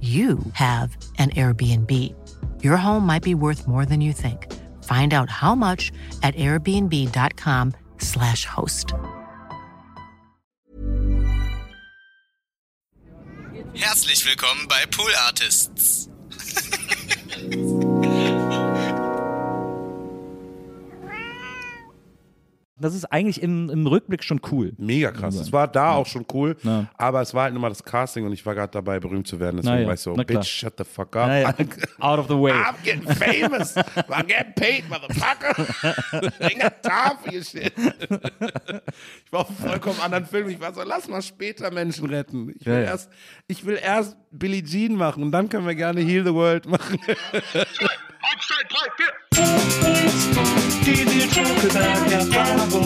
you have an Airbnb. Your home might be worth more than you think. Find out how much at airbnb.com/slash host. Herzlich willkommen bei Pool Artists. Das ist eigentlich im, im Rückblick schon cool. Mega krass. Es war da auch schon cool, aber es war halt immer das Casting und ich war gerade dabei, berühmt zu werden. Deswegen ja, war ich so, bitch, shut the fuck up. Ja, out of the way. I'm getting famous. I'm getting paid, motherfucker. Ain't got time for your shit. Ich war auf einem vollkommen anderen Film. Ich war so, lass mal später Menschen retten. Ich will, Ja, ja. Erst, ich will erst Billie Jean machen und dann können wir gerne Heal the World machen. Kiedy czokolada prawo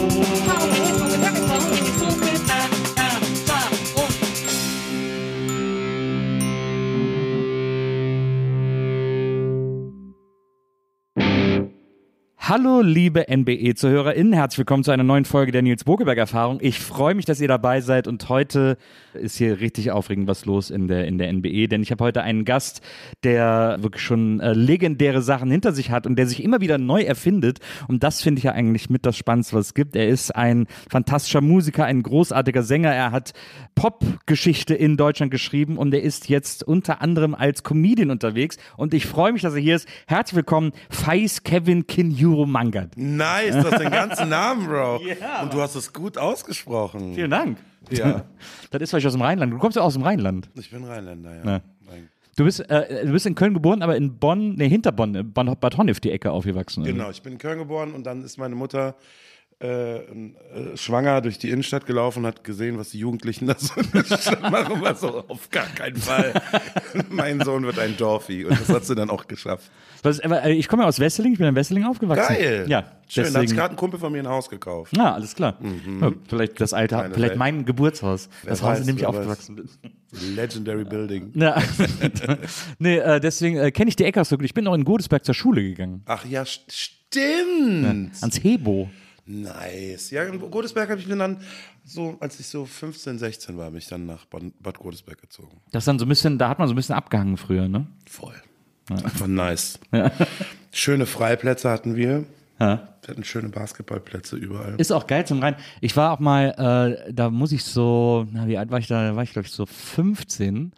Hallo, liebe NBE-ZuhörerInnen, herzlich willkommen zu einer neuen Folge der Nils Bokelberg-Erfahrung. Ich freue mich, dass ihr dabei seid. Und heute ist hier richtig aufregend was los in der, in der NBE, denn ich habe heute einen Gast, der wirklich schon äh, legendäre Sachen hinter sich hat und der sich immer wieder neu erfindet. Und das finde ich ja eigentlich mit das Spannendste, was es gibt. Er ist ein fantastischer Musiker, ein großartiger Sänger, er hat Popgeschichte in Deutschland geschrieben und er ist jetzt unter anderem als Comedian unterwegs. Und ich freue mich, dass er hier ist. Herzlich willkommen, Faiz Kevin Kinjuro Mangat. Nice, du hast den ganzen Namen, Bro. Und du hast es gut ausgesprochen. Vielen Dank. Ja. Das ist vielleicht aus dem Rheinland. Du kommst ja aus dem Rheinland. Ich bin Rheinländer, ja. Ja. Du bist, äh, du bist in Köln geboren, aber in Bonn, nee, hinter Bonn, äh, Bad Bad Honnef die Ecke aufgewachsen. Genau, ich bin in Köln geboren und dann ist meine Mutter äh, äh, schwanger durch die Innenstadt gelaufen und hat gesehen, was die Jugendlichen da so in der Stadt machen. War so, auf gar keinen Fall. mein Sohn wird ein Dorfi und das hat sie dann auch geschafft. Was, äh, ich komme ja aus Wesseling, ich bin in Wesseling aufgewachsen. Geil. Ja, Schön, da hat deswegen. gerade ein Kumpel von mir ein Haus gekauft. Ja, alles klar. Ja, vielleicht das alte, Kleine vielleicht Welt. mein Geburtshaus. das Haus, weiß, in dem ich wer weiß. aufgewachsen bin. Legendary Building. Ja. nee, äh, deswegen äh, kenne ich die Ecke auch so gut. Ich bin auch in Godesberg zur Schule gegangen. Ach ja, st- stimmt. Ans Hebo. Nice. Ja, in Godesberg habe ich mir dann so, als ich so 15, 16 war, bin ich dann nach Bad, Bad Godesberg gezogen. Das ist dann so ein bisschen, da hat man so ein bisschen abgehangen früher, ne? Voll. Einfach nice. Schöne Freiplätze hatten wir. Ja. Wir hatten schöne Basketballplätze überall. Ist auch geil zum Rein. Ich war auch mal, äh, da muss ich so, na, wie alt war ich da? Da war ich, glaube ich, so 15.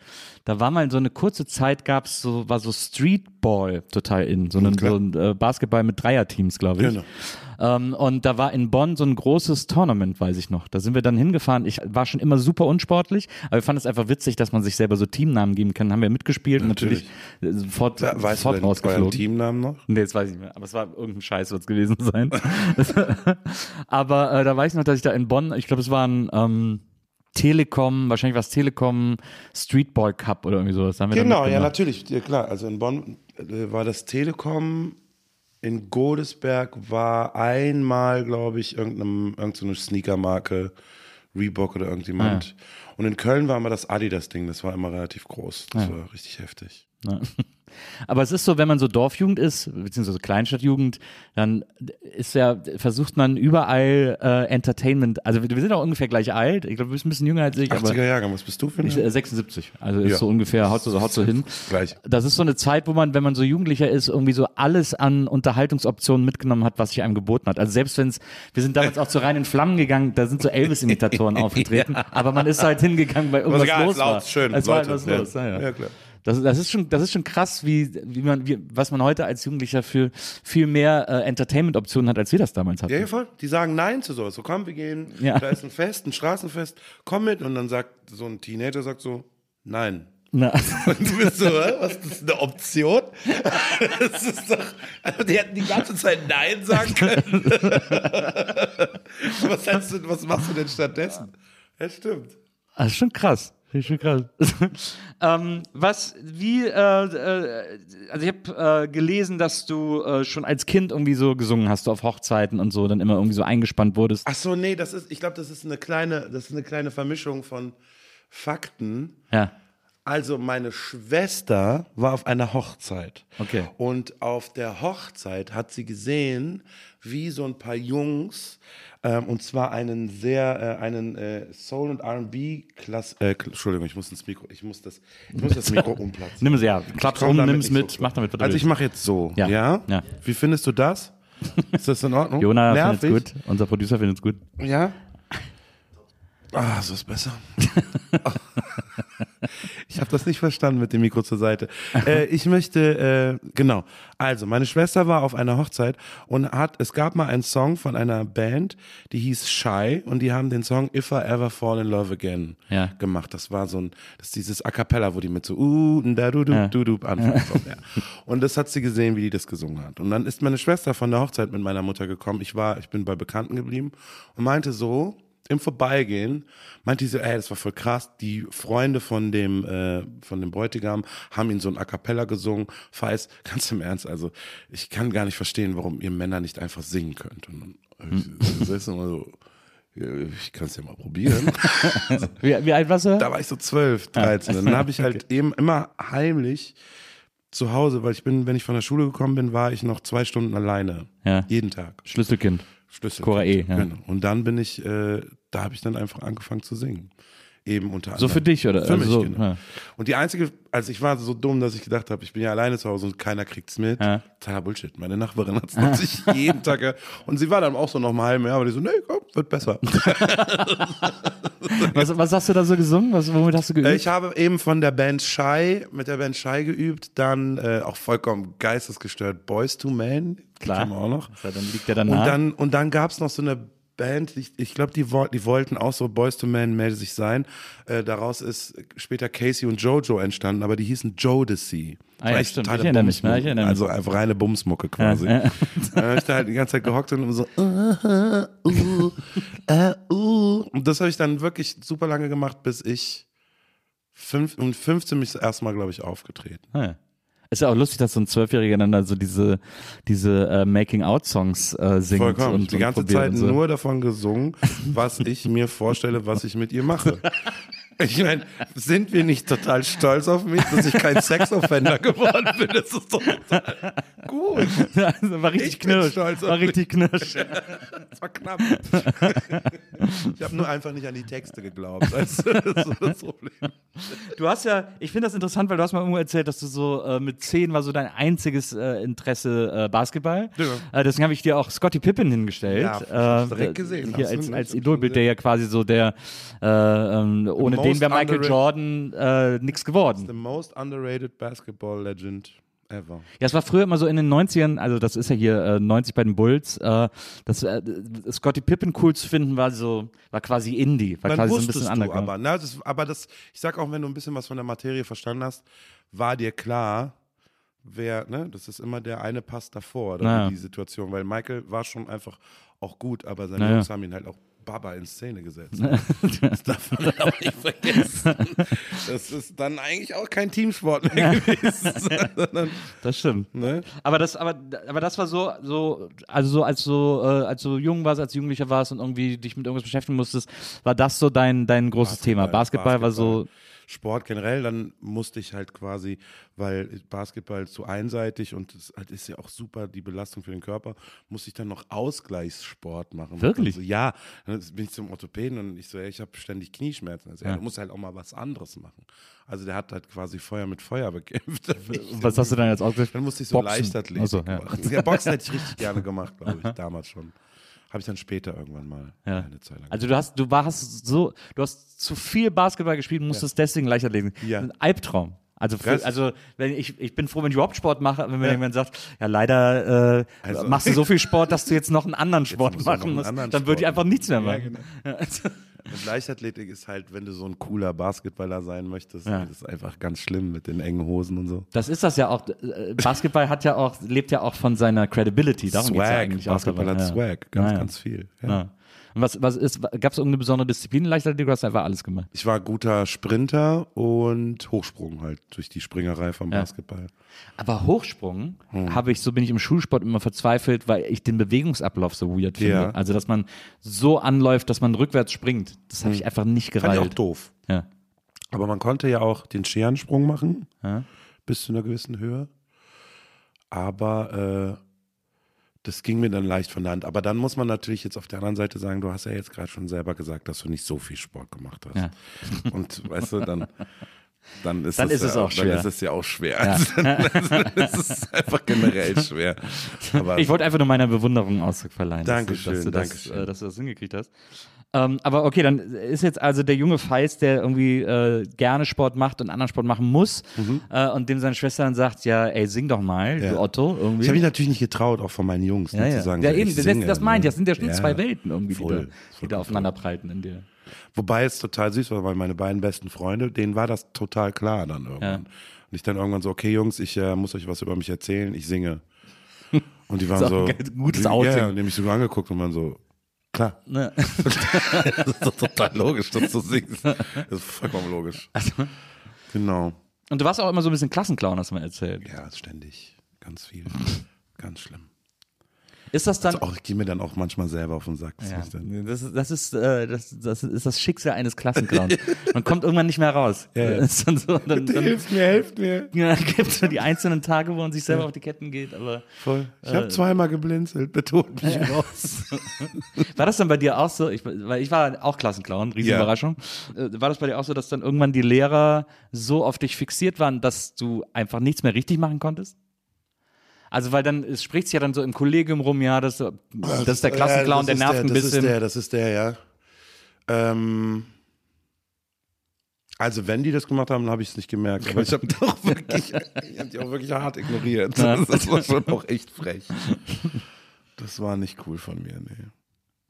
Da war mal so eine kurze Zeit, gab's so, war so Streetball total in. So, ein, klar. so ein äh, Basketball mit Dreierteams, glaube ich. Genau. Ähm, und da war in Bonn so ein großes Tournament, weiß ich noch. Da sind wir dann hingefahren. Ich war schon immer super unsportlich, aber wir fanden es einfach witzig, dass man sich selber so Teamnamen geben kann. Haben wir mitgespielt und natürlich, äh, sofort, Ja, weißt du sofort euren rausgeflogen. Teamnamen noch? Nee, das weiß ich nicht mehr. Aber es war irgendein Scheiß, wird es gewesen sein. Aber äh, da weiß ich noch, dass ich da in Bonn, ich glaube, es war ein ähm, Telekom, wahrscheinlich war es Telekom Streetball Cup oder irgendwie sowas. Genau, ja, natürlich. Ja, klar. Also in Bonn äh, war das Telekom. In Godesberg war einmal, glaube ich, irgendeine, irgendeine Sneakermarke, Reebok oder irgendjemand. Und in Köln war immer das Adidas-Ding. Das war immer relativ groß. Das war richtig heftig. Ja. Aber es ist so, wenn man so Dorfjugend ist, beziehungsweise Kleinstadtjugend, dann ist ja, versucht man überall äh, Entertainment, also wir, wir sind auch ungefähr gleich alt, ich glaube, du bist ein bisschen jünger als ich, aber 80er Jahrgang, was bist du für ich, eine? äh, 76, also ist Ja. so ungefähr, haut so, haut so hin. Gleich. Das ist so eine Zeit, wo man, wenn man so Jugendlicher ist, irgendwie so alles an Unterhaltungsoptionen mitgenommen hat, was sich einem geboten hat. Also selbst wenn es, wir sind damals auch zu rein in Flammen gegangen, da sind so Elvis-Imitatoren aufgetreten, aber man ist halt hingegangen, weil irgendwas egal, los laut, war. schön, Es war halt was ja. los, ja, ja. Ja, klar. Das, das, ist schon, das ist schon krass, wie, wie man, wie, was man heute als Jugendlicher für viel mehr äh, Entertainment-Optionen hat, als wir das damals hatten. Ja, ja, voll. Die sagen Nein zu sowas. So, komm, wir gehen, Ja. da ist ein Fest, ein Straßenfest, komm mit. Und dann sagt so ein Teenager, sagt so, nein. Na, Und du bist so, hä? was, das ist eine Option? Das ist doch, also die hätten die ganze Zeit Nein sagen können. was, du, was machst du denn stattdessen? Ja, stimmt. das ist schon krass. Schon krass. ähm, was, wie, äh, äh, also ich habe äh, gelesen, dass du äh, schon als Kind irgendwie so gesungen hast, du auf Hochzeiten und so, dann immer irgendwie so eingespannt wurdest. Ach so, nee, das ist, ich glaube, das ist eine kleine, das ist eine kleine Vermischung von Fakten. Ja. Also meine Schwester war auf einer Hochzeit. Okay. Und auf der Hochzeit hat sie gesehen, wie so ein paar Jungs, ähm, und zwar einen sehr, äh, einen äh, Soul- und R&B-Klasse, äh, Entschuldigung, ich muss ins Mikro, ich muss das, ich muss das Mikro umplatzen. Nimm es ja, klapp's Komm um, nimm's nicht mit, so. mach damit, was Also ich mache jetzt so, Ja. ja? Ja. Wie findest du das? Ist das in Ordnung? Jona Nervig? findet's gut, unser Producer findet's gut. Ja? Ah, so ist besser. ich habe das nicht verstanden mit dem Mikro zur Seite. Äh, ich möchte, äh, genau. Also, meine Schwester war auf einer Hochzeit und hat, es gab mal einen Song von einer Band, die hieß Shy und die haben den Song If I Ever Fall in Love Again Ja. gemacht. Das war so ein, das ist dieses A Cappella, wo die mit so uh, da du du Ja. du du anfangen. Ja. Und das hat sie gesehen, wie die das gesungen hat. Und dann ist meine Schwester von der Hochzeit mit meiner Mutter gekommen. Ich war, ich bin bei Bekannten geblieben und meinte so, im Vorbeigehen, meinte sie so, ey, das war voll krass. Die Freunde von dem, äh, von dem Bräutigam haben ihn so ein A Cappella gesungen. Feist, ganz im Ernst, also ich kann gar nicht verstehen, warum ihr Männer nicht einfach singen könnt. Und dann ich, immer so, ja, ich kann es ja mal probieren. Wie, wie alt warst du? Da war ich so 12, 13. Und dann habe ich halt eben immer heimlich zu Hause, weil ich bin, wenn ich von der Schule gekommen bin, war ich noch zwei Stunden alleine. Ja. Jeden Tag. Schlüsselkind. Schlüssel. Cora E, ja. Genau. Und dann bin ich, äh, da habe ich dann einfach angefangen zu singen. Eben unter anderem. So für dich, oder? Für Also mich, so, genau. ja. Und die einzige, also ich war so dumm, dass ich gedacht habe, ich bin ja alleine zu Hause und keiner kriegt's mit. Ja. Totaler Bullshit. Meine Nachbarin hat es natürlich jeden Tag. Und sie war dann auch so noch mal halb, ja, aber die so, nee, komm, wird besser. Was, was hast du da so gesungen? Was, womit hast du geübt? Äh, Ich habe eben von der Band Shy, mit der Band Shy geübt, dann äh, auch vollkommen geistesgestört Boys to Men, die Klar. kennen wir auch noch. Ja, dann liegt der danach. Und dann, und dann gab es noch so eine Band, ich, ich glaube, die, die wollten auch so Boys to Men mäßig sein. Äh, daraus ist später Casey und Jojo entstanden, aber die hießen Jodeci. Ah ja, stimmt. Ich erinnere mich, Bumsmucke. ja, ich erinnere mich. Also einfach reine Bumsmucke quasi. Ja, ja. Habe ich da halt die ganze Zeit gehockt und so, uh, uh, uh, uh. Und das habe ich dann wirklich super lange gemacht, bis ich fünf, um 15 mich das erste Mal, glaube ich, aufgetreten. Ah, ja. Ist ja auch lustig, dass so ein Zwölfjähriger dann da so diese, diese äh, Making-out-Songs äh, singt. Vollkommen. Und, die ganze Zeit so. nur davon gesungen, was ich mir vorstelle, was ich mit ihr mache. Ich meine, sind wir nicht total stolz auf mich, dass ich kein Sexoffender geworden bin? Das ist doch total gut. Also war richtig Ich knirsch. War richtig knirsch. Das war knapp. Ich habe nur einfach nicht an die Texte geglaubt. Das ist so das Problem. Du hast ja, ich finde das interessant, weil du hast mal irgendwo erzählt, dass du so äh, mit zehn war so dein einziges äh, Interesse äh, Basketball. Ja. Äh, deswegen habe ich dir auch Scotty Pippen hingestellt. Ja, hab's äh, direkt gesehen. Hier als, als Idolbild, der ja quasi so der, äh, ähm, ohne den wäre Michael Jordan äh, nichts geworden. The most underrated basketball legend ever. Ja, es war früher immer so in den 90ern, also das ist ja hier äh, 90 bei den Bulls, äh, das, äh, Scotty Pippen cool zu finden war so, war quasi Indie, war Dann quasi so ein bisschen underground. aber, ne, das, aber das, ich sag auch, wenn du ein bisschen was von der Materie verstanden hast, war dir klar, wer, ne, das ist immer der eine Pass davor, oder Naja. die Situation, weil Michael war schon einfach auch gut, aber seine Naja. Jungs haben ihn halt auch Baba in Szene gesetzt. das darf man auch nicht vergessen. Das ist dann eigentlich auch kein Teamsport mehr gewesen, Das stimmt. ne? Aber das, aber, aber das war so, so, also so, als du, äh, als du jung warst, als du Jugendlicher warst und irgendwie dich mit irgendwas beschäftigen musstest, war das so dein, dein großes Thema. Basketball, war so, Sport generell, dann musste ich halt quasi, weil Basketball zu einseitig und es halt ist ja auch super die Belastung für den Körper, musste ich dann noch Ausgleichssport machen. Wirklich? Also, ja, dann bin ich zum Orthopäden und ich so, ey, ich habe ständig Knieschmerzen. Also, ja. Du musst halt auch mal was anderes machen. Also der hat halt quasi Feuer mit Feuer bekämpft. was hast du dann jetzt ausgesucht? Dann musste ich so Boxen. Leichtathletik so, ja. machen. Ja, Boxen hätte ich richtig gerne gemacht, glaube ich, damals schon. Habe ich dann später irgendwann mal Ja. eine Zeit lang. Also du hast, du warst so, du hast zu viel Basketball gespielt und musstest deswegen Leichtathletik. Ja. Ein Albtraum. Also, für, also wenn ich, ich bin froh, wenn ich überhaupt Sport mache, wenn mir jemand sagt, ja leider äh, Also- machst du so viel Sport, dass du jetzt noch einen anderen Sport machen musst, dann würde ich einfach nichts mehr Ja, machen. genau. Ja, also, Und Leichtathletik ist halt, wenn du so ein cooler Basketballer sein möchtest, Ja. das ist einfach ganz schlimm mit den engen Hosen und so. das ist das ja auch. äh, Basketball hat ja auch, lebt ja auch von seiner Credibility. Darum geht's ja Swag, eigentlich Basketball hat ja. Swag, ganz, ja. ganz viel. Ja. Was, was ist, gab es irgendeine besondere Disziplin in Leichtathletik? Du hast einfach alles gemacht. Ich war guter Sprinter und Hochsprung halt durch die Springerei vom Ja. Basketball. Aber Hochsprung Hm. habe ich, so bin ich im Schulsport immer verzweifelt, weil ich den Bewegungsablauf so weird finde. Ja. Also, dass man so anläuft, dass man rückwärts springt. Das habe ich einfach nicht Fand ich auch doof. Ja. Aber man konnte ja auch den Scherennsprung machen, Ja. bis zu einer gewissen Höhe. Aber äh, das ging mir dann leicht von der Hand. Aber dann muss man natürlich jetzt auf der anderen Seite sagen, du hast ja jetzt gerade schon selber gesagt, dass du nicht so viel Sport gemacht hast. Ja. Und weißt du, dann, dann ist, Dann es, ist es ja, auch schwer. Dann ist es ja auch schwer. Also, dann ist es einfach generell schwer. Aber Ich wollte einfach nur meiner Bewunderung Ausdruck verleihen, Dankeschön, dass, du, dass, du Dankeschön. das, äh, dass du das hingekriegt hast. Ähm, aber okay, dann ist jetzt also der junge Feist, der irgendwie äh, gerne Sport macht und anderen Sport machen muss äh, und dem seine Schwester dann sagt, ja, ey, sing doch mal, Mhm. Ja. du Otto, irgendwie. ich habe mich natürlich nicht getraut, auch von meinen Jungs, ja, ne, ja. zu sagen, ja, eben, das, singe, das meint ne? das sind ja schon Ja. zwei Welten irgendwie, die, Voll, da, die da voll. aufeinander prallten in dir. Wobei es total süß war, weil meine beiden besten Freunde, denen war das total klar dann irgendwann. Ja. Und ich dann irgendwann so, okay Jungs, ich äh, muss euch was über mich erzählen, ich singe. Und die waren so, gutes ja, Outing. ja, und die haben mich so angeguckt und waren so, klar, Ne? das ist doch total logisch, dass du singst. Das ist vollkommen logisch. Genau. Und du warst auch immer so ein bisschen Klassenclown, hast du mal erzählt. Ja, ständig. Ganz viel. Ganz schlimm. Ist das dann. Also auch, ich gehe mir dann auch manchmal selber auf den Sack. Das Ja, das ist, das, ist, äh, das, das ist das Schicksal eines Klassenclowns. Man kommt irgendwann nicht mehr raus. Ja, ja. Dann so, dann, dann, hilft mir, hilft mir. ja, gibt es so die einzelnen Tage, wo man sich selber auf die Ketten geht. Aber Voll. Ich Äh. habe zweimal geblinzelt, betont mich raus. war das dann bei dir auch so? Ich, weil ich war auch Klassenclown, riesige Ja. Überraschung. Äh, War das bei dir auch so, dass dann irgendwann die Lehrer so auf dich fixiert waren, dass du einfach nichts mehr richtig machen konntest? Also, weil dann, es spricht sich ja dann so im Kollegium rum, ja, das, das ist der Klassenclown, Ja, der das ist nervt ein das bisschen. Ist der, das ist der, ja. Ähm, also wenn die das gemacht haben, habe ich es nicht gemerkt. Aber ich habe ich habe die auch wirklich hart ignoriert. Ja. Das war schon auch echt frech. Das war nicht cool von mir, nee.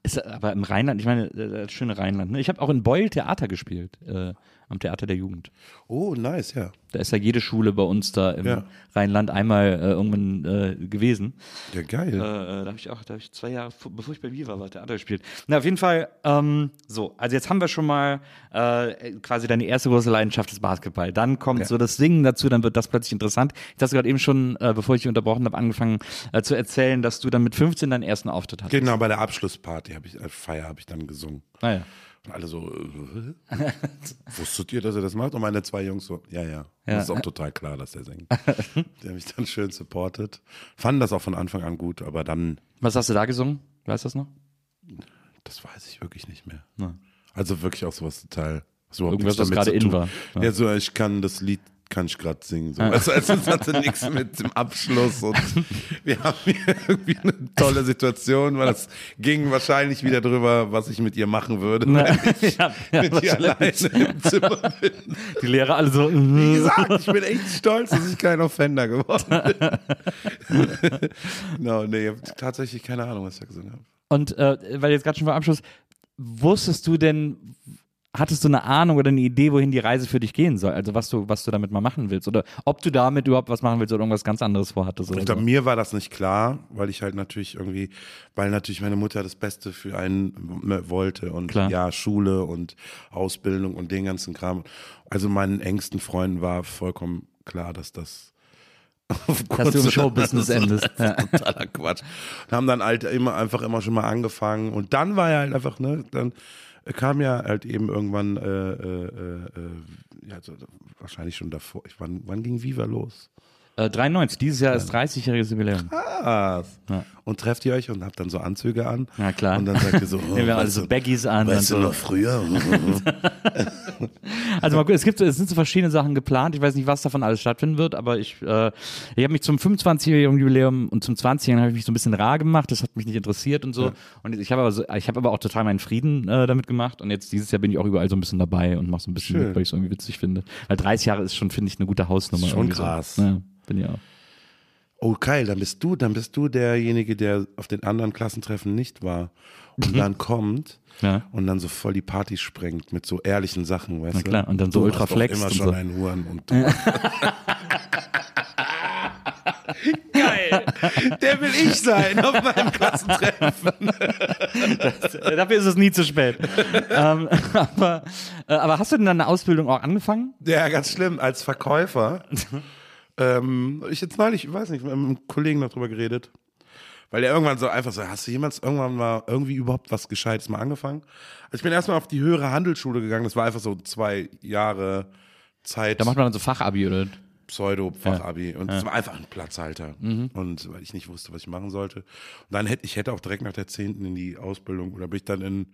Ist aber im Rheinland, ich meine, das schöne Rheinland. Ne? Ich habe auch in Beul Theater gespielt, äh, am Theater der Jugend. Oh, nice, ja. Da ist ja jede Schule bei uns da im Ja. Rheinland einmal äh, irgendwann äh, gewesen. Ja, geil. Äh, äh, da habe ich auch, da habe ich zwei Jahre, bevor ich bei Viva war, Theater gespielt. Na, auf jeden Fall, ähm, so, also jetzt haben wir schon mal äh, quasi deine erste große Leidenschaft ist Basketball. Dann kommt Ja. so das Singen dazu, dann wird das plötzlich interessant. Jetzt hast du gerade eben schon, äh, bevor ich dich unterbrochen habe, angefangen zu erzählen, dass du dann mit 15 deinen ersten Auftritt hattest. Genau, bei der Abschlussparty habe ich, Feier habe ich dann gesungen. Naja. Und alle so, äh, wusstet ihr, dass er das macht? Und meine zwei Jungs so, ja, ja. Das ist auch total klar, dass er singt. Die haben mich dann schön supportet. Fanden das auch von Anfang an gut, aber dann, Was hast du da gesungen? Weißt du das noch? das weiß ich wirklich nicht mehr. Na. Also wirklich auch sowas total, was Irgendwas, was gerade in war. Ja. so, ich kann das Lied, kann ich gerade singen. So. Also, also es hatte nichts mit dem Abschluss und wir haben hier irgendwie eine tolle Situation, weil es ging wahrscheinlich wieder drüber, was ich mit ihr machen würde, wenn ich ja, ja, mit ihr alleine im Zimmer bin. Die Lehrer alle so. Wie mhm. gesagt, ich bin echt stolz, dass ich kein Offender geworden bin. no, nee, ich hab tatsächlich keine Ahnung, was ich da gesungen habe. Und äh, weil jetzt gerade schon vor Abschluss, wusstest du denn, hattest du eine Ahnung oder eine Idee, wohin die Reise für dich gehen soll? Also was du, was du damit mal machen willst? Oder ob du damit überhaupt was machen willst oder irgendwas ganz anderes vorhattest? Oder Ich glaube, so? mir war das nicht klar, weil ich halt natürlich irgendwie, weil natürlich meine Mutter das Beste für einen w- wollte und Klar. ja, Schule und Ausbildung und den ganzen Kram. Also meinen engsten Freunden war vollkommen klar, dass das auf Dass du im Showbusiness endest. Ja. Totaler Quatsch. Und haben dann halt immer einfach immer schon mal angefangen und dann war ja halt einfach, ne, dann kam ja halt eben irgendwann, äh, äh, äh, äh, ja, so, wahrscheinlich schon davor. Ich, wann, wann ging Viva los? Äh, 93, dieses Jahr ist 30-jähriges Jubiläum. Krass. Und trefft ihr euch und habt dann so Anzüge an. Ja, klar. Und dann sagt ihr so, oh, Nehmen wir weißt so Baggies an Weißt du so. noch früher? Also mal gut, es gibt, es sind so verschiedene Sachen geplant. Ich weiß nicht, was davon alles stattfinden wird, aber ich, äh, ich habe mich zum 25-jährigen Jubiläum und zum 20-jährigen habe ich mich so ein bisschen rar gemacht. Das hat mich nicht interessiert und so. Und ich habe aber, so, ich habe aber auch total meinen Frieden äh, damit gemacht. Und jetzt dieses Jahr bin ich auch überall so ein bisschen dabei und mache so ein bisschen Schön. mit, weil ich es irgendwie witzig finde. Weil 30 Jahre ist schon, finde ich, eine gute Hausnummer. Schon krass. So. Ja, bin auch. Oh, Kyle, dann bist du, dann bist du derjenige, der auf den anderen Klassentreffen nicht war und dann kommt Mhm. Ja. und dann so voll die Party sprengt mit so ehrlichen Sachen, weißt Na du? klar, und dann so du ultra flext immer und schon so. ein Huren und du. Geil! Der will ich sein auf meinem Klassentreffen. Äh, Dafür ist es nie zu spät. ähm, aber, äh, aber hast du denn deine Ausbildung auch angefangen? Ja, ganz schlimm. Als Verkäufer. ähm, ich jetzt neulich, ich weiß nicht, mit einem Kollegen darüber geredet. Weil der irgendwann so einfach so, hast du jemals irgendwann mal irgendwie überhaupt was Gescheites mal angefangen? Also ich bin erstmal auf die höhere Handelsschule gegangen. Das war einfach so zwei Jahre Zeit. Da macht man dann so Fachabi oder? Pseudo-Fachabi. Und das war einfach ein Platzhalter. Mhm. Und weil ich nicht wusste, was ich machen sollte. Und dann hätte ich hätte auch direkt nach der 10. in die Ausbildung oder bin ich dann in,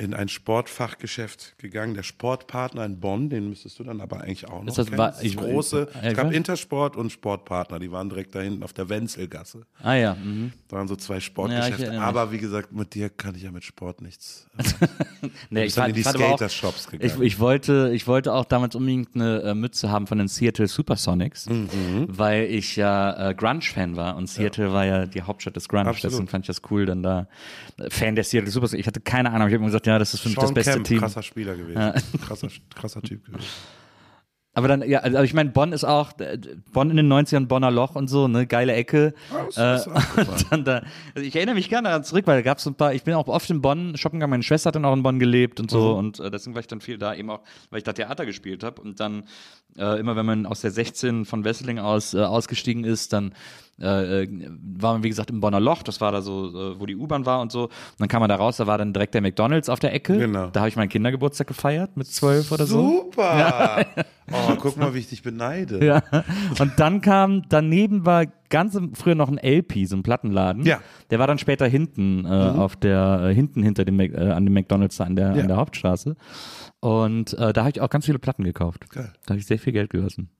in ein Sportfachgeschäft gegangen. Der Sportpartner in Bonn, den müsstest du dann aber eigentlich auch noch Ist das kennen. Das ich- große. ja, Es gab. Intersport und Sportpartner. Die waren direkt da hinten auf der Wenzelgasse. Ah ja. Mhm. Da waren so zwei Ja, ich Sportgeschäfte. mich. aber wie gesagt, mit dir kann ich ja mit Sport nichts. Nee, bist dann in die Skater-Shops Ich, gegangen. ich, wollte, ich wollte auch damals unbedingt eine äh, Mütze haben von den Seattle Supersonics, Mhm. weil ich ja äh, Grunge-Fan war und Seattle war ja die Hauptstadt des Grunge. Absolut. Deswegen fand ich das cool, dann da äh, Fan der Seattle Supersonics. Ich hatte keine Ahnung, ich habe mir gesagt, ja, das ist für mich das beste Kemp, Team. krasser Spieler gewesen. Krasser, krasser Typ gewesen. Aber dann, ja, also ich meine, Bonn ist auch, Bonn in den 90ern, Bonner Loch und so, ne, geile Ecke. das ist äh, dann da, also ich erinnere mich gerne daran zurück, weil da gab es ein paar, ich bin auch oft in Bonn shoppen gegangen, meine Schwester hat dann auch in Bonn gelebt und so und äh, deswegen war ich dann viel da, eben auch, weil ich da Theater gespielt habe und dann äh, immer, wenn man aus der 16 von Wesseling aus äh, ausgestiegen ist, dann äh, äh, war man, wie gesagt, im Bonner Loch, das war da so, äh, wo die U-Bahn war und so. Und dann kam man da raus, da war dann direkt der McDonalds auf der Ecke. Genau. Da habe ich meinen Kindergeburtstag gefeiert mit zwölf oder so. Super! Oh, guck mal, wie ich dich beneide. Ja. Und dann kam, daneben war ganz im- früher noch ein LP, so ein Plattenladen. Ja. Mhm. Der war dann später hinten, äh, auf der, äh, hinten hinter dem, äh, an dem McDonalds da an der, Ja. an der Hauptstraße. Und äh, da habe ich auch ganz viele Platten gekauft. Geil. Da habe ich sehr viel Geld gelassen.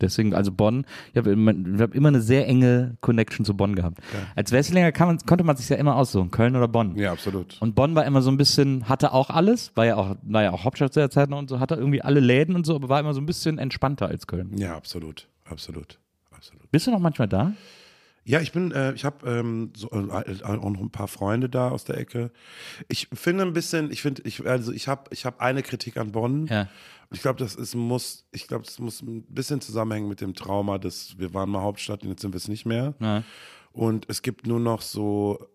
Deswegen, also Bonn, ich habe immer, ich hab immer eine sehr enge Connection zu Bonn gehabt. Als Wesslinger man, konnte man sich ja immer aussuchen, Köln oder Bonn. Ja, absolut. Und Bonn war immer so ein bisschen, hatte auch alles, war ja auch, war ja auch Hauptstadt zu der Zeit noch und so, hatte irgendwie alle Läden und so, aber war immer so ein bisschen entspannter als Köln. Ja, absolut. Absolut. Absolut. Bist du noch manchmal da? Ja, ich bin, äh, ich habe ähm, so, äh, auch noch ein paar Freunde da aus der Ecke. Ich finde ein bisschen, ich finde, ich, also ich habe ich hab eine Kritik an Bonn. Ja. Ich glaube, das ist, muss, ich glaube, das muss ein bisschen zusammenhängen mit dem Trauma, dass wir waren mal Hauptstadt und jetzt sind wir es nicht mehr. Ja. Und es gibt nur noch so,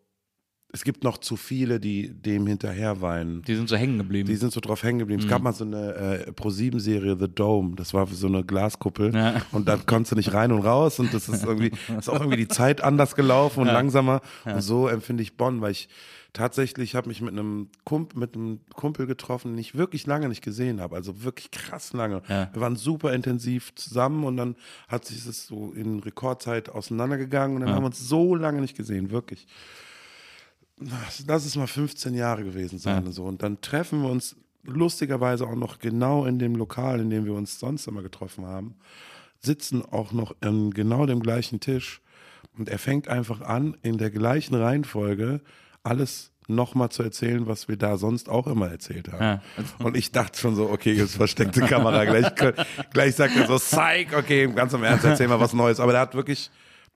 es gibt noch zu viele, die dem hinterher weinen. Die sind so hängen geblieben. Die sind so drauf hängen geblieben. Es gab mal so eine äh, Pro-7-Serie, The Dome. Das war so eine Glaskuppel. Ja. Und da konntest du nicht rein und raus. Und das ist irgendwie, ist auch irgendwie die Zeit anders gelaufen und langsamer. Und so empfinde ich Bonn, weil ich tatsächlich habe mich mit einem, Kump mit einem Kumpel getroffen, den ich wirklich lange nicht gesehen habe. Also wirklich krass lange. Ja. Wir waren super intensiv zusammen und dann hat sich das so in Rekordzeit auseinandergegangen und dann haben wir uns so lange nicht gesehen, wirklich lass es mal 15 Jahre gewesen sein. Ja. So. Und dann treffen wir uns lustigerweise auch noch genau in dem Lokal, in dem wir uns sonst immer getroffen haben, sitzen auch noch an genau dem gleichen Tisch. Und er fängt einfach an, in der gleichen Reihenfolge alles nochmal zu erzählen, was wir da sonst auch immer erzählt haben. Ja. Und ich dachte schon so, okay, jetzt versteckte Kamera. Gleich, gleich sagt er so, Psych, okay, ganz im Ernst, erzähl mal was Neues. Aber der hat wirklich,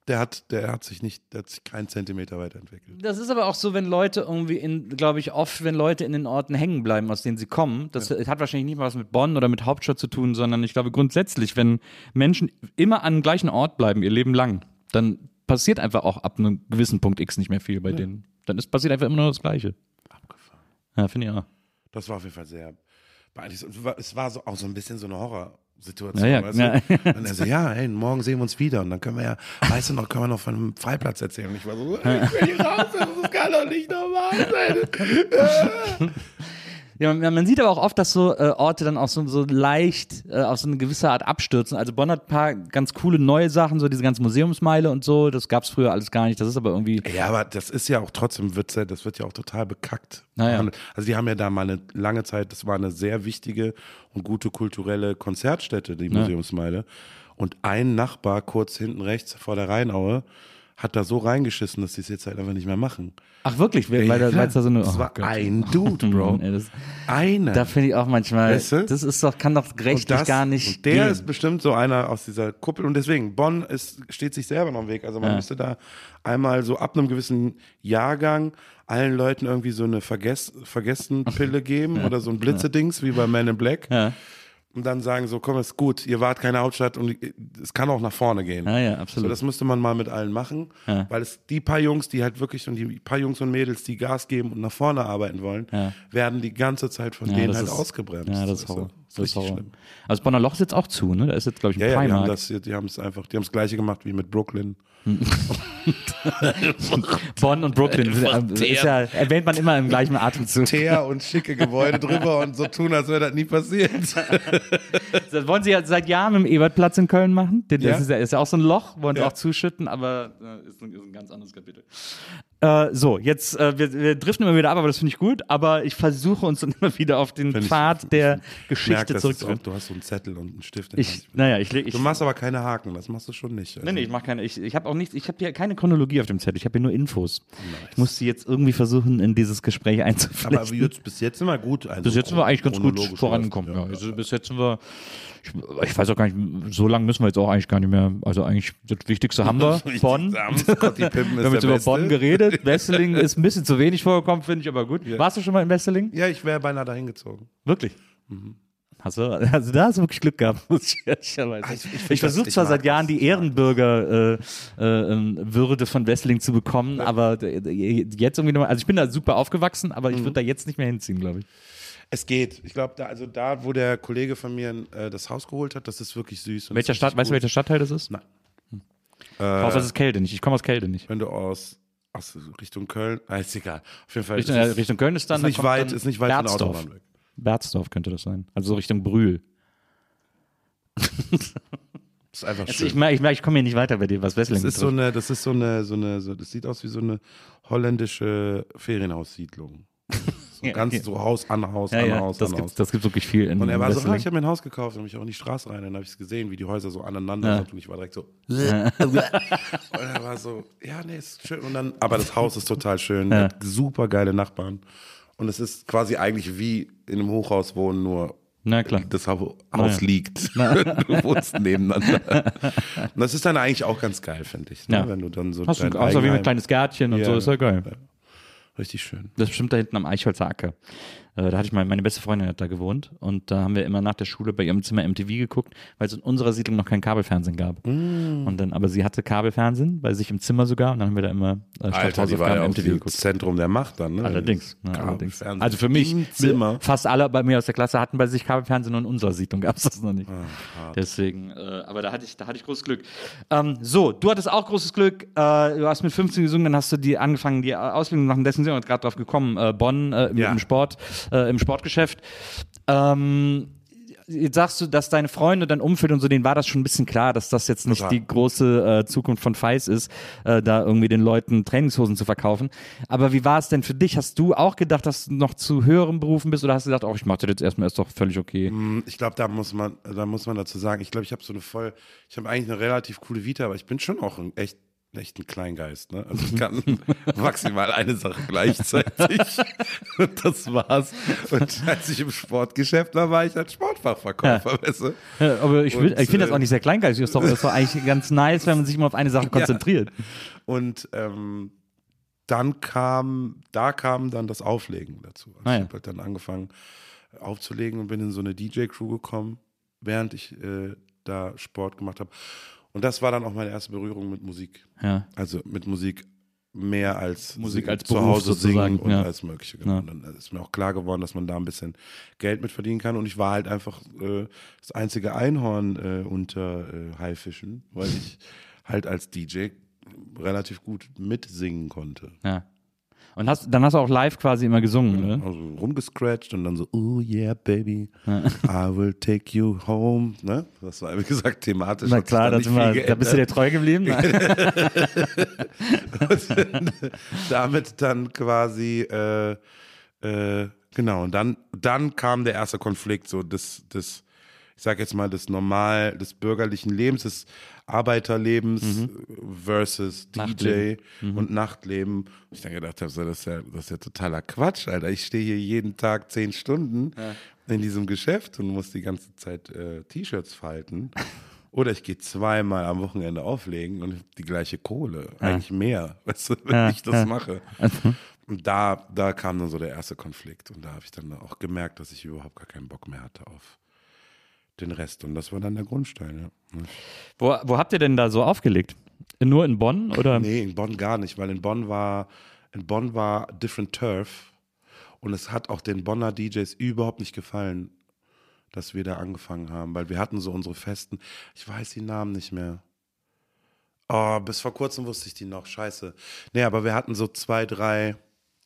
der hat, der hat sich nicht, der hat sich keinen Zentimeter weiterentwickelt. Das ist aber auch so, wenn Leute irgendwie in, glaube ich, oft, wenn Leute in den Orten hängen bleiben, aus denen sie kommen. Das hat wahrscheinlich nicht mal was mit Bonn oder mit Hauptstadt zu tun, sondern ich glaube grundsätzlich, wenn Menschen immer an dem gleichen Ort bleiben, ihr Leben lang, dann passiert einfach auch ab einem gewissen Punkt X nicht mehr viel bei denen. Dann ist passiert einfach immer nur das Gleiche. Abgefahren. Ja, finde ich auch. Das war auf jeden Fall sehr beeindruckend. Es war- so, auch so ein bisschen so eine Horrorsituation. Ja, ja, weißt ja. du? Und er so, ja, hey, morgen sehen wir uns wieder. Und dann können wir ja, weißt du noch, können wir noch von einem Freiplatz erzählen. Und ich war so, ich will hier raus, das kann doch nicht normal sein. Ja, man, man sieht aber auch oft, dass so äh, Orte dann auch so, so leicht äh, auf so eine gewisse Art abstürzen. Also Bonn hat ein paar ganz coole neue Sachen, so diese ganze Museumsmeile und so. Das gab's früher alles gar nicht. Das ist aber irgendwie. Ja, aber das ist ja auch trotzdem, wird's ja, das wird ja auch total bekackt. Naja. Also die haben ja da mal eine lange Zeit, das war eine sehr wichtige und gute kulturelle Konzertstätte, die Museumsmeile. Und ein Nachbar kurz hinten rechts vor der Rheinaue hat da so reingeschissen, dass sie es jetzt halt einfach nicht mehr machen. Ach wirklich, weil, da- weil da so eine. das oh war Gott. ein Dude, Bro. Ey, das, Einer. da finde ich auch manchmal, Weißt du? das ist doch, kann doch rechtlich das- gar nicht. Und der gehen. ist bestimmt so einer aus dieser Kuppel. Und deswegen, Bonn ist, steht sich selber noch im Weg. Also man Ja. müsste da einmal so ab einem gewissen Jahrgang allen Leuten irgendwie so eine Vergess Vergessenpille geben oder so ein Blitzedings wie bei Man in Black. Ja. Und dann sagen so, komm, ist gut, ihr wart keine Hauptstadt und es kann auch nach vorne gehen. Ja, ja, So, absolut. das müsste man mal mit allen machen, Ja. weil es die paar Jungs, die halt wirklich und die paar Jungs und Mädels, die Gas geben und nach vorne arbeiten wollen, Ja. werden die ganze Zeit von denen halt ist, ausgebremst. Ja, das ist? Horror. Das ist Das ist Horror. schlimm. Also Bonner Loch ist jetzt auch zu, ne? Da ist jetzt, glaube ich, ein Ja, ja, die haben Primark. das, die haben es einfach, die haben das gleiche gemacht wie mit Brooklyn. Bonn und Brooklyn. Ist ja, erwähnt man immer im gleichen Atemzug. Teer und schicke Gebäude drüber und so tun, als wäre das nie passiert. Das wollen sie ja seit Jahren im Ebertplatz in Köln machen. Das Ja. ist, ja, ist ja auch so ein Loch, wollen sie Ja. auch zuschütten, aber äh, ist, ein, ist ein ganz anderes Kapitel. Äh, so, jetzt, äh, wir, wir driften immer wieder ab, aber das finde ich gut, aber ich versuche uns dann immer wieder auf den ich- Pfad der Geschichte zurückzuführen. du hast so einen Zettel und einen Stift. in Ich, naja, ich, ich, du machst aber keine Haken, das machst du schon nicht. Also. Nee, nee, ich mache keine. Ich, ich habe auch nichts, ich habe hier keine Chronologie auf dem Zettel, ich habe hier nur Infos. Ich muss sie jetzt irgendwie versuchen, in dieses Gespräch einzuflechten. aber jetzt, bis jetzt sind wir gut. Also bis jetzt sind wir eigentlich ganz gut vorangekommen. Ja. läuft, Also bis jetzt sind wir, ich, ich weiß auch gar nicht, so lange müssen wir jetzt auch eigentlich gar nicht mehr. Also eigentlich das Wichtigste haben wir. Bonn. Wir haben jetzt über. Bonn geredet. Wesseling ist ein bisschen zu wenig vorgekommen, finde ich aber gut. Warst du schon mal in Wesseling? Ja, ich wäre beinahe dahin gezogen. Wirklich? Hast du, also da hast du wirklich Glück gehabt, muss ich ehrlicherweise. Ah, ich- ich ich versuche ich zwar seit Jahren die Ehrenbürger-Würde äh, äh, ähm, von Wesseling zu bekommen, aber äh, jetzt irgendwie nochmal, also ich bin da super aufgewachsen, aber ich Mhm. würde da jetzt nicht mehr hinziehen, glaube ich. Es geht. Ich glaube, da, also da, wo der Kollege von mir äh, das Haus geholt hat, das ist wirklich süß. Welcher das Stadt, weißt du, welcher Stadtteil das ist? Nein. Äh, Außer es ist Kälte nicht. Ich komme aus Kälte nicht. Wenn du aus, aus Richtung Köln, ah, ist egal. Auf jeden Fall. Richtung, ist äh, Richtung Köln ist dann. ist nicht weit, dann ist nicht weit von der Berzdorf. Autobahn weg. Berzdorf könnte das sein. Also so Richtung Brühl. Das ist einfach schön. ich merke, ich, ich komme hier nicht weiter bei dir, was Wesseling das ist so eine, das ist so eine, so eine, so, das sieht aus wie so eine holländische Ferienhaussiedlung. So Ja, ganz ja. so Haus an Haus ja, an ja, Haus das an gibt Haus. das gibt's wirklich viel in Und er war so, ah, ich habe mir ein Haus gekauft, dann bin ich auch in die Straße rein, dann habe ich es gesehen, wie die Häuser so aneinander Ja. sind und ich war direkt so. und er war so, ja, nee, ist schön. Und dann, aber das Haus ist total schön, Ja. super geile Nachbarn. Und es ist quasi eigentlich wie in einem Hochhaus wohnen, nur Na klar. das Haus ja. liegt. du wohnst nebeneinander. Und das ist dann eigentlich auch ganz geil, finde ich. Ne? Ja. Wenn du dann so Hast du außer wie ein kleines Gärtchen und Ja, so, ist ja geil. Richtig schön. Das ist bestimmt da hinten am Eichholzer Acker. Äh, Da hatte ich mal, meine beste Freundin hat da gewohnt und da haben wir immer nach der Schule bei ihrem Zimmer MTV geguckt, weil es in unserer Siedlung noch kein Kabelfernsehen gab. Mm. Und dann, aber sie hatte Kabelfernsehen bei sich im Zimmer sogar und dann haben wir da immer äh, Alter, die war ja MTV geguckt. Zentrum der Macht dann, ne? Allerdings. Ja, Kabel- allerdings. Also für mich, fast alle bei mir aus der Klasse hatten bei sich Kabelfernsehen und in unserer Siedlung gab es das noch nicht. Ah, Deswegen, äh, aber da hatte ich, da hatte ich großes Glück. Ähm, so, du hattest auch großes Glück. Äh, du hast mit 15 gesungen, dann hast du die angefangen, die Ausbildung zu machen. Deswegen sind wir gerade drauf gekommen. Äh, Bonn äh, Ja. im Sport, äh, im Sportgeschäft. Ähm, Jetzt sagst du, dass deine Freunde, dein Umfeld und so, denen war das schon ein bisschen klar, dass das jetzt nicht Total. die große äh, Zukunft von Feis ist, äh, da irgendwie den Leuten Trainingshosen zu verkaufen. Aber wie war es denn für dich? Hast du auch gedacht, dass du noch zu höheren Berufen bist oder hast du gedacht, oh, ich mache das jetzt erstmal, ist doch völlig okay? Ich glaube, da muss man, da muss man dazu sagen, ich glaube, ich habe so eine voll, ich habe eigentlich eine relativ coole Vita, aber ich bin schon auch ein echt, echt ein Kleingeist. Ne? Also ich kann maximal eine Sache gleichzeitig. Und das war's. Und als ich im Sportgeschäft war, war ich halt Sportfachverkäufer, weißt du? Ja, aber ich, ich finde das äh, auch nicht sehr kleingeistig. Ist doch eigentlich ganz nice, wenn man sich immer auf eine Sache konzentriert. Und ähm, dann kam, da kam dann das Auflegen dazu. Also Ah, ja. Ich habe halt dann angefangen aufzulegen und bin in so eine DJ-Crew gekommen, während ich äh, da Sport gemacht habe. Und das war dann auch meine erste Berührung mit Musik. Ja. Also mit Musik mehr als Musik singen, als zu Beruf Hause sozusagen, singen und ja. alles Mögliche. Genau. Ja. Und dann ist mir auch klar geworden, dass man da ein bisschen Geld mit verdienen kann. Und ich war halt einfach äh, das einzige Einhorn äh, unter äh, Haifischen, weil ich halt als DJ relativ gut mitsingen konnte. Ja. Und hast, dann hast du auch live quasi immer gesungen, ne? Also rumgescratcht und dann so, oh yeah, baby, I will take you home. Ne? Das war, wie gesagt, thematisch. Na klar, da das immer, da bist du dir treu geblieben. Und damit dann quasi, äh, äh, genau, und dann, dann kam der erste Konflikt, so des, des, ich sag jetzt mal, des normal, des bürgerlichen Lebens, des Arbeiterlebens versus DJ Mhm. Und Nachtleben. Ich dann gedacht habe, so, das, ist ja, das ist ja totaler Quatsch, Alter. Ich stehe hier jeden Tag zehn Stunden in diesem Geschäft und muss die ganze Zeit äh, T-Shirts falten. Oder ich gehe zweimal am Wochenende auflegen und die gleiche Kohle. Eigentlich mehr, weißt du, wenn Ja, ich das ja. mache. Und da, da kam dann so der erste Konflikt. Und da habe ich dann auch gemerkt, dass ich überhaupt gar keinen Bock mehr hatte auf den Rest. Und das war dann der Grundstein, ja. Wo, wo habt ihr denn da so aufgelegt? Nur in Bonn oder? Nee, in Bonn gar nicht, weil in Bonn war, in Bonn war Different Turf. Und es hat auch den Bonner DJs überhaupt nicht gefallen, dass wir da angefangen haben, weil wir hatten so unsere Festen, ich weiß die Namen nicht mehr. Oh, bis vor kurzem wusste ich die noch, scheiße. Nee, aber wir hatten so zwei, drei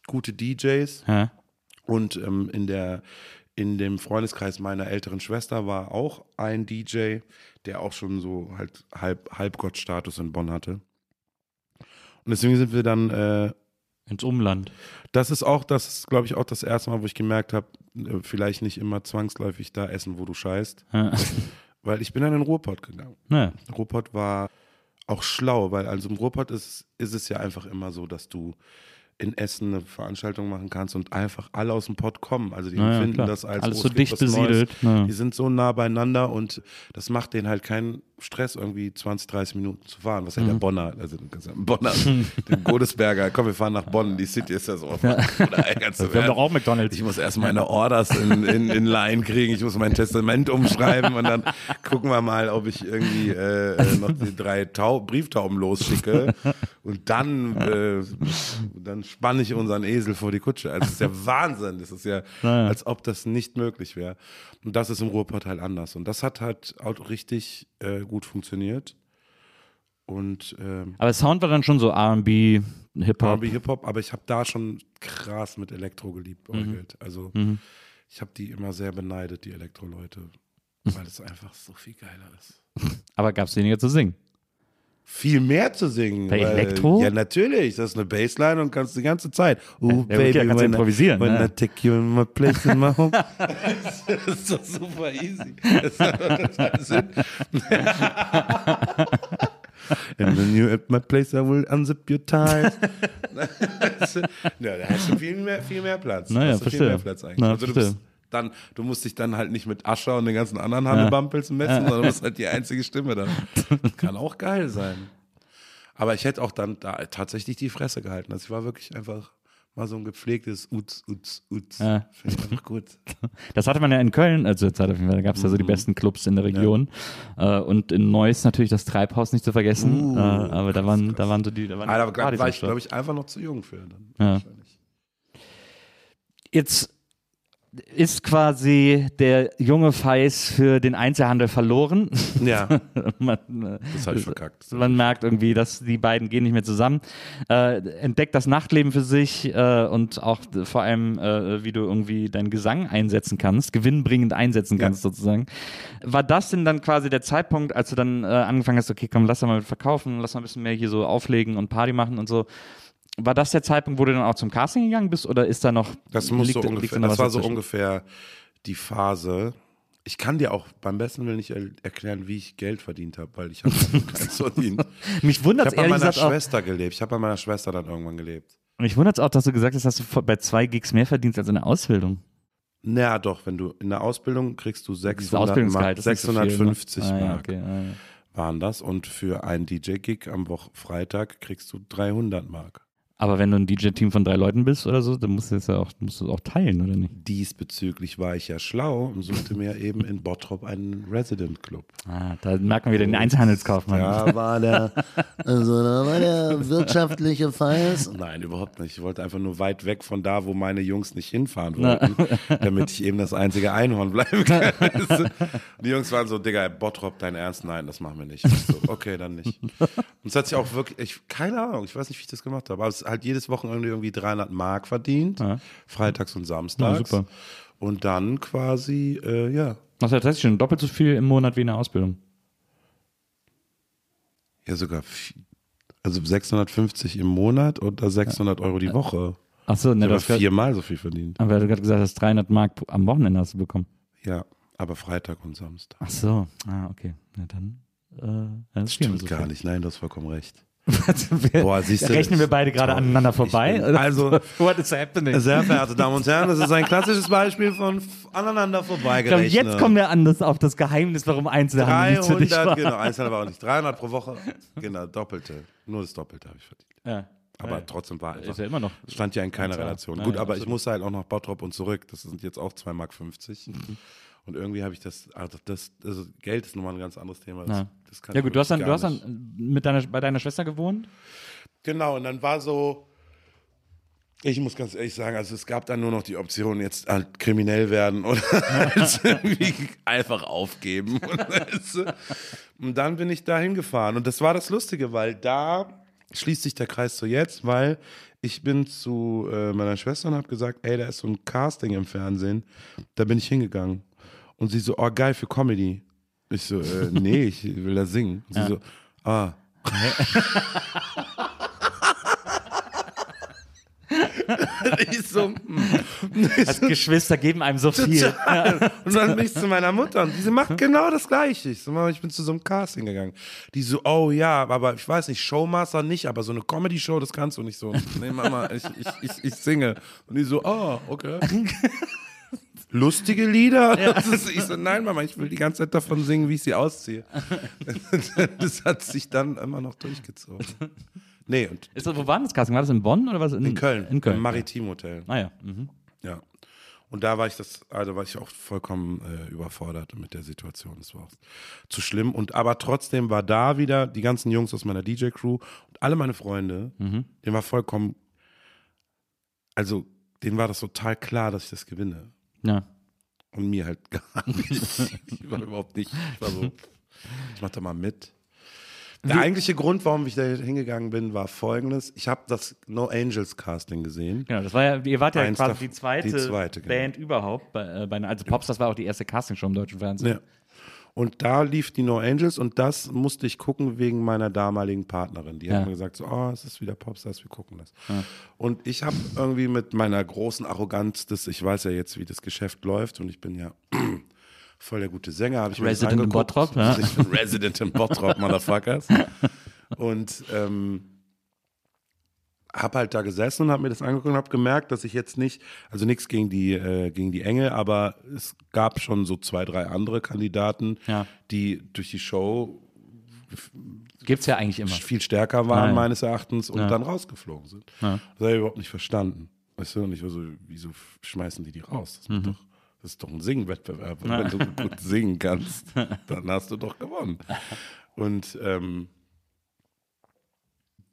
gute DJs Ja. und ähm, in der in dem Freundeskreis meiner älteren Schwester war auch ein DJ, der auch schon so halt halb Halbgottstatus in Bonn hatte. Und deswegen sind wir dann äh, Ins Umland. das ist auch, das ist, glaube ich, auch das erste Mal, wo ich gemerkt habe, äh, vielleicht nicht immer zwangsläufig da essen, wo du scheißt. Weil ich bin dann in den Ruhrpott gegangen. Ja. Ruhrpott war auch schlau, weil also im Ruhrpott ist, ist es ja einfach immer so, dass du in Essen eine Veranstaltung machen kannst und einfach alle aus dem Pott kommen. Also die Na ja, empfinden klar. das als Alles oh, so dicht besiedelt. Ja. Die sind so nah beieinander und das macht denen halt keinen Stress, irgendwie 20, 30 Minuten zu fahren. Was ja Mhm. der Bonner, also der Bonner, den Godesberger, komm, wir fahren nach Bonn, die City ist ja so. Im Wir haben doch auch McDonalds. Ich muss erst meine Orders in, in, in Line kriegen, ich muss mein Testament umschreiben und dann gucken wir mal, ob ich irgendwie äh, äh, noch die drei Tau Brieftauben losschicke und dann, äh, dann spanne ich unseren Esel vor die Kutsche. Also das ist ja Wahnsinn, das ist ja, Naja. als ob das nicht möglich wäre. Und das ist im Ruhrpott halt anders und das hat halt auch richtig äh, gut funktioniert. Und ähm, Aber Sound war dann schon so R&B, Hip-Hop. R&B Hip-Hop, aber ich habe da schon krass mit Elektro geliebt, orgelt. Also Mhm. ich habe die immer sehr beneidet, die Elektro-Leute, weil es einfach so viel geiler ist. Aber gab es weniger zu singen. Viel mehr zu singen. Bei weil- Elektro? Ja, natürlich. Das ist eine Bassline und kannst die ganze Zeit. Oh, Ja, wirklich, da kannst when improvisieren, When ne? I take you in my place in my home. das ist doch super easy. Das total Sinn. And when you're at my place, I will unzip your ties. ja, da hast du viel mehr, viel mehr Platz. Naja, hast du viel mehr Platz eigentlich. Na, also dann, du musst dich dann halt nicht mit Ascher und den ganzen anderen Hannebampels messen, sondern du bist halt die einzige Stimme dann. Kann auch geil sein. Aber ich hätte auch dann da tatsächlich die Fresse gehalten. Also ich war wirklich einfach mal so ein gepflegtes Uts, Uts, Uts. Ja. Finde ich einfach gut. Das hatte man ja in Köln, also zur Zeit auf jeden Fall, da gab es ja so die besten Clubs in der Region. Äh, und in Neuss natürlich das Treibhaus nicht zu vergessen. Uh, äh, aber da krass, waren, krass. da waren so die, da waren Aber die da glaub, Partys war ich, glaube ich, einfach noch zu jung für dann. Ja. Jetzt ist quasi der junge Feis für den Einzelhandel verloren. Ja, man, das habe ich verkackt. man merkt irgendwie, dass die beiden gehen nicht mehr zusammen. Äh, entdeckt das Nachtleben für sich äh, und auch äh, vor allem, äh, wie du irgendwie deinen Gesang einsetzen kannst, gewinnbringend einsetzen Ja. kannst sozusagen. War das denn dann quasi der Zeitpunkt, als du dann äh, angefangen hast, okay, komm, lass mal verkaufen, lass mal ein bisschen mehr hier so auflegen und Party machen und so. War das der Zeitpunkt, wo du dann auch zum Casting gegangen bist oder ist da noch Das muss liegt- so ungefähr, das war so dazwischen? ungefähr die Phase. Ich kann dir auch beim besten Willen nicht er erklären, wie ich Geld verdient habe, weil ich habe keins verdient. Mich Ich wundert habe es bei ehrlich meiner gesagt auch, Schwester gelebt. Ich habe bei meiner Schwester dann irgendwann gelebt. mich wundert's auch, dass du gesagt hast, dass du bei zwei Gigs mehr verdienst als in der Ausbildung. Naja, doch, wenn du in der Ausbildung kriegst du Dieses 600 Ausbildungsgehalt Mark, ist nicht so viel, ne? 650 Ah, ja, Mark okay, ah, ja. waren das und für einen DJ-Gig am Woch Freitag kriegst du 300 Mark. Aber wenn du ein DJ-Team von drei Leuten bist oder so, dann musst du es ja auch, musst du auch teilen, oder nicht? Diesbezüglich war ich ja schlau und suchte mir eben in Bottrop einen Resident Club. Ah, da merkt man wieder den Einzelhandelskaufmann. Da war der Also da war der wirtschaftliche Feis. Nein, überhaupt nicht. Ich wollte einfach nur weit weg von da, wo meine Jungs nicht hinfahren wollten, damit ich eben das einzige Einhorn bleiben kann. die Jungs waren so, Digga, Bottrop, dein Ernst? Nein, das machen wir nicht. Ich so, okay, dann nicht. Und es hat sich auch wirklich, ich, keine Ahnung, ich weiß nicht, wie ich das gemacht habe, aber es halt jedes Wochenende irgendwie 300 Mark verdient, Ja. freitags und samstags. Ja, super. Und dann quasi, äh, ja, Das heißt, das ist schon doppelt so viel im Monat wie in der Ausbildung. ja sogar, also 650 im Monat oder 600 Euro die Woche. Achso, ne, das grad- viermal so viel verdient. Aber du gerade gesagt hast, 300 Mark am Wochenende hast du bekommen. Ja, aber Freitag und Samstag. Ach so, ah, okay. Na dann, äh, das Stimmt so gar viel. nicht, nein, du hast vollkommen recht. Wir, Boah, siehst du, rechnen wir beide gerade aneinander Ich vorbei? also- what is happening? Sehr verehrte Damen und Herren, das ist ein klassisches Beispiel von aneinander Ich glaube, jetzt kommen wir an das, auf das Geheimnis, warum Einzelhandel nichts für dich 300, war. genau, Einzelhandel war auch nicht. 300 pro Woche, genau, doppelte. Nur das Doppelte habe ich verdient. Ja. Aber Ja. trotzdem war einfach, Ist ja immer noch. stand ja in keiner. Relation. Ja, Gut, aber ich absolut. musste halt auch nach Bottrop und zurück. Das sind jetzt auch 2,50 Mark. Mhm. Und irgendwie habe ich das, also das, also Geld ist nochmal ein ganz anderes Thema. Das, Ja, das kann ja gut, du hast dann, du hast dann mit deiner, bei deiner Schwester gewohnt? Genau, und dann war so, ich muss ganz ehrlich sagen, also es gab dann nur noch die Option, jetzt halt kriminell werden oder halt irgendwie einfach aufgeben. Und dann bin ich da hingefahren. Und das war das Lustige, weil da schließt sich der Kreis zu jetzt, weil ich bin zu äh, meiner Schwester und habe gesagt, ey, da ist so ein Casting im Fernsehen. Da bin ich hingegangen. Und sie so, oh geil, für Comedy. Ich so, äh, nee, ich will da singen. Und sie so, ah. ich so, hm. Als Geschwister geben einem so viel. Und dann bin ich zu meiner Mutter und diese macht genau das Gleiche. Ich, so, Mama, ich bin zu so einem Casting gegangen. Die so, oh ja, aber ich weiß nicht, Showmaster nicht, aber so eine Comedy-Show, das kannst du nicht so. Nee, Mama, ich, ich, ich, ich singe. Und die so, oh, okay. Lustige Lieder? Das ist, ich so, nein, Mama, ich will die ganze Zeit davon singen, wie ich sie ausziehe. Das hat sich dann immer noch durchgezogen. Nee, und Ist das, wo war das Casting? War das in Bonn oder was? in Köln, In Köln. im Maritim-Hotel. Ah ja. Mhm. Ja. Und da war ich das, also war ich auch vollkommen äh, überfordert mit der Situation. Das war auch zu schlimm. Und aber trotzdem war da wieder die ganzen Jungs aus meiner DJ-Crew und alle meine Freunde, Mhm. denen war vollkommen, also denen war das total klar, dass ich das gewinne. Ja. Und mir halt gar nicht. Ich war überhaupt nicht. Ich war so, ich mach da mal mit. Der eigentliche Grund, warum ich da hingegangen bin, war folgendes. Ich habe das No Angels Casting gesehen. Genau, das war ja, ihr wart ja Eins quasi die zweite, die zweite, genau. Band überhaupt. Bei, äh, bei, also Pops, das war auch die erste Castingshow im deutschen Fernsehen. Ja. Und da lief die No Angels und das musste ich gucken wegen meiner damaligen Partnerin. Die Ja. hat mir gesagt, so, oh, es ist wieder Popstars, wir gucken das. Und ich habe irgendwie mit meiner großen Arroganz, das, ich weiß ja jetzt, wie das Geschäft läuft und ich bin ja voll der gute Sänger, habe ich mir das Resident in. Bottrop, ja. Ich bin Resident in Bottrop, Motherfuckers. Und ähm, habe halt da gesessen und habe mir das angeguckt und habe gemerkt, dass ich jetzt nicht, also nichts gegen die äh, gegen die Engel, aber es gab schon so zwei, drei andere Kandidaten, Ja. die durch die Show Gibt's ja eigentlich immer. viel stärker waren ja. meines Erachtens und Ja. dann rausgeflogen sind. Ja. Das habe ich überhaupt nicht verstanden. Weißt du, und ich war so, wieso schmeißen die die raus? Das, Mhm. ist, doch, das ist doch ein Singwettbewerb. Und wenn du gut singen kannst, dann hast du doch gewonnen. Und ähm,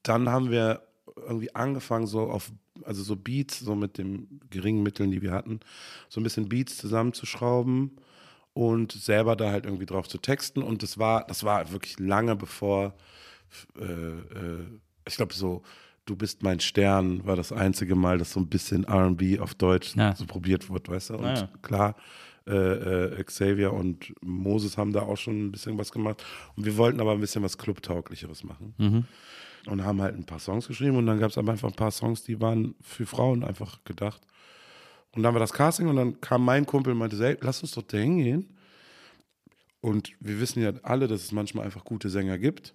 dann haben wir irgendwie angefangen, so auf, also so Beats, so mit den geringen Mitteln, die wir hatten, so ein bisschen Beats zusammenzuschrauben und selber da halt irgendwie drauf zu texten. Und das war, das war wirklich lange bevor, äh, äh, ich glaube so, Du bist mein Stern war das einzige Mal, dass so ein bisschen R&B auf Deutsch Ja. so probiert wurde, weißt du? Und Ah, ja. klar, äh, äh, Xavier und Moses haben da auch schon ein bisschen was gemacht. Und wir wollten aber ein bisschen was Clubtauglicheres machen. Mhm. Und haben halt ein paar Songs geschrieben und dann gab es aber einfach ein paar Songs, die waren für Frauen einfach gedacht. Und dann war das Casting und dann kam mein Kumpel und meinte, hey, lass uns doch da hingehen. Und wir wissen ja alle, dass es manchmal einfach gute Sänger gibt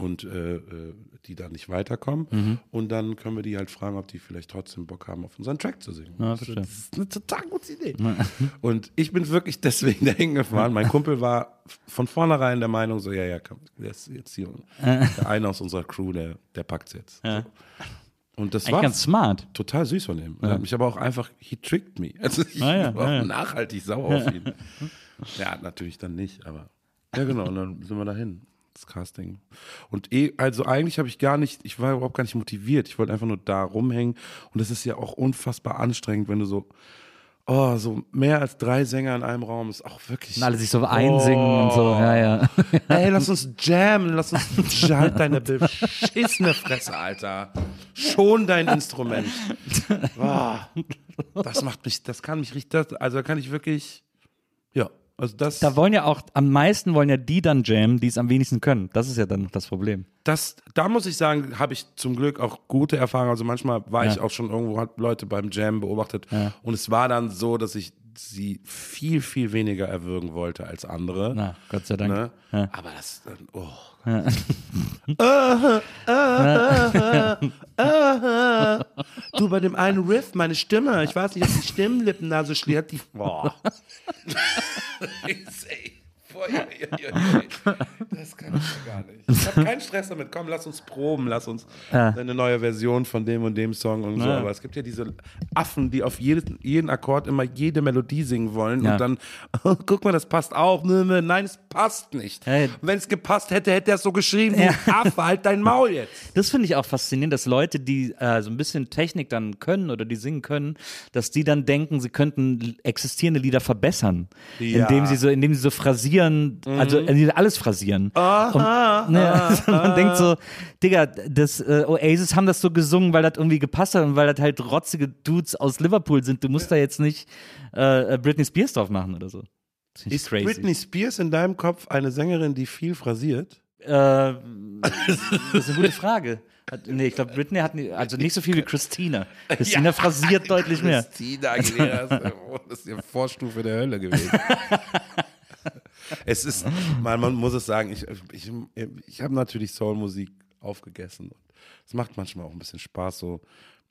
und äh, äh, die da nicht weiterkommen. Mhm. Und dann können wir die halt fragen, ob die vielleicht trotzdem Bock haben, auf unseren Track zu singen. Ja, das, verstehe. ist eine total gute Idee. Und ich bin wirklich deswegen dahin gefahren. Mein Kumpel war von vornherein der Meinung, so, ja, ja, komm, der ist jetzt hier. Der eine aus unserer Crew, der, der packt jetzt. Ja. Und das Eigentlich war ganz smart. total süß von ihm. Er hat mich aber auch einfach, he tricked me. Also ich Ah, ja, war ah, ja. nachhaltig sauer auf ihn. Ja, natürlich dann nicht, aber. Ja, genau, und dann sind wir dahin. Das Casting. Und eh, also eigentlich habe ich gar nicht, ich war überhaupt gar nicht motiviert. Ich wollte einfach nur da rumhängen. Und das ist ja auch unfassbar anstrengend, wenn du so oh, so mehr als drei Sänger in einem Raum ist auch wirklich. Und alle sich so einsingen und so. Ja, ja. Ey, lass uns jammen, lass uns halt deine beschissene Fresse, Alter. Schon dein Instrument. Oh, das macht mich, das kann mich richtig, also da kann ich wirklich, also das, Da wollen ja auch, am meisten wollen ja die dann jammen, die es am wenigsten können. Das ist ja dann noch das Problem. das, da muss ich sagen, habe ich zum Glück auch gute Erfahrungen. Also manchmal war ich Ja. auch schon irgendwo, hat Leute beim Jam beobachtet und es war dann so, dass ich sie viel, viel weniger erwürgen wollte als andere. Na, Gott sei Dank. Ne? Ja. Aber das dann, oh. Du, bei dem einen Riff, meine Stimme, ich weiß nicht, ob die Stimmlippen da so schliert, die. Boah. Boah, ey, ey, ey. Das kann ich ja gar nicht. Ich habe keinen Stress damit. Komm, lass uns proben, lass uns eine neue Version von dem und dem Song und so. Ja. Aber es gibt ja diese Affen, die auf jeden, jeden Akkord immer jede Melodie singen wollen Ja. und dann, oh, guck mal, das passt auch. Nein, es passt nicht. Hey. Wenn es gepasst hätte, hätte er es so geschrieben. Ja. Affe, halt dein Maul jetzt. Das finde ich auch faszinierend, dass Leute, die äh, so ein bisschen Technik dann können oder die singen können, dass die dann denken, sie könnten existierende Lieder verbessern, Ja. indem sie so, indem sie so phrasieren, also äh, alles phrasieren. und, ne, man denkt so, Digga, das äh, Oasis haben das so gesungen, weil das irgendwie gepasst hat und weil das halt rotzige Dudes aus Liverpool sind. Du musst da jetzt nicht äh, Britney Spears drauf machen oder so. Ist crazy. Britney Spears in deinem Kopf eine Sängerin, die viel phrasiert? Äh, das ist eine gute Frage. Hat, nee, ich glaube, Britney hat nie, also nicht so viel wie Christina. Christina phrasiert deutlich mehr. Christina Aguilera ist, oh, das ist die Vorstufe der Hölle gewesen. Es ist, man, man muss es sagen, ich, ich, ich habe natürlich Soulmusik aufgegessen. Es macht manchmal auch ein bisschen Spaß, so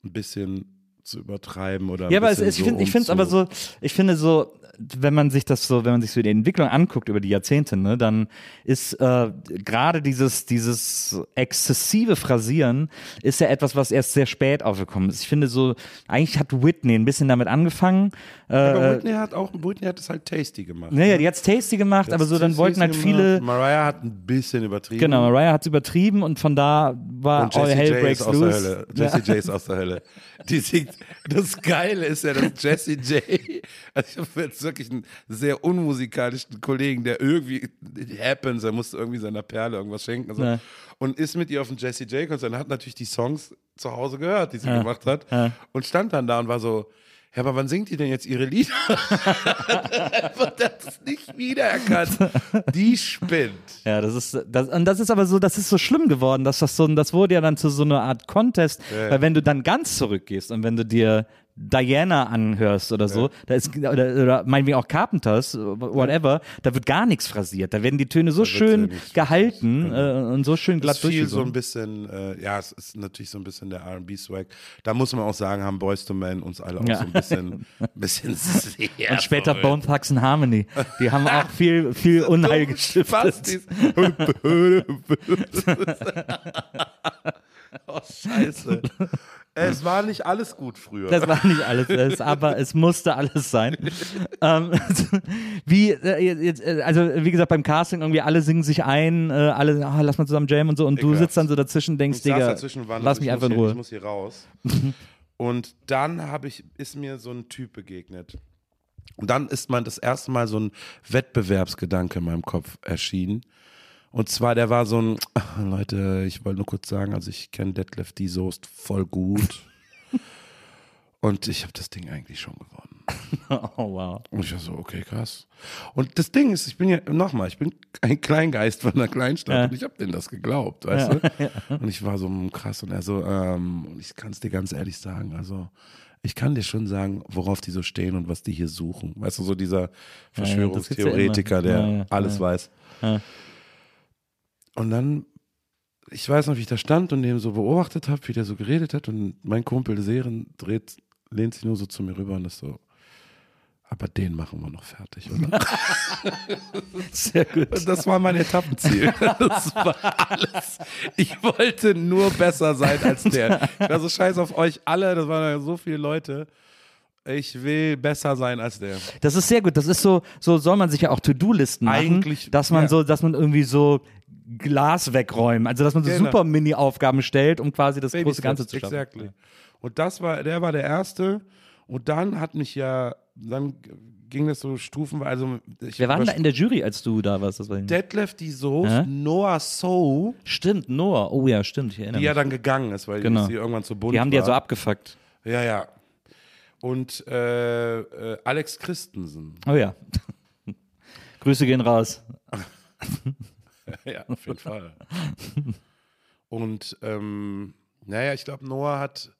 ein bisschen zu übertreiben oder Ja, aber es, es, ich so finde ich finde es aber so, ich finde so, wenn man sich das so, wenn man sich so die Entwicklung anguckt über die Jahrzehnte, ne, dann ist äh, gerade dieses, dieses exzessive Phrasieren ist ja etwas, was erst sehr spät aufgekommen ist. Ich finde so, eigentlich hat Whitney ein bisschen damit angefangen. Äh, Aber Whitney hat auch, Whitney hat es halt tasty gemacht. naja, die hat's tasty gemacht, aber so dann wollten halt viele, Mariah hat ein bisschen übertrieben. genau, Mariah hat's übertrieben und von da war Und All Jessie Hell J Breaks ist aus der Loose. Hölle. Jessie J ist aus der Hölle. Die singt, das Geile ist ja, dass Jessie J, also ich habe jetzt wirklich einen sehr unmusikalischen Kollegen, der irgendwie, happens, er musste irgendwie seiner Perle irgendwas schenken. So. Ja. Und ist mit ihr auf dem Jessie J Konzert und hat natürlich die Songs zu Hause gehört, die sie Ja. gemacht hat. Und stand dann da und war so, ja, aber wann singt die denn jetzt ihre Lieder? Das nicht wiedererkannt. Die spinnt. Ja, das ist, das, und das ist aber so, das ist so schlimm geworden, dass das so, das wurde ja dann zu so einer Art Contest, Ja. weil wenn du dann ganz zurückgehst und wenn du dir Diana anhörst oder so, da ist, oder, oder meinetwegen auch Carpenters, whatever, da wird gar nichts phrasiert. Da werden die Töne so schön gehalten äh, und so schön glatt ist viel so ein bisschen, äh, ja, es ist natürlich so ein bisschen der R&B-Swag. Da muss man auch sagen, haben Boys to Men uns alle auch Ja. so ein bisschen, bisschen sehr Und später verrückt. Bone Thugs and Harmony. Die haben auch viel, viel Unheil gestiftet. Oh, scheiße. Es war nicht alles gut früher. Das war nicht alles, das, aber es musste alles sein. ähm, wie, äh, äh, also wie gesagt, beim Casting irgendwie alle singen sich ein, äh, alle, ah, lass mal zusammen jammen und so, und du Ekelhaft. sitzt dann so dazwischen, denkst, ich saß Digga, dazwischen, lass ich mich einfach in hier, Ruhe. Ich muss hier raus. Und dann habe ich, ist mir so ein Typ begegnet. Und dann ist man das erste Mal so ein Wettbewerbsgedanke in meinem Kopf erschienen. Und zwar, der war so ein, "Ah, Leute, ich wollte nur kurz sagen, also ich kenne Detlef die Soest voll gut. Und ich habe das Ding eigentlich schon gewonnen. Oh, wow. Und ich war so, okay, krass. Und das Ding ist, ich bin ja, nochmal, ich bin ein Kleingeist von einer Kleinstadt Ja. und ich habe denen das geglaubt, weißt du? Und ich war so mm, krass und er so, ähm, und ich kann es dir ganz ehrlich sagen, also ich kann dir schon sagen, worauf die so stehen und was die hier suchen. Weißt du, so dieser ja Verschwörungstheoretiker, der Ja, ja, alles ja. weiß. Und dann, ich weiß noch, wie ich da stand und den so beobachtet habe, wie der so geredet hat und mein Kumpel Seren dreht, lehnt sich nur so zu mir rüber und ist so, aber den machen wir noch fertig, oder? Sehr gut. Das war mein Etappenziel. Das war alles. Ich wollte nur besser sein als der. Ich war so scheiß auf euch alle, das waren ja so viele Leute. Ich will besser sein als der. Das ist sehr gut. Das ist so, so soll man sich ja auch To-Do-Listen machen, Eigentlich, dass man ja. so, dass man irgendwie so Glas wegräumen, also dass man so Genau. super Mini-Aufgaben stellt, um quasi das große Baby Ganze Steps, zu schaffen. Exactly. Und das war, der war der erste. Und dann hat mich ja dann ging das so Stufen, also ich Wer war denn da in der Jury, als du da warst? Das war Detlef die Hä? Noah So, Stimmt, Noah. Oh ja, stimmt. Ich erinnere die ja dann gegangen ist, weil Genau. sie irgendwann zu bunt Die haben die ja war. so abgefuckt. Ja, ja. Und äh, äh, Alex Christensen. Oh ja. Grüße gehen raus. ja, auf jeden Fall. Und ähm, naja, ich glaube, Noah hat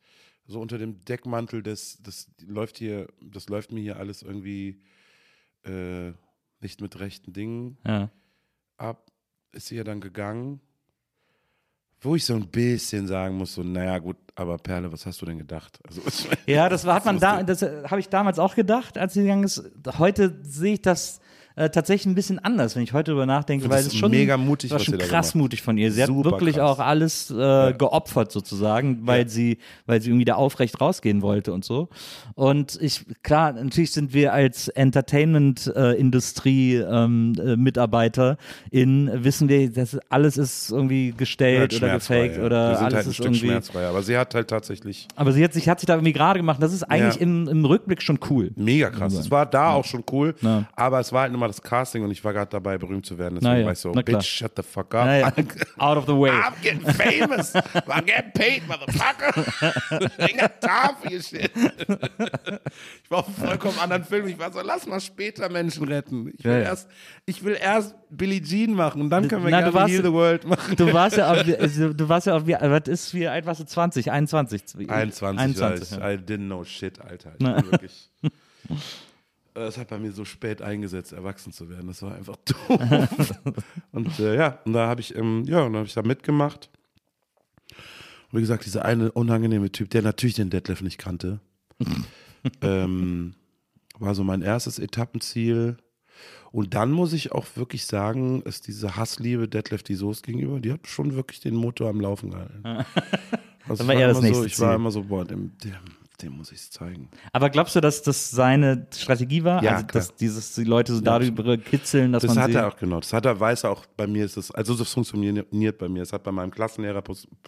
so unter dem Deckmantel des, das läuft hier, das läuft mir hier alles irgendwie äh, nicht mit rechten Dingen Ja. ab, ist sie ja dann gegangen. Wo ich so ein bisschen sagen muss, so, naja, gut, aber Perle, was hast du denn gedacht? Also, Ja, das war, hat man da, das äh, habe ich damals auch gedacht, als sie gegangen ist. Heute sehe ich das äh, tatsächlich ein bisschen anders, wenn ich heute darüber nachdenke, weil es schon mega mutig, war was schon krass mutig von ihr. Sie Super hat wirklich krass. auch alles äh, geopfert sozusagen, weil sie, weil sie irgendwie da aufrecht rausgehen wollte und so. Und ich, klar, natürlich sind wir als Entertainment-Industrie ähm, äh, in wissen wir, dass alles ist irgendwie gestellt oder schmerzfrei, gefaked ja. oder Wir sind alles halt ein ist Stück irgendwie. schmerzfrei, aber sie hat halt tatsächlich Aber sie hat sich, hat sich da irgendwie gerade gemacht. Das ist eigentlich Ja. im, im Rückblick schon cool. Mega krass. Es war da auch schon cool, Ja. aber es war halt mal das Casting und ich war gerade dabei, berühmt zu werden. Deswegen Na ja, war ich so, bitch, shut the fuck up. Naja, out of the way. I'm getting famous. I'm getting paid, motherfucker. Ain't got time for your shit. ich war auf einem vollkommen anderen Film. Ich war so, lass mal später Menschen retten. Ich will, Ja, ja. Erst, ich will erst Billie Jean machen und dann können wir Na, gerne warst- Heal the World machen. Du warst ja auch, also, du warst ja wie, was ist, wie alt warst du? 20, 21? 21, 21 ja. ja. I, I didn't know shit, Alter. Ich bin wirklich, es hat bei mir so spät eingesetzt, erwachsen zu werden. Das war einfach doof. und äh, ja, und da habe ich, ähm, ja, und dann habe ich da mitgemacht. Und wie gesagt, dieser eine unangenehme Typ, der natürlich den Detlef nicht kannte, ähm, war so mein erstes Etappenziel. Und dann muss ich auch wirklich sagen, ist diese Hassliebe Detlef die Soße gegenüber, die hat schon wirklich den Motor am Laufen gehalten. Also war ich eher das immer nächste so, ich war immer so, boah, dem, dem, dem muss ich es zeigen. Aber glaubst du, dass das seine Strategie war? Ja, also, klar. dass dieses, die Leute so darüber kitzeln, dass Das man hat sie, er auch genau. Das hat er, weiß er auch bei mir ist es, also das funktioniert bei mir. Es hat bei meinem Klassenlehrer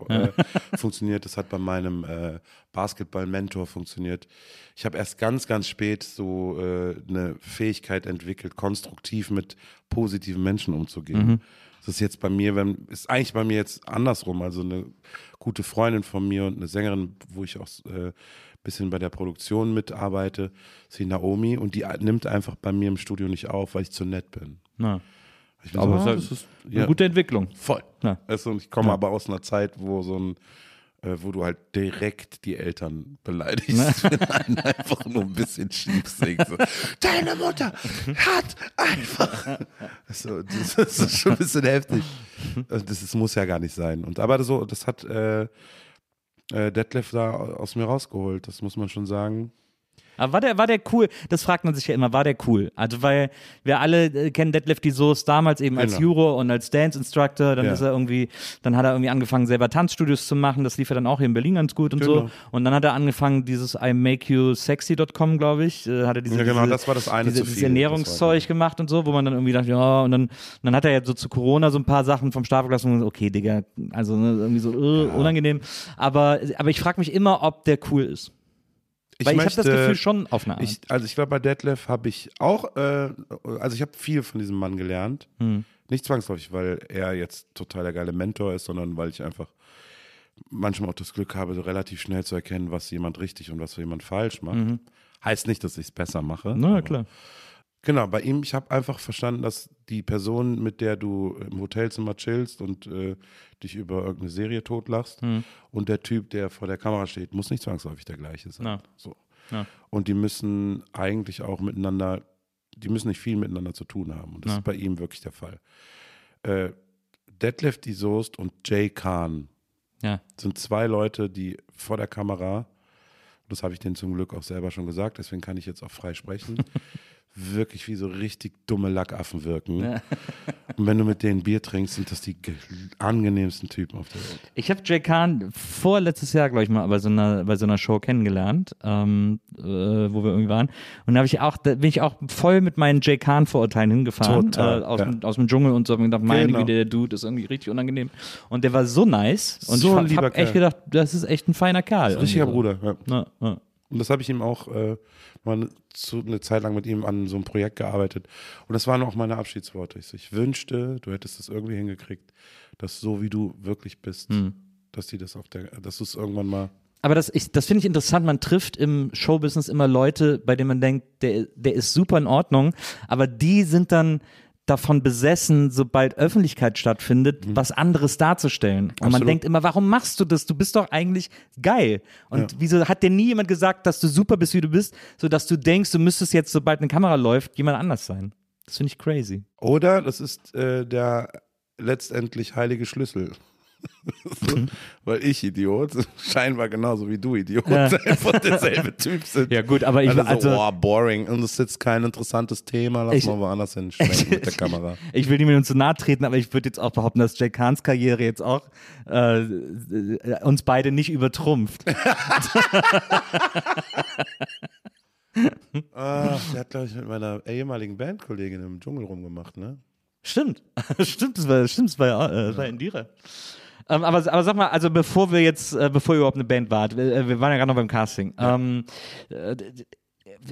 äh, funktioniert, das hat bei meinem äh, Basketball-Mentor funktioniert. Ich habe erst ganz, ganz spät so äh, eine Fähigkeit entwickelt, konstruktiv mit positiven Menschen umzugehen. Das ist jetzt bei mir, wenn, ist eigentlich bei mir jetzt andersrum. Also eine gute Freundin von mir und eine Sängerin, wo ich auch äh, bisschen bei der Produktion mitarbeite, ist die Naomi und die nimmt einfach bei mir im Studio nicht auf, weil ich zu nett bin. Na, Ich aber so, ah, das ist eine ja, gute Entwicklung. voll. Ja. Also, ich komme aber aus einer Zeit, wo so ein äh, wo du halt direkt die Eltern beleidigst, wenn einer einfach nur ein bisschen schief. So, Deine Mutter hat einfach. So, das, das ist schon ein bisschen heftig. Das, das muss ja gar nicht sein. Und aber so, das hat äh, äh, Detlef da aus mir rausgeholt, das muss man schon sagen. Aber war der, war der cool? Das fragt man sich ja immer, war der cool? Also, weil wir alle äh, kennen Deadlift die Soße damals eben als Genau. Juror und als Dance Instructor. Dann Ja. ist er irgendwie, dann hat er irgendwie angefangen, selber Tanzstudios zu machen. Das lief ja dann auch hier in Berlin ganz gut und so. Genau. Und dann hat er angefangen, dieses I make you sexy.com, glaube ich, äh, hat er diese, Ja, genau, diese, das war das eine diese, dieses. Ernährungszeug gemacht und so, wo man dann irgendwie dachte, ja, und dann, und dann hat er ja so zu Corona so ein paar Sachen vom Stapel gelassen und so, okay, Digga, also ne, irgendwie so äh, unangenehm. Aber, aber ich frage mich immer, ob der cool ist. Ich Weil ich habe das Gefühl schon auf eine Art. Ich, also ich glaube, bei Detlef habe ich auch, äh, also ich habe viel von diesem Mann gelernt. Hm. Nicht zwangsläufig, weil er jetzt total der geile Mentor ist, sondern weil ich einfach manchmal auch das Glück habe, so relativ schnell zu erkennen, was jemand richtig und was jemand falsch macht. Heißt nicht, dass ich es besser mache. Mhm. Na aber- klar. Genau, bei ihm, ich habe einfach verstanden, dass die Person, mit der du im Hotelzimmer chillst und äh, dich über irgendeine Serie totlachst Hm. und der Typ, der vor der Kamera steht, muss nicht zwangsläufig der gleiche sein. Na. So. Ja. Und die müssen eigentlich auch miteinander, die müssen nicht viel miteinander zu tun haben. Und das Ja. ist bei ihm wirklich der Fall. Äh, Detlef die Soest und Jay Kahn Ja. sind zwei Leute, die vor der Kamera, das habe ich denen zum Glück auch selber schon gesagt, deswegen kann ich jetzt auch frei sprechen, wirklich wie so richtig dumme Lackaffen wirken. Und wenn du mit denen Bier trinkst, sind das die ge- angenehmsten Typen auf der Welt. Ich habe Jay Kahn vorletztes Jahr, glaube ich, mal bei so einer, bei so einer Show kennengelernt, ähm, äh, wo wir irgendwie waren. Und da ich auch, da bin ich auch voll mit meinen Jay Kahn-Vorurteilen hingefahren. Total, äh, aus, ja. dem, aus dem Dschungel und so. Mir gedacht, meine Genau. Güte, der Dude ist irgendwie richtig unangenehm. Und der war so nice. Und So ich habe echt gedacht, das ist echt ein feiner Kerl. Richtiger so. Bruder. Ja. Ja, ja. Und das habe ich ihm auch äh, mal zu, eine Zeit lang mit ihm an so einem Projekt gearbeitet. Und das waren auch meine Abschiedsworte. Ich, so, ich wünschte, du hättest es irgendwie hingekriegt, dass so wie du wirklich bist, Hm. dass die das auf der, dass du es irgendwann mal. Aber das, ich- das finde ich interessant. Man trifft im Showbusiness immer Leute, bei denen man denkt, der, der ist super in Ordnung, aber die sind dann davon besessen, sobald Öffentlichkeit stattfindet, was anderes darzustellen. Und man Absolut. denkt immer, warum machst du das? Du bist doch eigentlich geil. Und wieso hat dir nie jemand gesagt, dass du super bist, wie du bist, sodass du denkst, du müsstest jetzt, sobald eine Kamera läuft, jemand anders sein? Das finde ich crazy. Oder das ist äh, der letztendlich heilige Schlüssel. so, weil ich Idiot, scheinbar genauso wie du Idiot, einfach derselbe Typ sind. Ja, gut, aber ich- Alle so, also- oh, boring. Und es ist jetzt kein interessantes Thema, lass Ich- mal woanders hinschwenken mit der Kamera. Ich will niemandem zu nahe treten, aber ich würde jetzt auch behaupten, dass Jack Kahns Karriere jetzt auch äh, äh, uns beide nicht übertrumpft. Ah, der hat, glaube ich, mit meiner ehemaligen Bandkollegin im Dschungel rumgemacht, ne? Stimmt, stimmt, das war, stimmt, das war, äh, das war Indira. Ähm, aber, aber sag mal, also bevor wir jetzt, äh, bevor ihr überhaupt eine Band wart, wir, wir waren ja gerade noch beim Casting. Ähm, äh,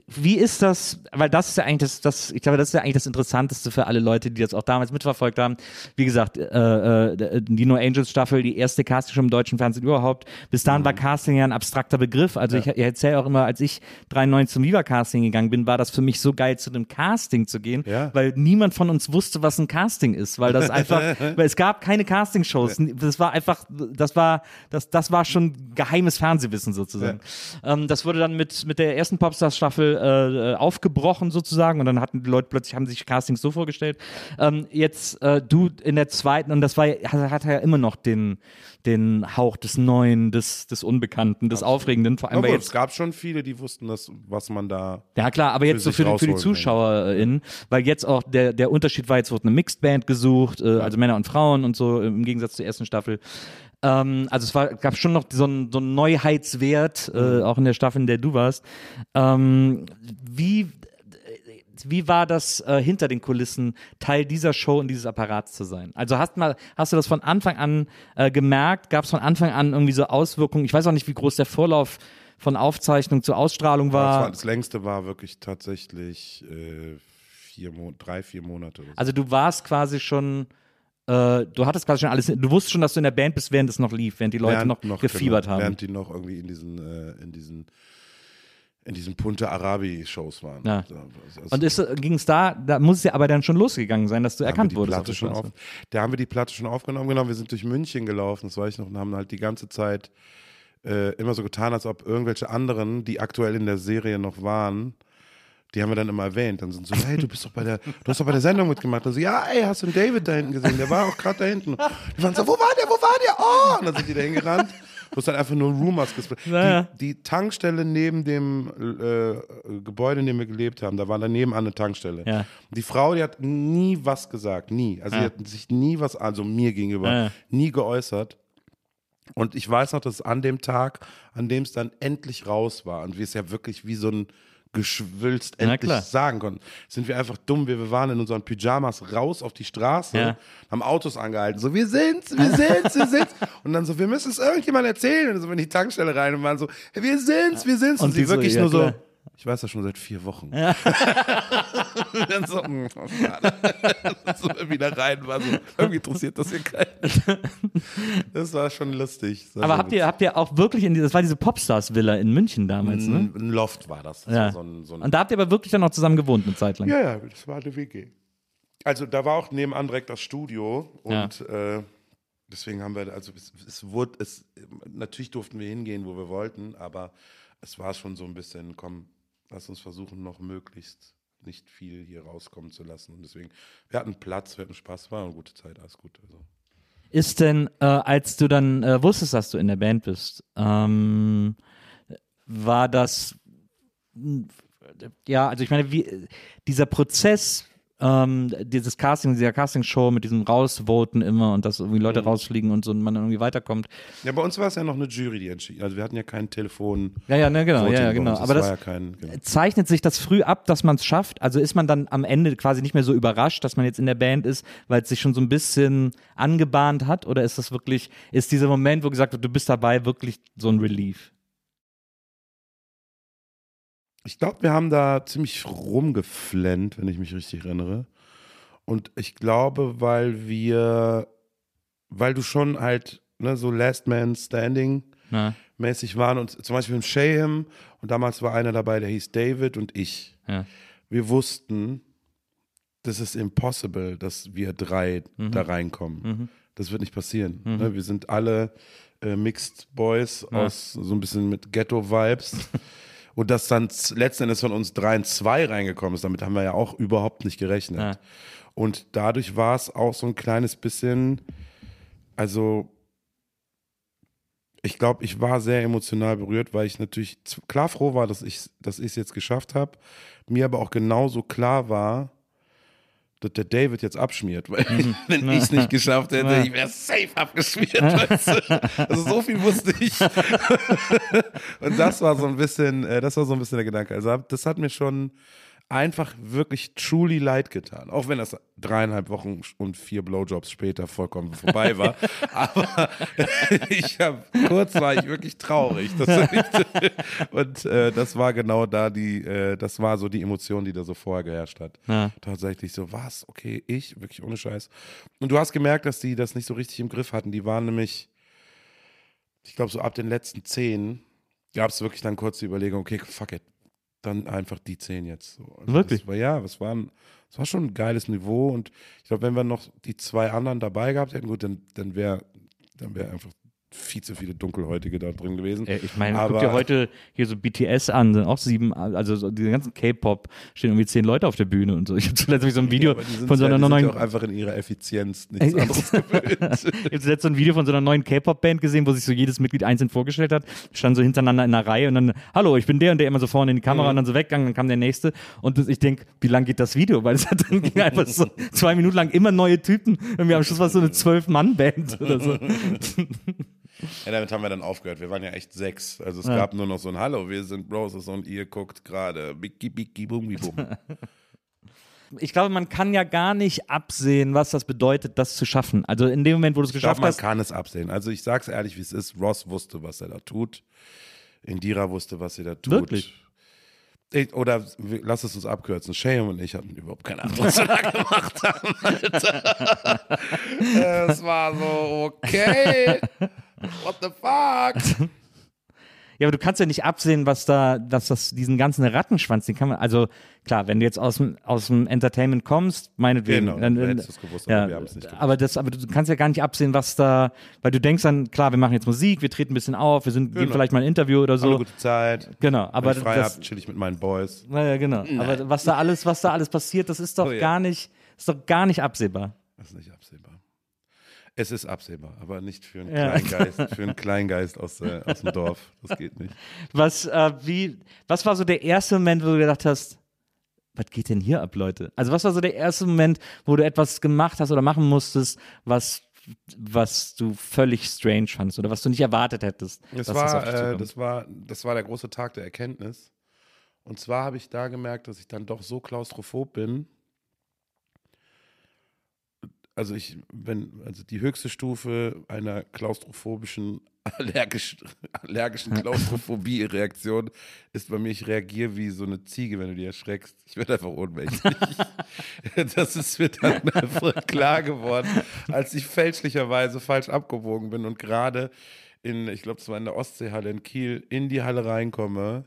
wie ist das, weil das ist ja eigentlich das, das, ich glaube, das ist ja eigentlich das Interessanteste für alle Leute, die das auch damals mitverfolgt haben. Wie gesagt, äh, äh, die No Angels Staffel, die erste Casting schon im deutschen Fernsehen überhaupt. Bis dahin war Casting ja ein abstrakter Begriff. Also ich, ich erzähle auch immer, als ich 93 zum Viva Casting gegangen bin, war das für mich so geil, zu einem Casting zu gehen, Ja. weil niemand von uns wusste, was ein Casting ist, weil das einfach, weil es gab keine Castingshows. Das war einfach, das war, das, das war schon geheimes Fernsehwissen sozusagen. Ähm, das wurde dann mit, mit der ersten Popstars-Staffel äh, äh, aufgebrochen sozusagen und dann hatten die Leute plötzlich, haben sich Castings so vorgestellt. Ähm, jetzt äh, du in der zweiten und das war, hat, hat ja immer noch den, den Hauch des Neuen, des, des Unbekannten, des Aufregenden, vor allem Aber weil es jetzt gab schon viele, die wussten, das, was man da. ja klar, aber jetzt so für, die- für die ZuschauerInnen, weil jetzt auch der, der Unterschied war, jetzt wurde eine Mixed Band gesucht, äh, also Männer und Frauen und so im Gegensatz zur ersten Staffel. Ähm, also es war, gab schon noch so einen so einen Neuheitswert, äh, auch in der Staffel, in der du warst. Ähm, wie, wie war das äh, hinter den Kulissen, Teil dieser Show und dieses Apparats zu sein? Also hast, mal, hast du das von Anfang an äh, gemerkt? Gab es von Anfang an irgendwie so Auswirkungen? Ich weiß auch nicht, wie groß der Vorlauf von Aufzeichnung zur Ausstrahlung Das, war. war, das längste war wirklich tatsächlich äh, vier Mo drei, vier Monate. Oder so. Also du warst quasi schon, äh, du hattest quasi schon alles, du wusstest schon, dass du in der Band bist, während es noch lief, während die Leute Während noch, gefiebert genau, haben. Während die noch irgendwie in diesen, äh, in diesen, in diesen Punta Arabi-Shows waren. Ja. Also, Und ging es da, da muss es ja aber dann schon losgegangen sein, dass du erkannt wurdest. Schon auf, da haben wir die Platte schon aufgenommen. Genau, wir sind durch München gelaufen, das weiß ich noch, und haben halt die ganze Zeit äh, immer so getan, als ob irgendwelche anderen, die aktuell in der Serie noch waren, die haben wir dann immer erwähnt. Dann sind so, hey, du bist doch bei der, du hast doch bei der Sendung mitgemacht. Und so, ja, ey, hast du den David da hinten gesehen? Der war auch gerade da hinten. Die waren so, wo war der, wo war der? Oh! Und dann sind die da hingerannt. Du hast dann einfach nur Rumors gesprochen. Ja. Die, die Tankstelle neben dem äh, Gebäude, in dem wir gelebt haben, da war daneben an eine Tankstelle. Ja. Die Frau, die hat nie was gesagt, nie. Also Ja. sie hat sich nie was, also mir gegenüber, Ja. nie geäußert. Und ich weiß noch, dass an dem Tag, an dem es dann endlich raus war und wir es ja wirklich wie so ein Geschwülst endlich sagen konnten, sind wir einfach dumm. Wir, wir waren in unseren Pyjamas raus auf die Straße, Ja. haben Autos angehalten, so wir sind's, wir sind's, wir sind's. Und dann so, wir müssen es irgendjemand erzählen. Und so in die Tankstelle rein und waren so, wir sind's, wir sind's. Und, Und sie so, wirklich ja, nur klar. so, ich weiß das schon seit vier Wochen. Und dann so, mm, oh, schade. so wieder rein, war so, irgendwie interessiert das hier keinen. Das war schon lustig. War Aber habt ihr, habt ihr auch wirklich, in die, das war diese Popstars-Villa in München damals, ne? ein, Loft war das. das Ja. war so ein, so ein Und da habt ihr aber wirklich dann noch zusammen gewohnt eine Zeit lang. ja, ja, das war eine WG. Also da war auch nebenan direkt das Studio und äh, deswegen haben wir, also es, es wurde, es, natürlich durften wir hingehen, wo wir wollten, aber es war schon so ein bisschen, komm, lass uns versuchen, noch möglichst nicht viel hier rauskommen zu lassen. Und deswegen, wir hatten Platz, wir hatten Spaß, war eine gute Zeit, alles gut. Also. Ist denn, äh, als du dann äh, wusstest, dass du in der Band bist, ähm, war das, ja, also ich meine, wie, dieser Prozess, ähm, dieses Casting, dieser Castingshow mit diesem Rausvoten immer und dass irgendwie Mhm. Leute rausfliegen und so und man dann irgendwie weiterkommt. Ja, bei uns war es ja noch eine Jury, die entschieden. Also wir hatten ja kein Telefon. Ja, ja, ne, genau, Voting ja, ja, genau. Aber das ja kein, genau. zeichnet sich das früh ab, dass man es schafft? Also ist man dann am Ende quasi nicht mehr so überrascht, dass man jetzt in der Band ist, weil es sich schon so ein bisschen angebahnt hat? Oder ist das wirklich, ist dieser Moment, wo gesagt wird, du bist dabei, wirklich so ein Relief? Ich glaube, wir haben da ziemlich rumgeflennt, wenn ich mich richtig erinnere. Und ich glaube, weil wir, weil du schon halt ne, so Last Man Standing Na, mäßig waren und zum Beispiel im Shayham und damals war einer dabei, der hieß David und ich. ja. Wir wussten, das ist impossible, dass wir drei Mhm. da reinkommen. Das wird nicht passieren. Ne? Wir sind alle äh, Mixed Boys aus so ein bisschen mit Ghetto-Vibes. Und dass dann letzten Endes von uns drei in zwei reingekommen ist, damit haben wir ja auch überhaupt nicht gerechnet. Ja. Und dadurch war es auch so ein kleines bisschen, also ich glaube, ich war sehr emotional berührt, weil ich natürlich klar froh war, dass ich dass ich es jetzt geschafft habe. Mir aber auch genauso klar war, dass der David jetzt abschmiert. Weil wenn ich es nicht geschafft hätte, Ja. ich wäre safe abgeschmiert. Weißt du? Also so viel wusste ich. Und das war so ein bisschen, äh, das war so ein bisschen der Gedanke. Also das hat mir schon einfach wirklich truly leid getan. Auch wenn das dreieinhalb Wochen und vier Blowjobs später vollkommen vorbei war. Aber ich habe kurz war ich wirklich traurig. Das, und äh, das war genau da die, äh, das war so die Emotion, die da so vorher geherrscht hat. Ja. Tatsächlich so, was? Okay, ich? Wirklich ohne Scheiß. Und du hast gemerkt, dass die das nicht so richtig im Griff hatten. Die waren nämlich, ich glaube, so ab den letzten zehn gab es wirklich dann kurz die Überlegung, okay, fuck it. Dann einfach die zehn jetzt. So. Also Wirklich? Das war, ja, das war, ein, das war schon ein geiles Niveau. Und ich glaube, wenn wir noch die zwei anderen dabei gehabt hätten, gut, dann, dann wäre dann wär einfach viel zu viele Dunkelhäutige da drin gewesen. Äh, Ich meine, guck dir heute hier so BTS an, sind auch sieben, also so diese ganzen K-Pop, stehen irgendwie zehn Leute auf der Bühne und so. Ich habe zuletzt hab so ein Video die sind von so ja, einer die sind neuen, ja auch einfach in ihrer Effizienz nichts anderes gewöhnt. ich habe zuletzt so ein Video von so einer neuen K-Pop-Band gesehen, wo sich so jedes Mitglied einzeln vorgestellt hat, standen so hintereinander in einer Reihe und dann, hallo, ich bin der und der immer so vorne in die Kamera und dann so weggegangen, dann kam der nächste und ich denke, wie lang geht das Video? Weil es hat dann ging einfach so zwei Minuten lang immer neue Typen und wir am Schluss war es so eine Zwölf-Mann-Band oder so. Ja, damit haben wir dann aufgehört. Wir waren ja echt sechs. Also es gab nur noch so ein Hallo, wir sind Roses und ihr guckt gerade. Biki, biki, bumi, bum. Ich glaube, man kann ja gar nicht absehen, was das bedeutet, das zu schaffen. Also in dem Moment, wo du es geschafft man hast, kann es absehen. Also ich sag's ehrlich, wie es ist. Ross wusste, was er da tut. Indira wusste, was sie da tut. Wirklich? Ich, oder lass es uns abkürzen. Shane und ich hatten überhaupt keine Ahnung, was wir da gemacht haben. Alter. es war so, okay. What the fuck? Ja, aber du kannst ja nicht absehen, was da, dass das diesen ganzen Rattenschwanz, den kann man, also klar, wenn du jetzt aus dem, aus dem Entertainment kommst, meinetwegen. Genau, dann, dann, hättest es gewusst, aber ja, wir haben es nicht gewusst. aber das, aber du kannst ja gar nicht absehen, was da, weil du denkst dann, klar, wir machen jetzt Musik, wir treten ein bisschen auf, wir sind, geben Genau. vielleicht mal ein Interview oder So. Eine gute Zeit. Genau, aber Wenn ich frei das, hab, chill ich mit meinen Boys. naja, genau. Aber was da alles, was da alles passiert, das ist doch Oh ja. gar nicht, ist doch gar nicht absehbar. Das ist nicht absehbar. Es ist absehbar, aber nicht für einen Ja. Kleingeist, für einen Kleingeist aus, äh, aus dem Dorf. Das geht nicht. Was, äh, wie, was war so der erste Moment, wo du gedacht hast, was geht denn hier ab, Leute? Also was war so der erste Moment, wo du etwas gemacht hast oder machen musstest, was, was du völlig strange fandest oder was du nicht erwartet hättest? Das war, äh, das, war, das war der große Tag der Erkenntnis. Und zwar habe ich da gemerkt, dass ich dann doch so klaustrophob bin. Also ich, wenn, also die höchste Stufe einer klaustrophobischen, allergisch, allergischen Klaustrophobie-Reaktion ist bei mir, ich reagiere wie so eine Ziege, wenn du die erschreckst. Ich werde einfach ohnmächtig. das ist mir dann einfach klar geworden, als ich fälschlicherweise falsch abgebogen bin und gerade in, ich glaube, es war in der Ostseehalle in Kiel, in die Halle reinkomme.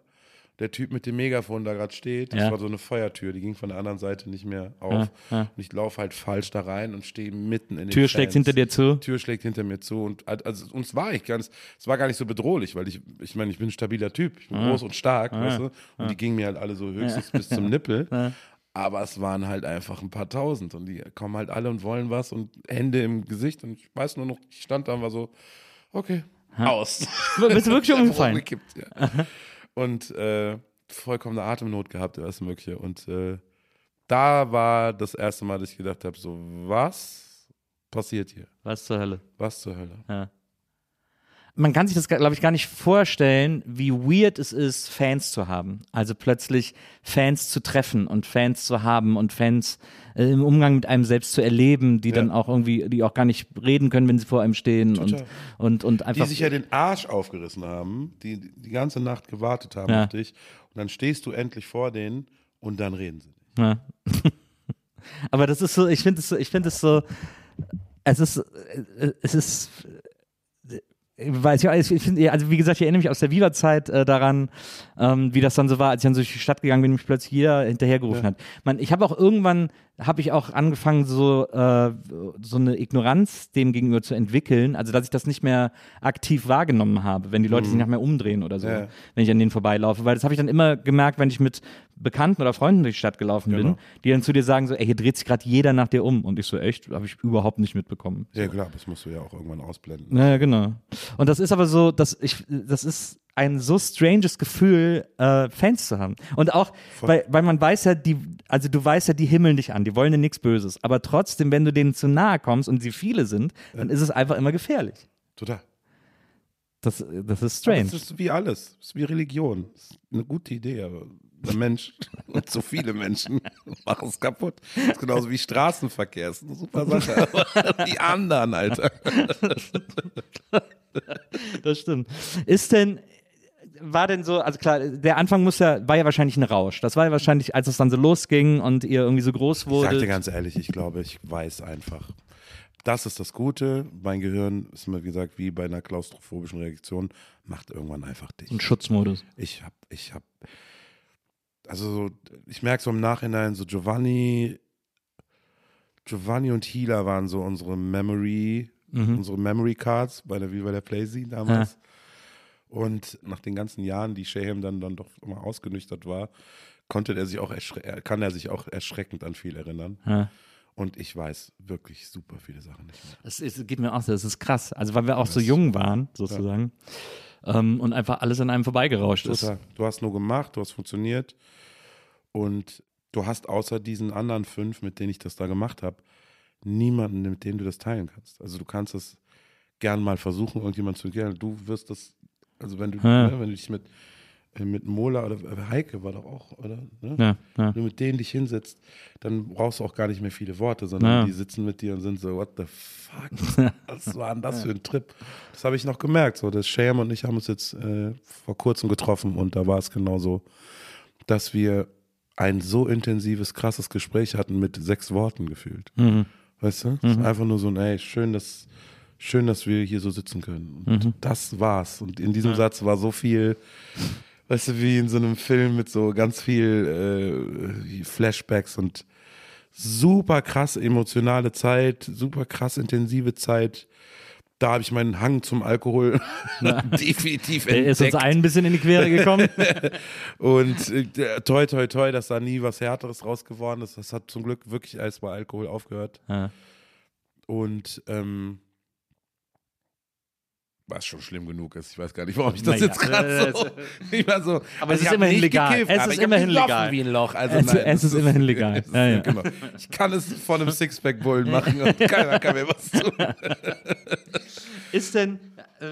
Der Typ mit dem Megafon da gerade steht, das Ja. war so eine Feuertür, die ging von der anderen Seite nicht mehr auf. Ja, ja. Und ich laufe halt falsch da rein und stehe mitten in den Tür schlägt Fans. hinter dir zu. Tür schlägt hinter mir zu und also uns war ich ganz, es war gar nicht so bedrohlich, weil ich, ich meine, ich bin ein stabiler Typ, ich bin groß und stark, weißt du, und die gingen mir halt alle so höchstens bis zum Nippel. Aber es waren halt einfach ein paar tausend und die kommen halt alle und wollen was und Hände im Gesicht und ich weiß nur noch, ich stand da und war so, okay, aus. Bist du wirklich umgefallen? Umgekippt, ja. Und äh, vollkommene Atemnot gehabt, alles Mögliche. Und äh, da war das erste Mal, dass ich gedacht habe, so, was passiert hier? Was zur Hölle? Was zur Hölle? Ja. Man kann sich das, glaube ich, gar nicht vorstellen, wie weird es ist, Fans zu haben. Also plötzlich Fans zu treffen und Fans zu haben und Fans äh, im Umgang mit einem selbst zu erleben, die Ja. dann auch irgendwie, die auch gar nicht reden können, wenn sie vor einem stehen und, Total. und, und Die einfach. sich ja den Arsch aufgerissen haben, die die ganze Nacht gewartet haben Ja. auf dich. Und dann stehst du endlich vor denen und dann reden sie. Ja. Aber das ist so, ich finde es so, ich finde es so, es ist, äh, es ist, weiß ich, ich finde, also wie gesagt, ich erinnere mich aus der Viva-Zeit äh, daran, ähm, wie das dann so war, als ich dann so durch die Stadt gegangen bin und mich plötzlich jeder hinterhergerufen hat. Man, ich habe auch irgendwann, habe ich auch angefangen, so, äh, so eine Ignoranz dem gegenüber zu entwickeln, also dass ich das nicht mehr aktiv wahrgenommen habe, wenn die Leute sich nicht mehr umdrehen oder so, Ja. wenn ich an denen vorbeilaufe, weil das habe ich dann immer gemerkt, wenn ich mit Bekannten oder Freunden durch die Stadt gelaufen bin, Genau. die dann zu dir sagen so, ey, hier dreht sich gerade jeder nach dir um und ich so, echt, habe ich überhaupt nicht mitbekommen. Ja, klar, das musst du ja auch irgendwann ausblenden. Naja, genau. Und das ist aber so, dass ich, das ist ein so stranges Gefühl, äh, Fans zu haben. Und auch, weil, weil man weiß ja, die, also du weißt ja, die himmeln dich an, die wollen dir nichts Böses. Aber trotzdem, wenn du denen zu nahe kommst und sie viele sind, dann ist es einfach immer gefährlich. Total. Das, das ist strange. Es ist wie alles. Es ist wie Religion. Es ist eine gute Idee, aber der Mensch und so viele Menschen machen es kaputt. Das ist genauso wie Straßenverkehr. Das ist eine super Sache. Aber die anderen, Alter. Das stimmt. Ist denn, war denn so, also klar, der Anfang muss ja, war ja wahrscheinlich ein Rausch. Das war ja wahrscheinlich, als es dann so losging und ihr irgendwie so groß Ich sag wurde. dir ganz ehrlich, ich glaube, ich weiß einfach. Das ist das Gute. Mein Gehirn ist immer, wie gesagt, wie bei einer klaustrophobischen Reaktion, macht irgendwann einfach dich. Ein Schutzmodus. Ich hab, ich hab, also so, ich merke so im Nachhinein, so Giovanni, Giovanni und Hila waren so unsere Memory, unsere Memory Cards bei der Viva der Playsee damals. Und nach den ganzen Jahren, die Shaham dann, dann doch immer ausgenüchtert war, konnte er sich auch kann er sich auch erschreckend an viel erinnern. Ja. Und ich weiß wirklich super viele Sachen nicht mehr. Das ist, geht mir auch so, das ist krass. Also weil wir auch so jung waren, sozusagen. Ähm, und einfach alles an einem vorbeigerauscht ist. Du hast nur gemacht, du hast funktioniert und du hast außer diesen anderen fünf, mit denen ich das da gemacht habe, niemanden, mit dem du das teilen kannst. Also du kannst es gern mal versuchen, irgendjemand zu erklären. Du wirst das, also wenn du, Ja. ne, wenn du dich mit, äh, mit Mola oder äh, Heike war doch auch, oder? Ne? Ja, ja. Wenn du mit denen dich hinsetzt, dann brauchst du auch gar nicht mehr viele Worte, sondern Ja. die sitzen mit dir und sind so, what the fuck? Was war denn das für ein Trip? Das habe ich noch gemerkt. So, das Sham und ich haben uns jetzt äh, vor kurzem getroffen und da war es genauso, dass wir ein so intensives, krasses Gespräch hatten mit sechs Worten gefühlt. Mhm. Weißt du? Ist einfach nur so ein, ey, schön, dass, schön, dass wir hier so sitzen können. Und Mhm. das war's. Und in diesem Satz war so viel, weißt du, wie in so einem Film mit so ganz viel äh, Flashbacks und super krass emotionale Zeit, super krass intensive Zeit. Da habe ich meinen Hang zum Alkohol definitiv Der ist uns entdeckt. ein bisschen in die Quere gekommen. Und äh, toi, toi, toi, dass da nie was Härteres raus geworden ist. Das hat zum Glück wirklich alles bei Alkohol aufgehört. Ja. Und ähm, was schon schlimm genug ist. Ich weiß gar nicht, warum ich das Naja, jetzt gerade äh, so. Ich war so Aber es also ist immerhin legal. gekifft, Es ist immerhin legal. Wie ein Loch. Also Es- nein, es das ist immerhin legal. ist- Ja, ja. Genau. Ich kann es von einem Sixpack-Bullen machen und keiner kann mir was tun. Ist denn, äh,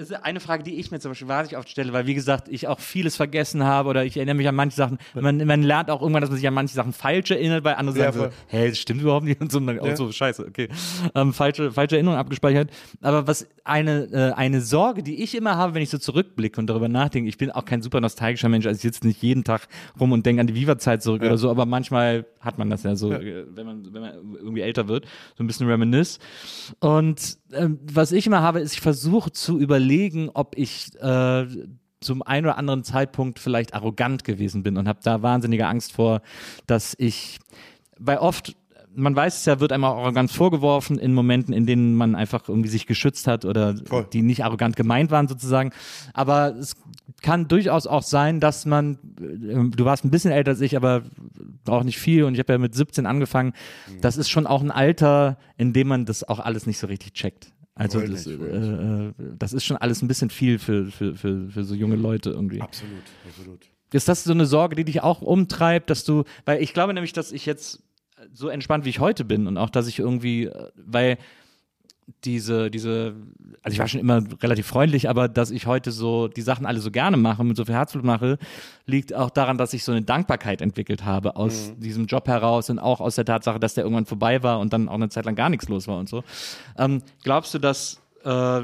ist eine Frage, die ich mir zum Beispiel wahnsinnig oft stelle, weil wie gesagt, ich auch vieles vergessen habe oder ich erinnere mich an manche Sachen. Man, man lernt auch irgendwann, dass man sich an manche Sachen falsch erinnert, bei anderen Ja, sagen so, hä, das stimmt überhaupt nicht und so, und Ja. so, scheiße, okay. Ähm, falsche, falsche Erinnerung abgespeichert. Aber was eine, äh, eine Sorge, die ich immer habe, wenn ich so zurückblicke und darüber nachdenke, ich bin auch kein super nostalgischer Mensch, also ich sitze nicht jeden Tag rum und denke an die Viva-Zeit zurück oder so, aber manchmal hat man das ja so, äh, wenn man, wenn man irgendwie älter wird, so ein bisschen reminisce. Und ähm, was ich immer habe, ist, ich versuche zu überlegen, ob ich äh, zum einen oder anderen Zeitpunkt vielleicht arrogant gewesen bin und habe da wahnsinnige Angst vor, dass ich, weil oft man weiß es ja, wird einem auch arrogant vorgeworfen in Momenten, in denen man einfach irgendwie sich geschützt hat oder Voll. die nicht arrogant gemeint waren sozusagen. Aber es kann durchaus auch sein, dass man, äh, du warst ein bisschen älter als ich, aber auch nicht viel und ich habe ja mit 17 angefangen. Mhm. Das ist schon auch ein Alter, in dem man das auch alles nicht so richtig checkt. Also das, äh, äh, das ist schon alles ein bisschen viel für, für, für, für so junge Leute irgendwie. Absolut, absolut. Ist das so eine Sorge, die dich auch umtreibt, dass du, weil ich glaube nämlich, dass ich jetzt so entspannt wie ich heute bin und auch, dass ich irgendwie, äh, weil diese, diese, also ich war schon immer relativ freundlich, aber dass ich heute so die Sachen alle so gerne mache, mit so viel Herzblut mache, liegt auch daran, dass ich so eine Dankbarkeit entwickelt habe aus diesem Job heraus und auch aus der Tatsache, dass der irgendwann vorbei war und dann auch eine Zeit lang gar nichts los war und so. Ähm, glaubst du, dass äh,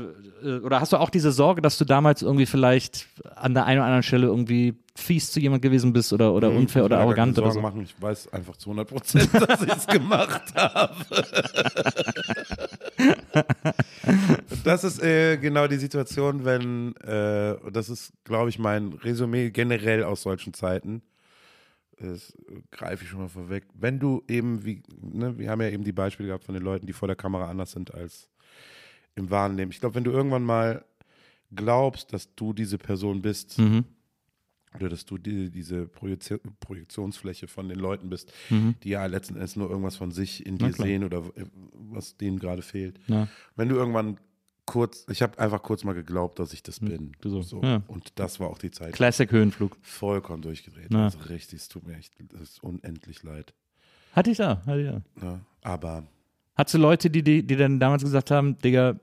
äh, oder hast du auch diese Sorge, dass du damals irgendwie vielleicht an der einen oder anderen Stelle irgendwie fies zu jemand gewesen bist oder, oder unfair oder arrogant oder so? machen. Ich weiß einfach zu 100 Prozent, dass ich es gemacht habe. das ist äh, genau die Situation, wenn, äh, das ist, glaube ich, mein Resümee generell aus solchen Zeiten. Das greife ich schon mal vorweg. Wenn du eben, wie, ne, wir haben ja eben die Beispiele gehabt von den Leuten, die vor der Kamera anders sind als im wahren Leben. Ich glaube, wenn du irgendwann mal glaubst, dass du diese Person bist, Mhm. Oder dass du die, diese Projektion, Projektionsfläche von den Leuten bist, Mhm. die ja letzten Endes nur irgendwas von sich in dir sehen oder was denen gerade fehlt. Ja. Wenn du irgendwann kurz, ich habe einfach kurz mal geglaubt, dass ich das bin. Hm, du so, so. ja. Und das war auch die Zeit. Classic Höhenflug. Vollkommen durchgedreht. Ja. Also richtig, es tut mir echt, unendlich leid. Hatte ich da, hatte ich da. Ne? Aber, Hattest du Leute, die, die, die dann damals gesagt haben, Digga,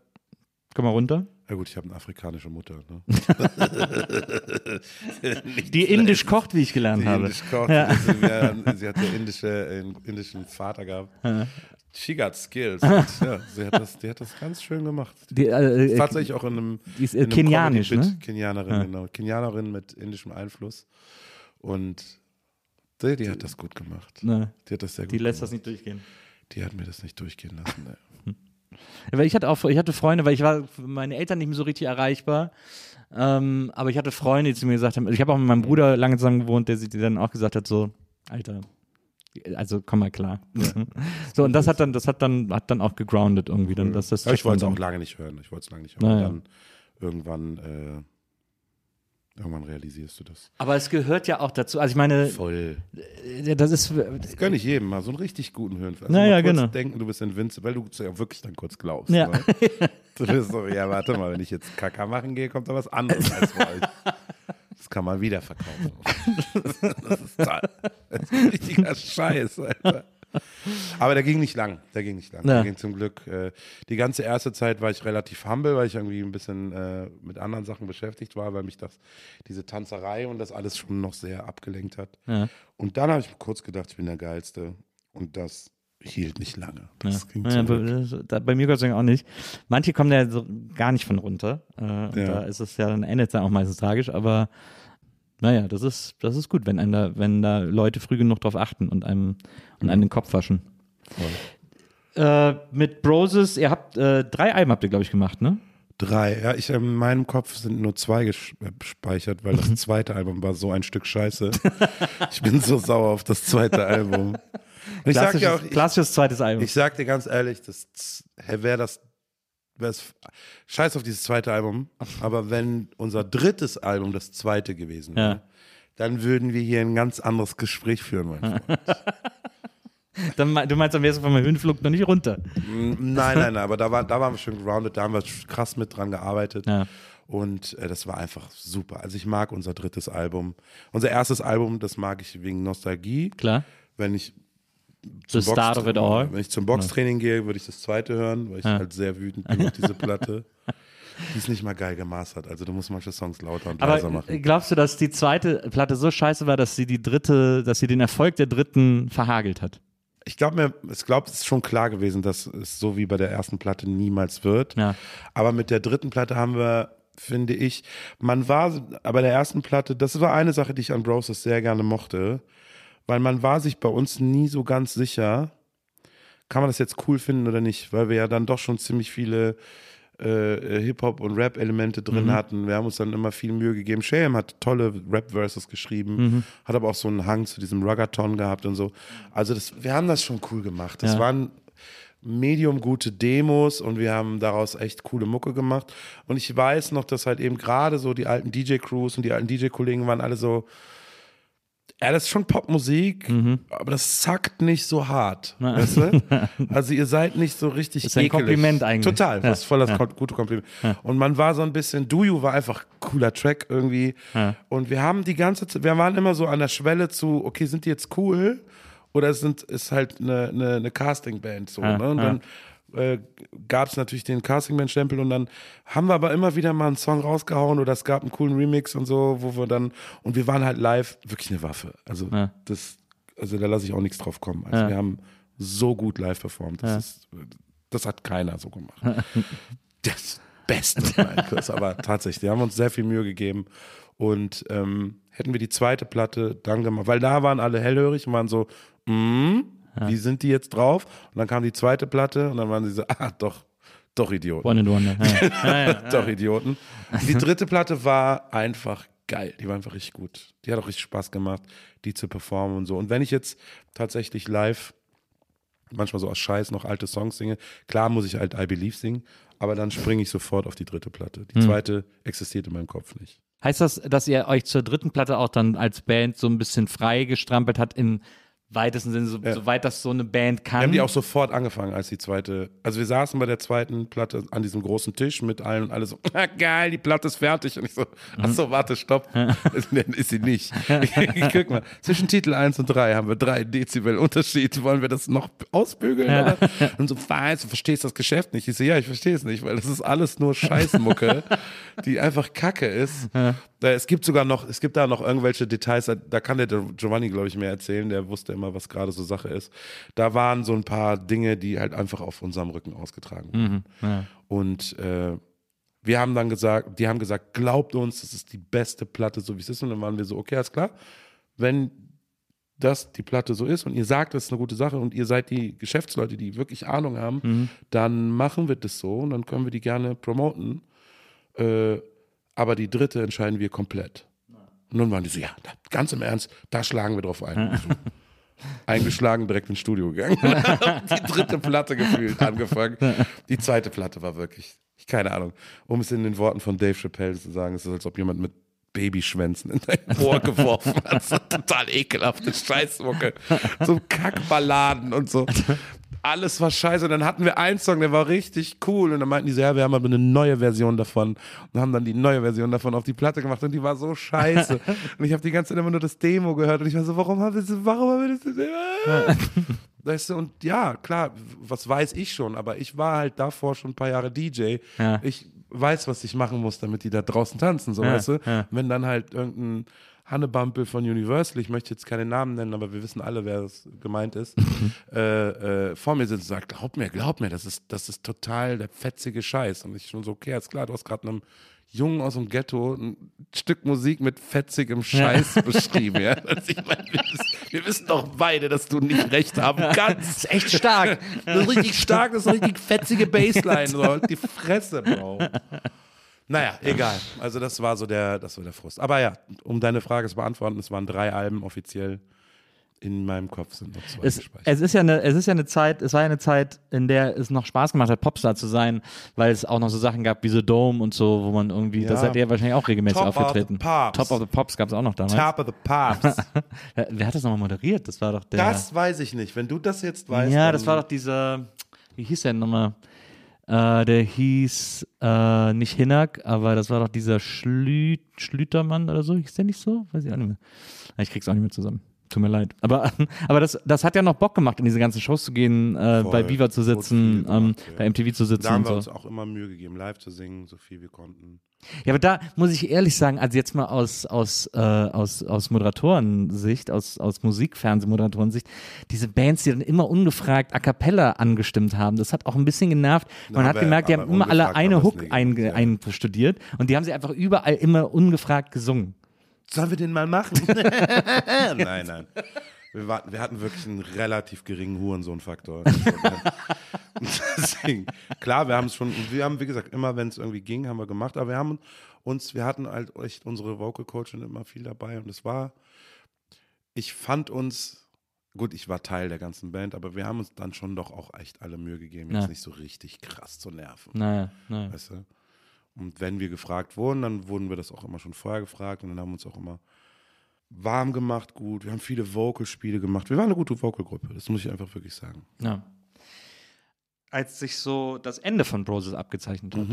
komm mal runter? Ja gut, ich habe eine afrikanische Mutter. Ne? Die indisch kocht, wie ich gelernt Die habe. indisch kocht. Sie, ja, sie hat ja indische, einen indischen Vater gehabt. She got skills. Und, ja, sie hat das, die hat das ganz schön gemacht. Die, äh, äh, Tatsächlich auch in einem, die ist, äh, kenianisch, ne? Kenianerin, genau. Kenianerin mit indischem Einfluss. Und die, die hat das gut gemacht. Ne, Die hat das sehr gut die lässt das gemacht. nicht durchgehen. Die hat mir das nicht durchgehen lassen. Ne. Weil ich hatte auch, ich hatte Freunde, weil ich war für meine Eltern nicht mehr so richtig erreichbar. Ähm, aber ich hatte Freunde, die zu mir gesagt haben, ich habe auch mit meinem Bruder lange zusammen gewohnt, der, der dann auch gesagt hat, so, Alter, also komm mal klar. so, und das hat dann, das hat dann, hat dann auch gegroundet irgendwie. Dann, dass das Ja, ich wollte es auch lange nicht hören. Ich wollte es lange nicht hören. Naja. Und dann irgendwann, äh, irgendwann realisierst du das. Aber es gehört ja auch dazu. Also ich meine, Voll. äh, das ist, Das gönne ich jedem mal, so einen richtig guten Hörenfall. Also Naja, genau. denken, du bist invincible, weil du es ja wirklich dann kurz glaubst. Ja. Ne? Du bist so, ja, warte mal, wenn ich jetzt Kaka machen gehe, kommt da was anderes als bei euch. Das kann man wieder verkaufen. Das ist toll. Das ist ein richtiger Scheiß, Alter. Aber der ging nicht lang. Der ging nicht lang. Ja. Der ging zum Glück. Äh, die ganze erste Zeit war ich relativ humble, weil ich irgendwie ein bisschen äh, mit anderen Sachen beschäftigt war, weil mich das, diese Tanzerei und das alles schon noch sehr abgelenkt hat. Ja. Und dann habe ich kurz gedacht, ich bin der Geilste. Und das hielt nicht lange. Das ging Ja, bei, bei mir Gott sei Dank auch nicht. Manche kommen da so gar nicht von runter. Äh, und Ja. Da ist es ja, dann endet es dann auch meistens tragisch, aber naja, das ist, das ist gut, wenn, einem da, wenn da Leute früh genug drauf achten und einem, und einem den Kopf waschen. Äh, mit Broses, ihr habt äh, drei Alben habt ihr, glaube ich, gemacht, ne? Drei. Ja, ich, in meinem Kopf sind nur zwei gespeichert, weil das zweite Album war so ein Stück Scheiße. ich bin so sauer auf das zweite Album. Und ich sag Klassisches, ja auch, ich, klassisches zweites Album. ich sag dir ganz ehrlich, das wäre das, wär's, scheiß auf dieses zweite Album, aber wenn unser drittes Album das zweite gewesen wäre, Ja. dann würden wir hier ein ganz anderes Gespräch führen, mein Freund. Dann, du meinst, dann wärst du von meinem Höhenflug noch nicht runter. Nein, nein, nein, aber da, war, da waren wir schon grounded, da haben wir krass mit dran gearbeitet. Ja. Und äh, das war einfach super. Also ich mag unser drittes Album. Unser erstes Album, das mag ich wegen Nostalgie. Klar. Wenn ich The start of it all. wenn ich zum Boxtraining gehe, würde ich das zweite hören, weil ich Ja. halt sehr wütend bin auf diese Platte. Die ist nicht mal geil gemastert. Also du musst manche Songs lauter und Aber leiser machen. glaubst du, dass die zweite Platte so scheiße war, dass sie die dritte, dass sie den Erfolg der dritten verhagelt hat? Ich glaube mir, ich glaube, es ist schon klar gewesen, dass es so wie bei der ersten Platte niemals wird. Ja. Aber mit der dritten Platte haben wir, finde ich, man war bei der ersten Platte, das war eine Sache, die ich an Broses sehr gerne mochte, weil man war sich bei uns nie so ganz sicher, kann man das jetzt cool finden oder nicht, weil wir ja dann doch schon ziemlich viele äh, Hip-Hop- und Rap-Elemente drin hatten. Wir haben uns dann immer viel Mühe gegeben. Shayam hat tolle Rap-Verses geschrieben, hat aber auch so einen Hang zu diesem Ruggathon gehabt und so. Also das, wir haben das schon cool gemacht. Das Ja. waren medium gute Demos und wir haben daraus echt coole Mucke gemacht. Und ich weiß noch, dass halt eben gerade so die alten DJ-Crews und die alten DJ-Kollegen waren alle so, ja, das ist schon Popmusik, Mhm. aber das zackt nicht so hart. Weißt du? Also ihr seid nicht so richtig Ist ein ekelig. Kompliment eigentlich. Total, Ja. was voll das kom- gute Kompliment. Und man war so ein bisschen, Do You war einfach cooler Track irgendwie. Und wir haben die ganze Zeit, wir waren immer so an der Schwelle zu, okay, sind die jetzt cool? Oder sind, ist halt eine, eine, eine Casting-Band so. Ja, ne? Und ja. dann äh, gab es natürlich den Castingman-Stempel und dann haben wir aber immer wieder mal einen Song rausgehauen oder es gab einen coolen Remix und so, wo wir dann, und wir waren halt live wirklich eine Waffe. Also Ja. das, also da lasse ich auch nichts drauf kommen. Also Ja. wir haben so gut live performt. Das, Ja. ist, das hat keiner so gemacht. das Beste, Chris, aber tatsächlich, die haben uns sehr viel Mühe gegeben. Und ähm, hätten wir die zweite Platte dann gemacht, weil da waren alle hellhörig und waren so, mm, wie sind die jetzt drauf? Und dann kam die zweite Platte und dann waren sie so, ah, doch, doch Idioten. One and Wonder. Ja. Ja, ja, Doch Idioten. Die dritte Platte war einfach geil. Die war einfach richtig gut. Die hat auch richtig Spaß gemacht, die zu performen und so. Und wenn ich jetzt tatsächlich live manchmal so aus Scheiß noch alte Songs singe, klar muss ich halt I Believe singen, aber dann springe ich sofort auf die dritte Platte. Die zweite existiert in meinem Kopf nicht. Heißt das, dass ihr euch zur dritten Platte auch dann als Band so ein bisschen frei gestrampelt hat im weitesten Sinne, so, soweit das so eine Band kann? Wir haben die auch sofort angefangen, als die zweite. Also wir saßen bei der zweiten Platte an diesem großen Tisch mit allen und alle so, ah, geil, die Platte ist fertig. Und ich so, ach so, warte, stopp. Ist sie nicht. Guck mal, zwischen Titel 1 und 3 haben wir drei Dezibel Unterschied. Wollen wir das noch ausbügeln? Oder? Und so, was, du verstehst das Geschäft nicht. Ich so, ja, ich verstehe es nicht, weil das ist alles nur Scheißmucke, die einfach Kacke ist. Da- Es gibt sogar noch, es gibt da noch irgendwelche Details, da- da kann der Giovanni, glaube ich, mehr erzählen, der wusste immer, was gerade so Sache ist. Da waren so ein paar Dinge, die halt einfach auf unserem Rücken ausgetragen wurden. Und äh, wir haben dann gesagt, die haben gesagt, glaubt uns, das ist die beste Platte, so wie es ist. Und dann waren wir so, okay, alles klar. Wenn das die Platte so ist und ihr sagt, das ist eine gute Sache und ihr seid die Geschäftsleute, die wirklich Ahnung haben, dann machen wir das so und dann können wir die gerne promoten. Äh, aber die dritte entscheiden wir komplett. Und dann waren die so, ja, ganz im Ernst, da schlagen wir drauf ein. Eingeschlagen, direkt ins Studio gegangen. die dritte Platte gefühlt angefangen. Die zweite Platte war wirklich, ich keine Ahnung, um es in den Worten von Dave Chappelle zu sagen, es ist, als ob jemand mit Babyschwänzen in dein Ohr geworfen hat. So total ekelhafte Scheißmucke. So Kackballaden und so. Alles war scheiße. Und dann hatten wir einen Song, der war richtig cool. Und dann meinten die so, ja, wir haben aber eine neue Version davon. Und haben dann die neue Version davon auf die Platte gemacht. Und die war so scheiße. und ich habe die ganze Zeit immer nur das Demo gehört. Und ich war so, warum haben wir das, warum haben wir das? Weißt du, und ja, klar, was weiß ich schon, aber ich war halt davor schon ein paar Jahre DJ. Ja. Ich weiß, was ich machen muss, damit die da draußen tanzen, so Ja, weißt du. ja. Wenn dann halt irgendein Hannebampel von Universal, ich möchte jetzt keine Namen nennen, aber wir wissen alle, wer das gemeint ist, äh, äh, vor mir sitzt und sagt, glaub mir, glaub mir, das ist, das ist total der fetzige Scheiß. Und ich schon so, okay, alles klar, du hast gerade einem Jungen aus dem Ghetto ein Stück Musik mit fetzigem Scheiß beschrieben. Ja? Also ich meine, wir, wissen- wir wissen doch beide, dass du nicht recht haben kannst. ist echt stark. Das ist richtig stark, das ist richtig fetzige Bassline. So, halt die Fresse, Bro. Naja, egal. Also das war so der, das war der Frust. Aber ja, um deine Frage zu beantworten, es waren drei Alben offiziell. In meinem Kopf sind noch zwei Es, es ist ja eine, es ist ja eine Zeit, es war ja eine Zeit, in der es noch Spaß gemacht hat, Popstar zu sein, weil es auch noch so Sachen gab wie The Dome und so, wo man irgendwie, das Ja. seid ihr wahrscheinlich auch regelmäßig Top of the aufgetreten. Pops. Top of the Pops gab es auch noch damals. Top of the Pops. Wer, hat das nochmal moderiert? Das war doch der. Das weiß ich nicht. Wenn du das jetzt weißt. ja, das war doch dieser, wie hieß der nochmal? Äh, der hieß äh, nicht Hinak, aber das war doch dieser Schlü Schlütermann oder so. Hieß der nicht so? Weiß ich auch nicht mehr. Ich krieg's auch nicht mehr zusammen. Tut mir leid. Aber, aber das, das hat ja noch Bock gemacht, in diese ganzen Shows zu gehen, äh, Voll. bei Viva zu sitzen, viel ähm, gemacht, ja. bei MTV zu sitzen Da haben und wir so. uns auch immer Mühe gegeben, live zu singen, so viel wir konnten. Ja, aber da muss ich ehrlich sagen, also jetzt mal aus, aus, äh, aus, aus Moderatorensicht, aus, aus Musikfernsehmoderatorensicht, diese Bands, die dann immer ungefragt A Cappella angestimmt haben, das hat auch ein bisschen genervt. Man Na, hat aber- gemerkt, die haben immer alle eine Hook ja. einstudiert und die haben sie einfach überall immer ungefragt gesungen. Sollen wir den mal machen? nein, nein. Wir, war, wir hatten wirklich einen relativ geringen Hurensohn-Faktor. Und Deswegen, klar, wir haben es schon, wir haben, wie gesagt, immer wenn es irgendwie ging, haben wir gemacht, aber wir haben uns, wir hatten halt echt unsere Vocal Coachin immer viel dabei und es war, ich fand uns, gut, ich war Teil der ganzen Band, aber wir haben uns dann schon doch auch echt alle Mühe gegeben, jetzt Ja. nicht so richtig krass zu nerven. Naja, naja. Weißt du? Und wenn wir gefragt wurden, dann wurden wir das auch immer schon vorher gefragt und dann haben wir uns auch immer warm gemacht, gut. Wir haben viele Vocalspiele gemacht. Wir waren eine gute Vocalgruppe, das muss ich einfach wirklich sagen. Ja. Als sich so das Ende von Broses abgezeichnet hat,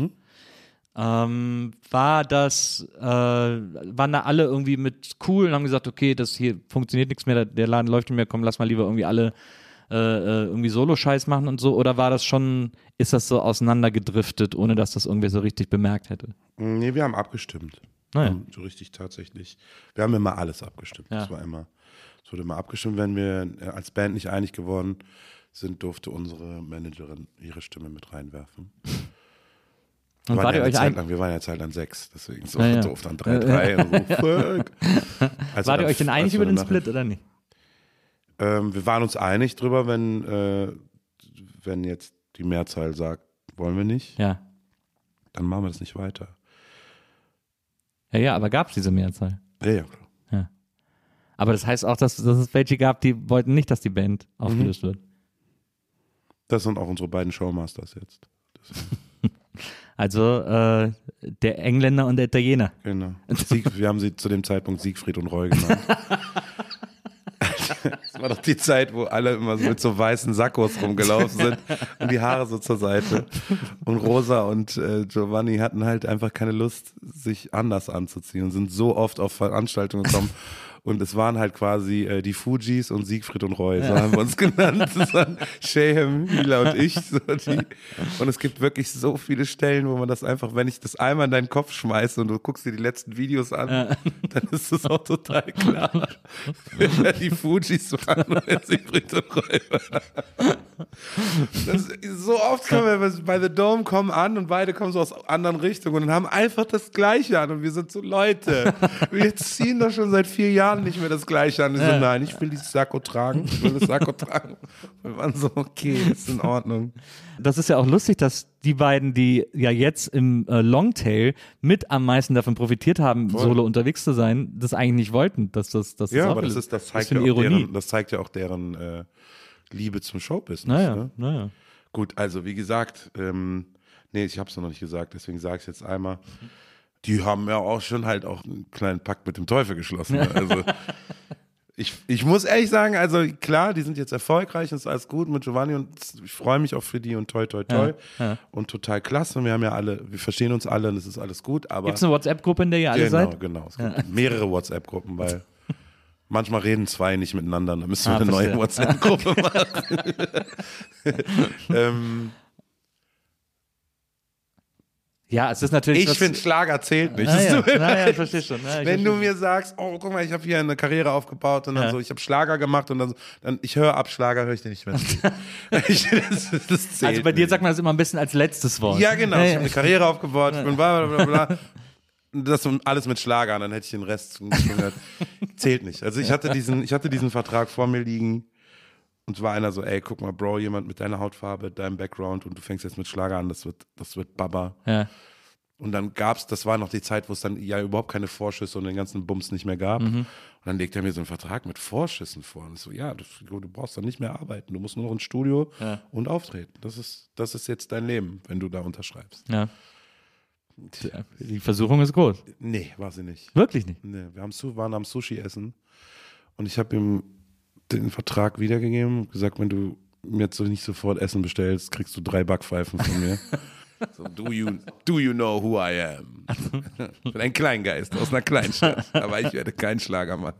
ähm, war das, äh, waren da alle irgendwie mit cool und haben gesagt, okay, das hier funktioniert nichts mehr, der- der Laden läuft nicht mehr, komm, lass mal lieber irgendwie alle äh, äh, irgendwie Solo-Scheiß machen und so? Oder war das schon, ist das so auseinandergedriftet, ohne dass das irgendwie so richtig bemerkt hätte? Nee, wir haben abgestimmt. Naja. Ähm, So richtig tatsächlich. Wir haben immer alles abgestimmt. Ja. Das war immer, es wurde immer abgestimmt. Wenn wir äh, als Band nicht einig geworden sind, durfte unsere Managerin ihre Stimme mit reinwerfen. Und Wir wart waren ihr ja eine euch Zeit ein, lang, wir waren ja Zeit lang sechs, deswegen so Ja, ja. doof dann 3-3 und so, fuck. wart Als wir ihr euch denn einig über den Split oder nicht? Ähm, wir waren uns einig drüber, wenn, äh, wenn jetzt die Mehrzahl sagt, wollen wir nicht, Ja. dann machen wir das nicht weiter. Ja, ja, aber gab es diese Mehrzahl? Ja, ja, klar. Aber das heißt auch, dass, dass es welche gab, die wollten nicht, dass die Band aufgelöst wird. Das sind auch unsere beiden Showmasters jetzt. Also äh, der Engländer und der Italiener. Genau. Sieg, wir haben sie zu dem Zeitpunkt Siegfried und Roy genannt. Das war doch die Zeit, wo alle immer so mit so weißen Sakkos rumgelaufen sind und die Haare so zur Seite. Und Rosa und äh, Giovanni hatten halt einfach keine Lust, sich anders anzuziehen und sind so oft auf Veranstaltungen gekommen. Und es waren halt quasi äh, die Fujis und Siegfried und Roy, so haben wir uns genannt. Das waren Shayham, Hila und ich. So. Und es gibt wirklich so viele Stellen, wo man das einfach, wenn ich das einmal in deinen Kopf schmeiße und du guckst dir die letzten Videos an, dann ist es auch total klar, wer die Fujis waren und wer Siegfried und Roy waren. Das, so oft kommen wir bei The Dome kommen an und beide kommen so aus anderen Richtungen und haben einfach das Gleiche an und wir sind so Leute. Wir ziehen doch schon seit vier Jahren nicht mehr das Gleiche an. Wir so, nein, ich will dieses Sakko tragen. Ich will das Sakko tragen. Wir waren so, okay, ist in Ordnung. Das ist ja auch lustig, dass die beiden, die ja jetzt im äh, Longtail mit am meisten davon profitiert haben, solo unterwegs zu sein, das eigentlich nicht wollten, dass das, dass Ja, das aber das, ist, das, zeigt für ja auch Ironie. deren, das zeigt ja auch deren äh, Liebe zum Showbusiness. Naja, Ne? naja. Gut, also wie gesagt, ähm, nee, ich habe es noch nicht gesagt, deswegen sage ich es jetzt einmal. Die haben ja auch schon halt auch einen kleinen Pakt mit dem Teufel geschlossen. Ne? Also ich, ich muss ehrlich sagen, also klar, die sind jetzt erfolgreich und ist alles gut mit Giovanni und ich freue mich auch für die und toi toi toi und total klasse. Und wir haben ja alle, wir verstehen uns alle und es ist alles gut, aber Gibt es eine WhatsApp-Gruppe, in der ihr alle genau, seid? genau. Es gibt mehrere WhatsApp-Gruppen, weil manchmal reden zwei nicht miteinander. Da müssen wir Ah, eine neue verstehe. WhatsApp-Gruppe machen. ähm, Ja, es ist natürlich. ich finde, Schlager zählt nicht. Es ja. tut mir Na, ja, leid. ich verstehe schon. Ich Wenn du mir sagst, oh, guck mal, ich habe hier eine Karriere aufgebaut und dann Ja. so, ich habe Schlager gemacht und dann, so, dann ich höre ab Schlager, höre ich dir nicht mehr ich, das, das zählt Also bei dir nicht. sagt man das immer ein bisschen als letztes Wort. Ja, genau. Ich habe eine Karriere aufgebaut, ich bin bla bla bla bla. Das alles mit Schlager, dann hätte ich den Rest gehört. Zählt nicht. Also ich hatte diesen, ich hatte diesen Vertrag vor mir liegen und war einer so, ey, guck mal, Bro, jemand mit deiner Hautfarbe, deinem Background und du fängst jetzt mit Schlager an, das wird, das wird Baba. Ja. Und dann gab's, das war noch die Zeit, wo es dann ja überhaupt keine Vorschüsse und den ganzen Bums nicht mehr gab. Mhm. Und dann legt er mir so einen Vertrag mit Vorschüssen vor. Und ich so, ja, das, du brauchst dann nicht mehr arbeiten. Du musst nur noch ins Studio und auftreten. Das ist, das ist jetzt dein Leben, wenn du da unterschreibst. ja. Die Versuchung ist groß. Nee, war sie nicht. Wirklich nicht. Nee, wir haben, waren am Sushi essen und ich habe ihm den Vertrag wiedergegeben und gesagt, wenn du mir jetzt so nicht sofort Essen bestellst, kriegst du drei Backpfeifen von mir. So, do you, do you know who I am? Ich bin ein Kleingeist aus einer Kleinstadt, aber ich werde kein Schlager machen.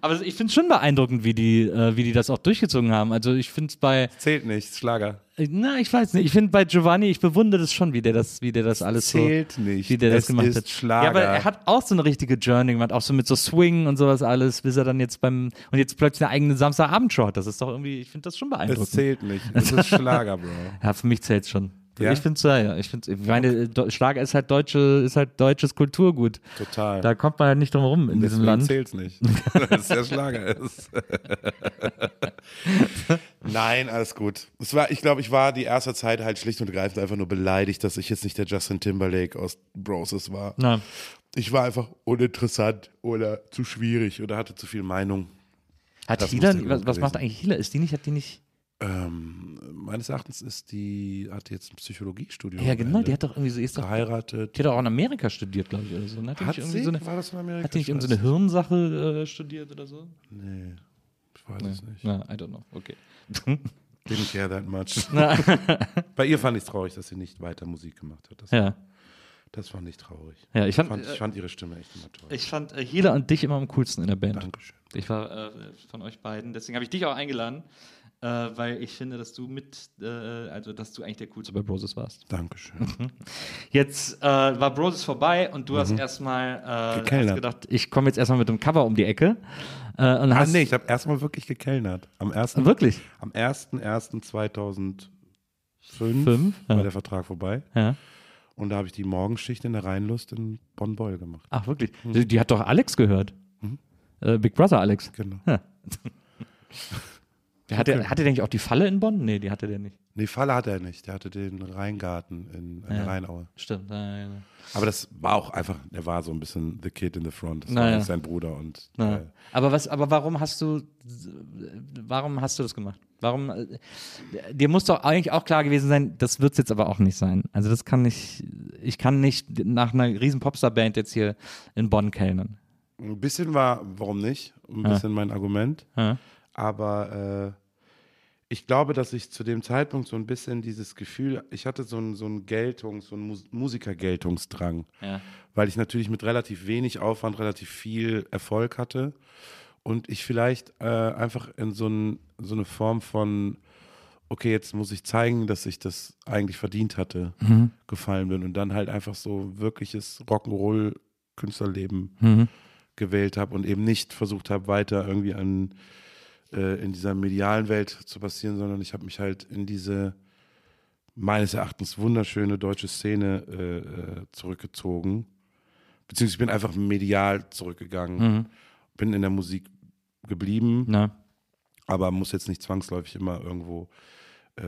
Aber ich finde es schon beeindruckend, wie die, äh, wie die das auch durchgezogen haben. Also ich finde es bei, Zählt nicht, Schlager. Na, ich weiß nicht, ich finde bei Giovanni, ich bewundere das schon, wie der das, wie der das alles Zählt so, nicht. wie der das Es gemacht ist hat. Schlager. Ja, aber er hat auch so eine richtige Journey gemacht, auch so mit so Swing und sowas alles, bis er dann jetzt beim, und jetzt plötzlich eine eigene Samstagabendshow hat. Das ist doch irgendwie, ich finde das schon Es beeindruckend. zählt nicht. Es ist Schlager, Bro. Ja, für mich zählt schon. Ja? Ich finde es ja, ja. Ich finde, ich meine, Schlager ist halt deutsche, ist halt deutsches Kulturgut. Total. Da kommt man halt nicht drum herum in diesem Land. zählt's nicht, weil es der Schlager ist. Nein, alles gut. Es war, ich glaube, ich war die erste Zeit halt schlicht und ergreifend einfach nur beleidigt, dass ich jetzt nicht der Justin Timberlake aus Broses war. Na, Ich war einfach uninteressant oder zu schwierig oder hatte zu viel Meinung. hat Das Hila, was, was macht eigentlich Hila? Ist die nicht, hat die nicht? Ähm, meines Erachtens ist die, hat jetzt ein Psychologiestudium. Ja, genau, die hat doch irgendwie so, ist doch, geheiratet. die hat doch auch in Amerika studiert, glaube ich, oder so. ne? Hat die Hat nicht irgendwie so eine, war das in Amerika? hat die nicht Ich irgendeine weiß Hirnsache äh, studiert oder so? Nee, ich weiß es nicht. Na, I don't know, okay. Didn't care that much. Bei ihr fand ich es traurig, dass sie nicht weiter Musik gemacht hat. Das, ja. Das fand ich traurig. Ja, ich fand, fand, äh, ich fand ihre Stimme echt immer toll. Ich fand äh, Hila und dich immer am coolsten in der Band. Dankeschön. Ich war äh, von euch beiden, deswegen habe ich dich auch eingeladen, äh, weil ich finde, dass du mit, äh, also dass du eigentlich der coolste bei Broses warst. Dankeschön. Jetzt äh, war Broses vorbei und du hast erstmal äh, hast gedacht, ich komme jetzt erstmal mit dem Cover um die Ecke. Äh, und Ah, nee, ich habe erstmal wirklich gekellnert. Am 1. Wirklich? Am 1.1.2005 Fünf, war ja. der Vertrag vorbei. Ja. Und da habe ich die Morgenschicht in der Rheinlust in Bonn-Beul gemacht. Ach, wirklich? Die, die hat doch Alex gehört. Äh, Big Brother Alex. Genau. Der hatte, hatte der nicht auch die Falle in Bonn? Nee, die hatte der nicht. Nee, Falle hatte er nicht. Der hatte den Rheingarten in, in Ja. Rheinaue. Stimmt. Ja, ja, ja. Aber das war auch einfach, er war so ein bisschen the kid in the front. Das Naja. war sein Bruder und äh, Aber was, aber warum hast du, warum hast du das gemacht? Warum, äh, dir muss doch eigentlich auch klar gewesen sein, das wird es jetzt aber auch nicht sein. Also das kann nicht, ich kann nicht nach einer riesen Popstar-Band jetzt hier in Bonn kellnern. ein bisschen war, warum nicht? Ein bisschen mein Argument. Aber äh, ich glaube, dass ich zu dem Zeitpunkt so ein bisschen dieses Gefühl, ich hatte so einen so einen Geltungs-, so einen Mus Musikergeltungsdrang. Ja. Weil ich natürlich mit relativ wenig Aufwand relativ viel Erfolg hatte. Und ich vielleicht äh, einfach in so, ein, so eine Form von, okay, jetzt muss ich zeigen, dass ich das eigentlich verdient hatte, gefallen bin. Und dann halt einfach so wirkliches Rock'n'Roll-Künstlerleben gewählt habe und eben nicht versucht habe, weiter irgendwie an, äh, in dieser medialen Welt zu passieren, sondern ich habe mich halt in diese meines Erachtens wunderschöne deutsche Szene äh, äh, zurückgezogen. Beziehungsweise ich bin einfach medial zurückgegangen, bin in der Musik geblieben, Na, aber muss jetzt nicht zwangsläufig immer irgendwo äh,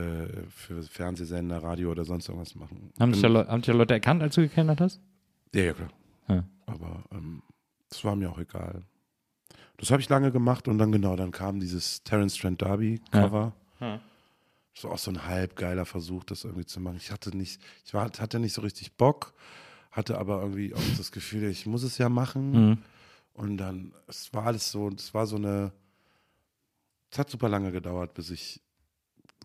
für Fernsehsender, Radio oder sonst irgendwas machen. haben, Bin- dich ja haben dich Leute erkannt, als du gekellnert hast? ja, ja, klar. Ja. Aber ähm, das war mir auch egal. Das habe ich lange gemacht und dann genau, dann kam dieses Terence Trent Derby Cover. Ja. Das war auch so ein halb geiler Versuch, das irgendwie zu machen. Ich hatte nicht, ich war, hatte nicht so richtig Bock, hatte aber irgendwie auch das Gefühl, ich muss es ja machen. Mhm. Und dann, es war alles so, es war so eine, es hat super lange gedauert, bis ich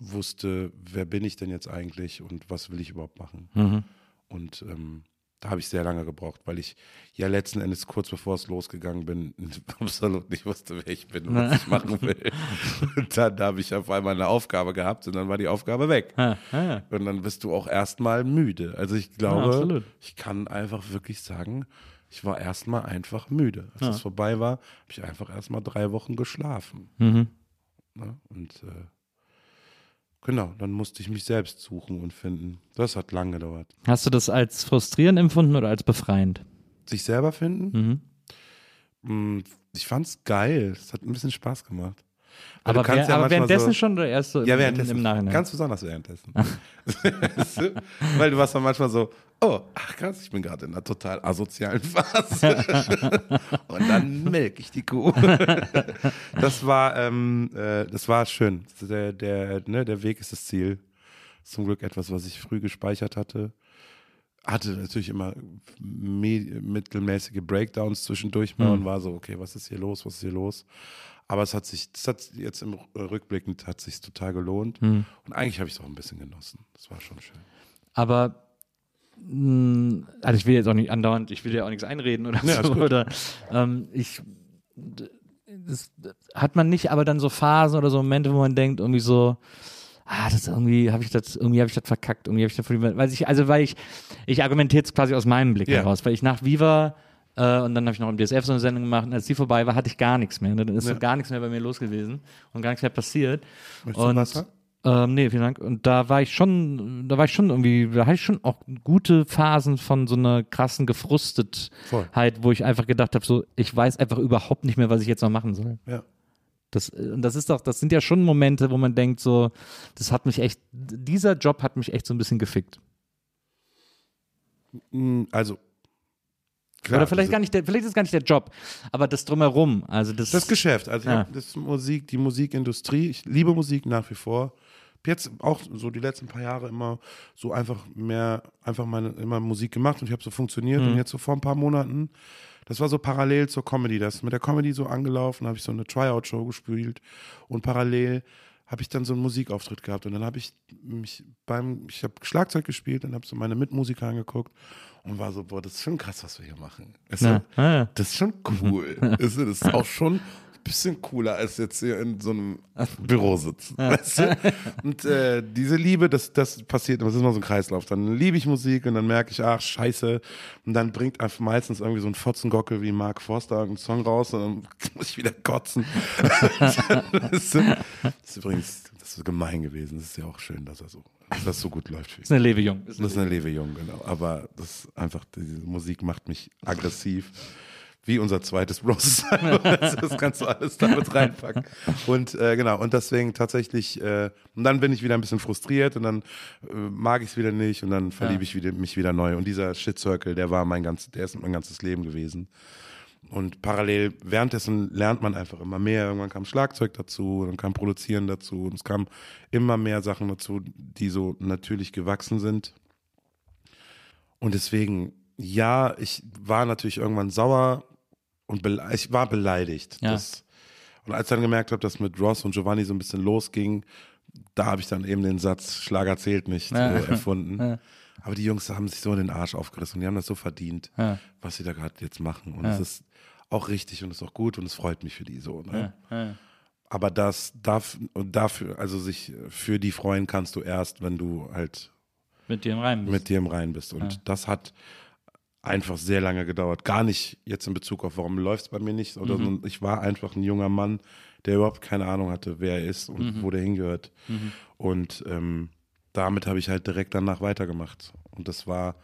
wusste, wer bin ich denn jetzt eigentlich und was will ich überhaupt machen. Mhm. Und ähm, da habe ich sehr lange gebraucht, weil ich ja letzten Endes kurz bevor es losgegangen bin, absolut nicht wusste, wer ich bin und was ich machen will. Und dann habe ich auf einmal eine Aufgabe gehabt und dann war die Aufgabe weg. Ja, ja, ja. Und dann bist du auch erstmal müde. Also ich Ja, glaube, absolut. ich kann einfach wirklich sagen, ich war erstmal einfach müde. Als Ja. es vorbei war, habe ich einfach erstmal drei Wochen geschlafen. Mhm. Ne? Und äh, genau, dann musste ich mich selbst suchen und finden. Das hat lange gedauert. Hast du das als frustrierend empfunden oder als befreiend? Sich selber finden? Mhm. Mm, Ich fand's geil. Es hat ein bisschen Spaß gemacht. Aber, wer, aber manchmal währenddessen so, schon oder erst so Ja, im, währenddessen. im, Nachhinein? Ganz besonders währenddessen. Weil du warst dann manchmal so, oh, ach krass, ich bin gerade in einer total asozialen Phase. Und dann melke ich die Kuh. das war, ähm, äh, das war schön. Der, der, ne, der Weg ist das Ziel. Zum Glück etwas, was ich früh gespeichert hatte. Hatte natürlich immer me- mittelmäßige Breakdowns zwischendurch mal und war so, okay, was ist hier los, was ist hier los? Aber es hat sich, das hat jetzt im Rückblickend hat sich total gelohnt. Und eigentlich habe ich es auch ein bisschen genossen. Das war schon schön. Aber mh, also ich will jetzt auch nicht andauernd, ich will dir auch nichts einreden oder Ja, so. Oder ähm, ich das, hat man nicht aber dann so Phasen oder so Momente, wo man denkt, irgendwie so, ah, das irgendwie habe ich das, irgendwie habe ich das verkackt, irgendwie habe ich das. Weil ich, also weil ich, ich argumentiere jetzt quasi aus meinem Blick Ja. heraus, weil ich nach Viva äh, und dann habe ich noch im DSF so eine Sendung gemacht und als die vorbei war, hatte ich gar nichts mehr. Dann ist so Ja. gar nichts mehr bei mir los gewesen und gar nichts mehr passiert. Möchtest du und Wasser? ähm, nee, vielen Dank. Und da war ich schon, da war ich schon irgendwie, da hatte ich schon auch gute Phasen von so einer krassen Gefrustetheit, wo ich einfach gedacht habe, so, ich weiß einfach überhaupt nicht mehr, was ich jetzt noch machen soll. Ja. Das, und das ist doch, das sind ja schon Momente, wo man denkt, so, das hat mich echt, dieser Job hat mich echt so ein bisschen gefickt. Mm, Also. Klar, Oder vielleicht diese- gar nicht, der, vielleicht ist es gar nicht der Job, aber das drumherum, also das. Das Geschäft, also Ja. das Musik, die Musikindustrie, ich liebe Musik nach wie vor. Jetzt auch so die letzten paar Jahre immer so einfach mehr, einfach meine, immer Musik gemacht und ich habe so funktioniert Mhm. und jetzt so vor ein paar Monaten, das war so parallel zur Comedy, das ist mit der Comedy so angelaufen, habe ich so eine Tryout-Show gespielt und parallel habe ich dann so einen Musikauftritt gehabt und dann habe ich mich beim, ich habe Schlagzeug gespielt und habe so meine Mitmusiker angeguckt und war so, boah, das ist schon krass, was wir hier machen. Weißt du? Ja. Das ist schon cool. Weißt du, das ist auch schon bisschen cooler, als jetzt hier in so einem Büro sitzen. Weißt du? Und äh, diese Liebe, das, das passiert, das ist immer so ein Kreislauf. Dann liebe ich Musik und dann merke ich, ach, scheiße. Und dann bringt einfach meistens irgendwie so ein Fotzengockel wie Mark Forster einen Song raus und dann muss ich wieder kotzen. das, ist, übrigens, das ist gemein gewesen. Das ist ja auch schön, dass er so, dass das so gut läuft. Das ist eine Lewe Jung. Das ist eine Lewe Jung, genau. Aber das einfach, diese Musik macht mich aggressiv. Wie unser zweites Roses. das kannst du alles damit reinpacken. Und äh, genau, und deswegen tatsächlich, äh, und dann bin ich wieder ein bisschen frustriert und dann äh, mag ich es wieder nicht und dann verliebe ich wieder, mich wieder neu. Und dieser Shit Circle, der war mein ganzes, der ist mein ganzes Leben gewesen. Und parallel, währenddessen lernt man einfach immer mehr. Irgendwann kam Schlagzeug dazu, dann kam Produzieren dazu und es kamen immer mehr Sachen dazu, die so natürlich gewachsen sind. Und deswegen, ja, ich war natürlich irgendwann sauer und ich war beleidigt. Ja. Das, und als ich dann gemerkt habe, dass mit Ross und Giovanni so ein bisschen losging, da habe ich dann eben den Satz Schlager zählt nicht Ja. äh, erfunden. Ja. Aber die Jungs haben sich so in den Arsch aufgerissen und die haben das so verdient, was sie da gerade jetzt machen. Und es ist auch richtig und es ist auch gut und es freut mich für die so. Ne? Aber das darf und dafür, also sich für die freuen kannst du erst, wenn du halt Mit dir im Reim bist. mit dir im Rein bist. Und das hat einfach sehr lange gedauert. Gar nicht jetzt in Bezug auf, warum läuft es bei mir nicht. Oder Mhm. so. Ich war einfach ein junger Mann, der überhaupt keine Ahnung hatte, wer er ist und Mhm. wo der hingehört. Und ähm, damit habe ich halt direkt danach weitergemacht. Und das war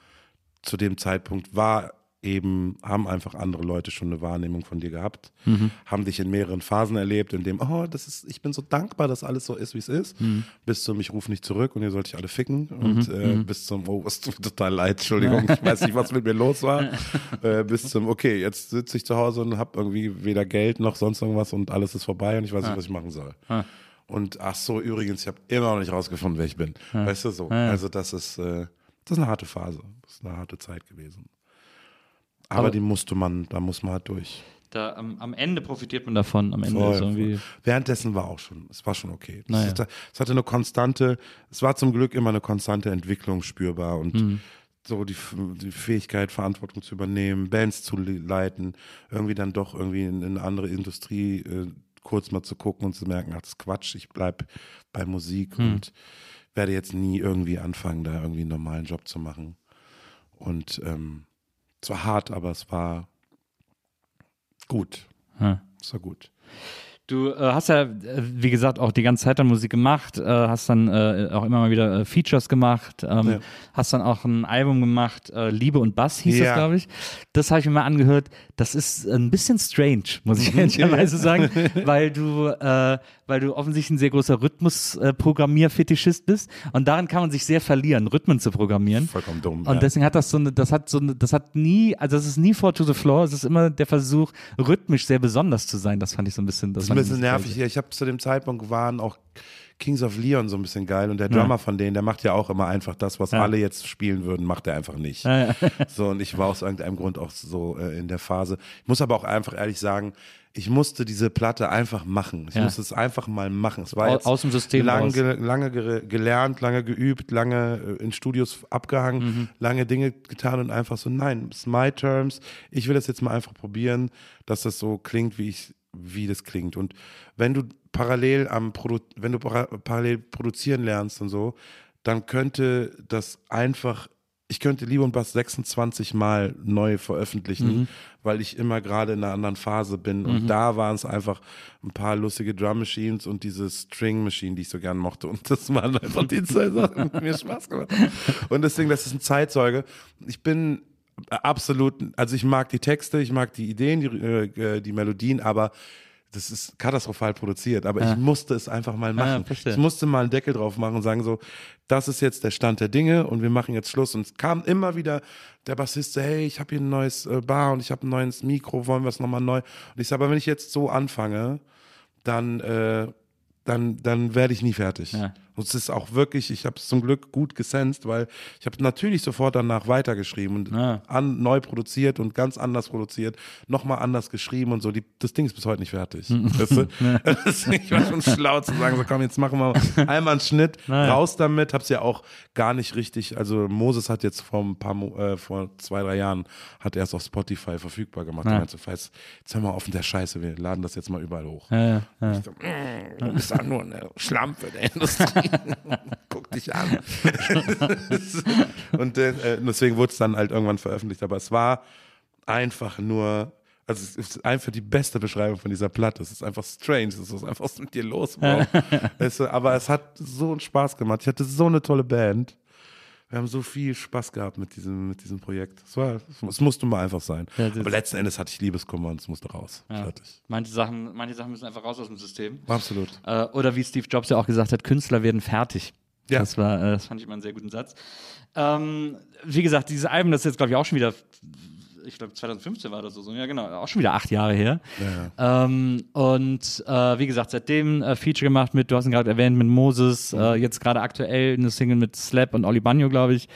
zu dem Zeitpunkt war eben, haben einfach andere Leute schon eine Wahrnehmung von dir gehabt, haben dich in mehreren Phasen erlebt, in dem, oh, das ist, ich bin so dankbar, dass alles so ist, wie es ist, bis zum, ich rufe nicht zurück und ihr sollt euch alle ficken und äh, bis zum, oh, es tut mir total leid, Entschuldigung, ich weiß nicht, was mit mir los war, äh, bis zum, okay, jetzt sitze ich zu Hause und habe irgendwie weder Geld noch sonst irgendwas und alles ist vorbei und ich weiß nicht, was ich machen soll. Und ach so, übrigens, ich habe immer noch nicht rausgefunden, wer ich bin. Weißt du so? Also das ist, äh, das ist eine harte Phase. Das ist eine harte Zeit gewesen. Aber, Aber- die musste man, da muss man halt durch. Da, am, am Ende profitiert man davon. Am Ende Voll, irgendwie. voll. Währenddessen war auch schon, es war schon okay. Es, Naja. hatte eine konstante, es war zum Glück immer eine konstante Entwicklung spürbar und Mhm. so die, die Fähigkeit, Verantwortung zu übernehmen, Bands zu le- leiten, irgendwie dann doch irgendwie in, in eine andere Industrie äh, kurz mal zu gucken und zu merken, ach, das ist Quatsch, ich bleib bei Musik Mhm. und werde jetzt nie irgendwie anfangen, da irgendwie einen normalen Job zu machen. Und ähm, es war hart, aber es war gut. Ja. Es war gut. Du äh, hast ja, äh, wie gesagt, auch die ganze Zeit dann Musik gemacht, äh, hast dann äh, auch immer mal wieder äh, Features gemacht, ähm, Ja. hast dann auch ein Album gemacht, äh, Liebe und Bass hieß das, Ja. glaube ich. Das habe ich mir mal angehört. Das ist ein bisschen strange, muss ich ehrlicherweise sagen, weil du, äh, weil du offensichtlich ein sehr großer Rhythmus-Programmierfetischist bist und darin kann man sich sehr verlieren, Rhythmen zu programmieren. Vollkommen dumm. Und ja. deswegen hat das so eine, das hat so eine, das hat nie, also es ist nie four to the floor, es ist immer der Versuch, rhythmisch sehr besonders zu sein. Das fand ich so ein bisschen, das, Das ist ein bisschen nervig hier. Ich habe zu dem Zeitpunkt waren auch Kings of Leon so ein bisschen geil und der Drummer von denen, der macht ja auch immer einfach das, was Ja. alle jetzt spielen würden, macht er einfach nicht. Ja, ja. So und ich war aus irgendeinem Grund auch so äh, in der Phase. Ich muss aber auch einfach ehrlich sagen, ich musste diese Platte einfach machen. Ich Ja. musste es einfach mal machen. Es war jetzt aus dem System lang, raus. ge lange ge gelernt, lange geübt, lange äh, in Studios abgehangen, Mhm. lange Dinge getan und einfach so, nein, it's my terms. Ich will das jetzt mal einfach probieren, dass das so klingt, wie ich, wie das klingt. Und wenn du parallel am Produ wenn du para parallel produzieren lernst und so, dann könnte das einfach ich könnte Liebe und Bass 26 Mal neu veröffentlichen, Mhm. weil ich immer gerade in einer anderen Phase bin. Und da waren es einfach ein paar lustige Drum Machines und diese String Machine, die ich so gern mochte. Und das waren einfach die zwei Sachen, die mir Spaß gemacht haben. Und deswegen, das ist ein Zeitzeuge. Ich bin absolut, also ich mag die Texte, ich mag die Ideen, die, äh, die Melodien, aber das ist katastrophal produziert, aber ich musste es einfach mal machen. verstehe. ich musste mal einen Deckel drauf machen und sagen so, das ist jetzt der Stand der Dinge und wir machen jetzt Schluss. Und es kam immer wieder der Bassist, so, hey, ich habe hier ein neues äh, Bar und ich habe ein neues Mikro, wollen wir es nochmal neu? Und ich sage, aber wenn ich jetzt so anfange, dann, äh, dann, dann werde ich nie fertig. Ja. Und es ist auch wirklich, ich habe es zum Glück gut gesenst, weil ich habe natürlich sofort danach weitergeschrieben und Ah. an, neu produziert und ganz anders produziert, nochmal anders geschrieben und so. Die, das Ding ist bis heute nicht fertig. weißt du? Ich war schon schlau zu sagen, so komm, jetzt machen wir einmal einen Schnitt, Naja. raus damit. Hab's ja auch gar nicht richtig, also Moses hat jetzt vor ein paar, äh, vor zwei, drei Jahren, hat er es auf Spotify verfügbar gemacht. Ja. So, jetzt, mal auf mit der Scheiße, wir laden das jetzt mal überall hoch. Ja, ja. Ich so, mm, du bist doch nur eine Schlampe der Industrie. Guck dich an. und äh, deswegen wurde es dann halt irgendwann veröffentlicht. Aber es war einfach nur, also es ist einfach die beste Beschreibung von dieser Platte. Es ist einfach strange. Es ist einfach, was ist mit dir los, Bro? es, aber es hat so einen Spaß gemacht. Ich hatte so eine tolle Band. Wir haben so viel Spaß gehabt mit diesem, mit diesem Projekt. Es, war, es musste mal einfach sein. Ja, aber letzten Endes hatte ich Liebeskummer und es musste raus. Fertig. Manche Sachen, manche Sachen müssen einfach raus aus dem System. Absolut. Äh, oder wie Steve Jobs ja auch gesagt hat, Künstler werden fertig. Ja. Das war, äh, das fand ich immer einen sehr guten Satz. Ähm, wie gesagt, dieses Album, das ist jetzt, glaube ich, auch schon wieder, ich glaube 2015 war das so, ja genau, auch schon wieder acht Jahre her. Ähm, und äh, wie gesagt, seitdem äh, Feature gemacht mit, du hast ihn gerade erwähnt, mit Moses, äh, jetzt gerade aktuell eine Single mit Slap und Oli Bagno, glaube ich.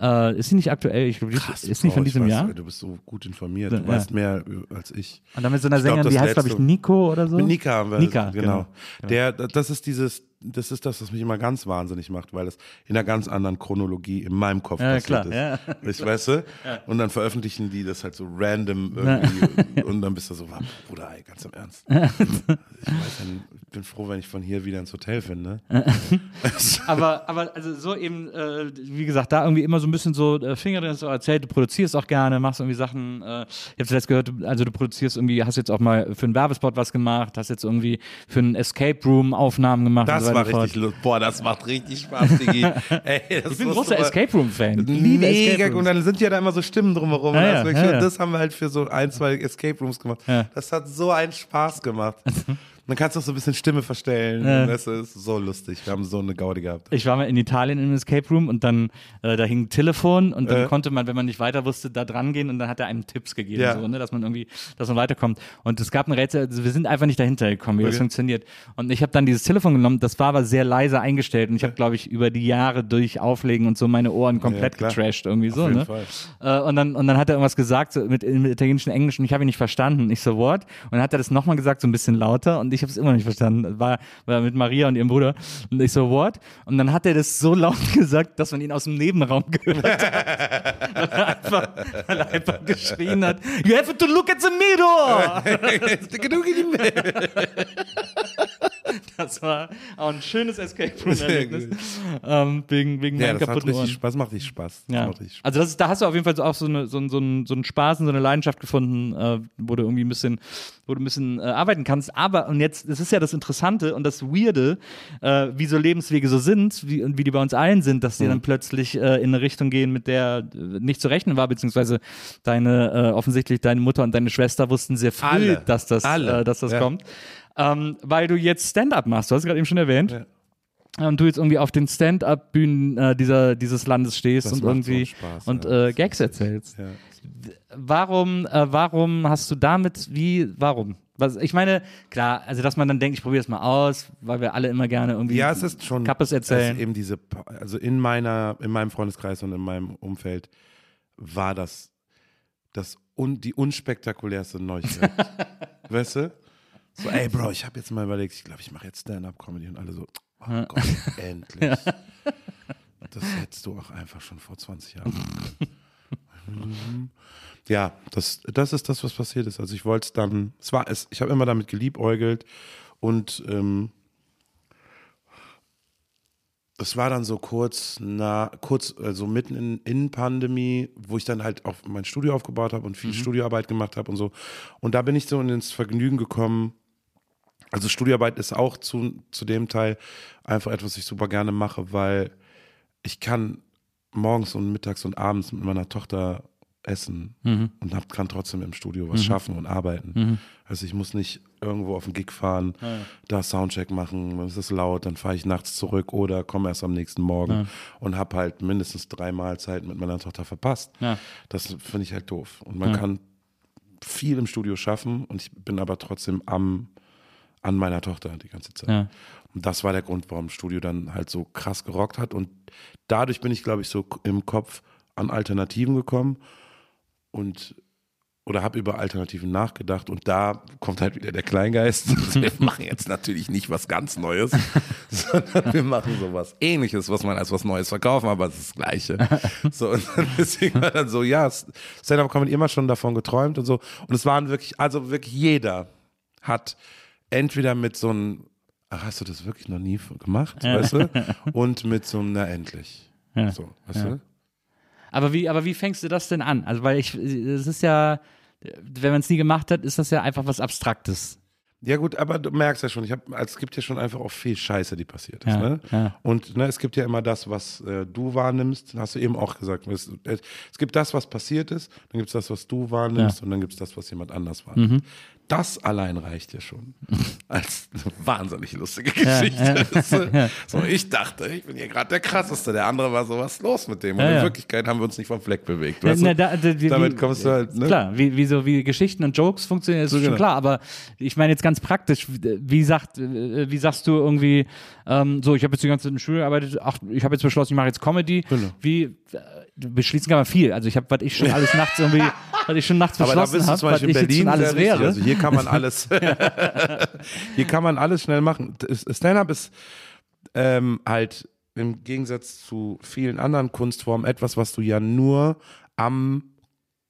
Äh, ist sie nicht aktuell? Ich glaube, die Krass, ist nicht von diesem weiß, Jahr. Du bist so gut informiert. Ja. Du weißt mehr äh, als ich. Und dann mit so einer Sängerin, die heißt, glaube ich, Nico oder so. Mit Nika haben wir Nika, genau. genau. Der, das ist dieses, das ist das, was mich immer ganz wahnsinnig macht, weil das in einer ganz anderen Chronologie in meinem Kopf Ja, passiert klar, ist. ja. Ich weißt du? Und dann veröffentlichen die das halt so random irgendwie und dann bist du so, Bruder, ey, ganz im Ernst. ich weiß ja, bin froh, wenn ich von hier wieder ins Hotel finde. aber, aber also so eben, äh, wie gesagt, da irgendwie immer so ein bisschen so äh, Finger drin, so erzählt, du produzierst auch gerne, machst irgendwie Sachen. Äh, ich habe zuletzt gehört, also du produzierst irgendwie, hast jetzt auch mal für einen Werbespot was gemacht, hast jetzt irgendwie für einen Escape Room Aufnahmen gemacht. Das so war richtig lustig. Boah, das macht richtig Spaß, Digi. Ey, Ich bin großer Escape liebe Escape Mega. Und dann sind ja da immer so Stimmen drumherum. Ja, ja, das, ja, das haben wir halt für so ein, zwei Escape Rooms gemacht. Das hat so einen Spaß gemacht. Man kann auch so ein bisschen Stimme verstellen. Ja. Und Das ist so lustig. Wir haben so eine Gaudi gehabt. Ich war mal in Italien im Escape Room und dann, äh, da hing ein Telefon und dann Äh. konnte man, wenn man nicht weiter wusste, da dran gehen und dann hat er einem Tipps gegeben, Ja. so, ne, dass man irgendwie, dass man weiterkommt. Und es gab ein Rätsel, also wir sind einfach nicht dahinter gekommen, wie das Okay. funktioniert. Und ich habe dann dieses Telefon genommen, das war aber sehr leise eingestellt und ich habe, glaube ich, über die Jahre durch Auflegen und so meine Ohren komplett klar. getrashed irgendwie so, jeden ne? Äh, und dann, und dann hat er irgendwas gesagt so, mit, mit italienischem Englisch und ich habe ihn nicht verstanden. Ich so, what? Und dann hat er das nochmal gesagt, so ein bisschen lauter und ich habe es immer noch nicht verstanden. War, war mit Maria und ihrem Bruder. Und ich so, what? Und dann hat er das so laut gesagt, dass man ihn aus dem Nebenraum gehört hat. weil, er einfach, weil er einfach geschrien hat, you have to look at the mirror! das war auch ein schönes Escape Room-Erlebnis. ähm, wegen wegen Ja, meinen das, hat kaputten Ohren. richtig Spaß. macht richtig Spaß. Das Ja. macht richtig Spaß. Also das ist, da hast du auf jeden Fall so auch so, eine, so, so, ein, so einen Spaß und so eine Leidenschaft gefunden, äh, wo du irgendwie ein bisschen, wo du ein bisschen äh, arbeiten kannst. Aber, und jetzt, das ist ja das Interessante und das Weirde, äh, wie so Lebenswege so sind, wie, und wie die bei uns allen sind, dass die Mhm. dann plötzlich äh, in eine Richtung gehen, mit der äh, nicht zu rechnen war, beziehungsweise deine, äh, offensichtlich deine Mutter und deine Schwester wussten sehr früh, Alle. dass das, dass das Ja. kommt. Ähm, weil du jetzt Stand-up machst, du hast es gerade eben schon erwähnt. Ja. Und du jetzt irgendwie auf den Stand-up-Bühnen äh, dieser, dieses Landes stehst Das und irgendwie Spaß, und ja. äh, Gags erzählst. Ja. Warum, äh, warum hast du damit, wie, warum? Was, ich meine, klar, also dass man dann denkt, ich probiere es mal aus, weil wir alle immer gerne irgendwie Ja, es ist schon. Kappes erzählen. Es ist eben diese, also in meiner, in meinem Freundeskreis und in meinem Umfeld war das, das un, die unspektakulärste Neuigkeit. weißt du? So, ey Bro, ich habe jetzt mal überlegt, ich glaube, ich mache jetzt Stand-up-Comedy und alle so, oh Gott, endlich. Das hättest du auch einfach schon vor 20 Jahren machen können. Ja, das, das ist das, was passiert ist. Also ich wollte es dann, es war es, ich habe immer damit geliebäugelt und ähm, es war dann so kurz, na, kurz, also mitten in, in Pandemie, wo ich dann halt auch mein Studio aufgebaut habe und viel Studioarbeit gemacht habe und so. Und da bin ich so ins Vergnügen gekommen. Also Studioarbeit ist auch zu, zu dem Teil einfach etwas, was ich super gerne mache, weil ich kann morgens und mittags und abends mit meiner Tochter essen und hab, kann trotzdem im Studio was schaffen und arbeiten. Also ich muss nicht irgendwo auf den Gig fahren, da Soundcheck machen, dann ist es laut, dann fahre ich nachts zurück oder komme erst am nächsten Morgen und habe halt mindestens drei Mahlzeiten mit meiner Tochter verpasst. Ja. Das finde ich halt doof. Und man kann viel im Studio schaffen und ich bin aber trotzdem am, an meiner Tochter die ganze Zeit. Ja. Und das war der Grund, warum Studio dann halt so krass gerockt hat. Und dadurch bin ich, glaube ich, so im Kopf an Alternativen gekommen und oder habe über Alternativen nachgedacht und da kommt halt wieder der Kleingeist. Wir machen jetzt natürlich nicht was ganz Neues, sondern wir machen sowas ähnliches, was man als was Neues verkaufen, aber es ist das Gleiche. So, und dann deswegen war dann so, ja, Stand-Up-Comedy immer schon davon geträumt und so. Und es waren wirklich, also wirklich jeder hat entweder mit so einem, ach, hast du das wirklich noch nie gemacht, weißt du? Und mit so einem, na endlich. Ja. So, weißt du? Aber wie, aber wie fängst du das denn an? Also, weil ich, es ist ja, wenn man es nie gemacht hat, ist das ja einfach was Abstraktes. Ja gut, aber du merkst ja schon, ich hab, also es gibt ja schon einfach auch viel Scheiße, die passiert ist. Ja, ne? ja. Und ne, es gibt ja immer das, was äh, du wahrnimmst, hast du eben auch gesagt. Es, äh, es gibt das, was passiert ist, dann gibt es das, was du wahrnimmst Ja. und dann gibt es das, was jemand anders wahrnimmt. Mhm. Das allein reicht ja schon als wahnsinnig lustige Geschichte. ja. So, ich dachte, ich bin hier gerade der krasseste. Der andere war so, was ist los mit dem? Und Ja, in ja. Wirklichkeit haben wir uns nicht vom Fleck bewegt. Ja, Weißt na, da- da- wie- Damit kommst du halt, ne? Klar, wie, wie so wie Geschichten und Jokes funktionieren, ist So, schon genau. klar. Aber ich meine jetzt ganz praktisch, wie sagt, wie sagst du irgendwie, ähm, so ich habe jetzt die ganze Zeit in der Schule gearbeitet, ach, ich habe jetzt beschlossen, ich mache jetzt Comedy. Genau. Wie beschließen kann man viel. Also ich habe, was ich schon alles nachts irgendwie, was ich schon nachts beschlossen habe, zum was Beispiel ich in jetzt Berlin schon alles wäre. Also hier kann man alles, hier kann man alles schnell machen. Stand-up ist ähm, halt im Gegensatz zu vielen anderen Kunstformen etwas, was du ja nur am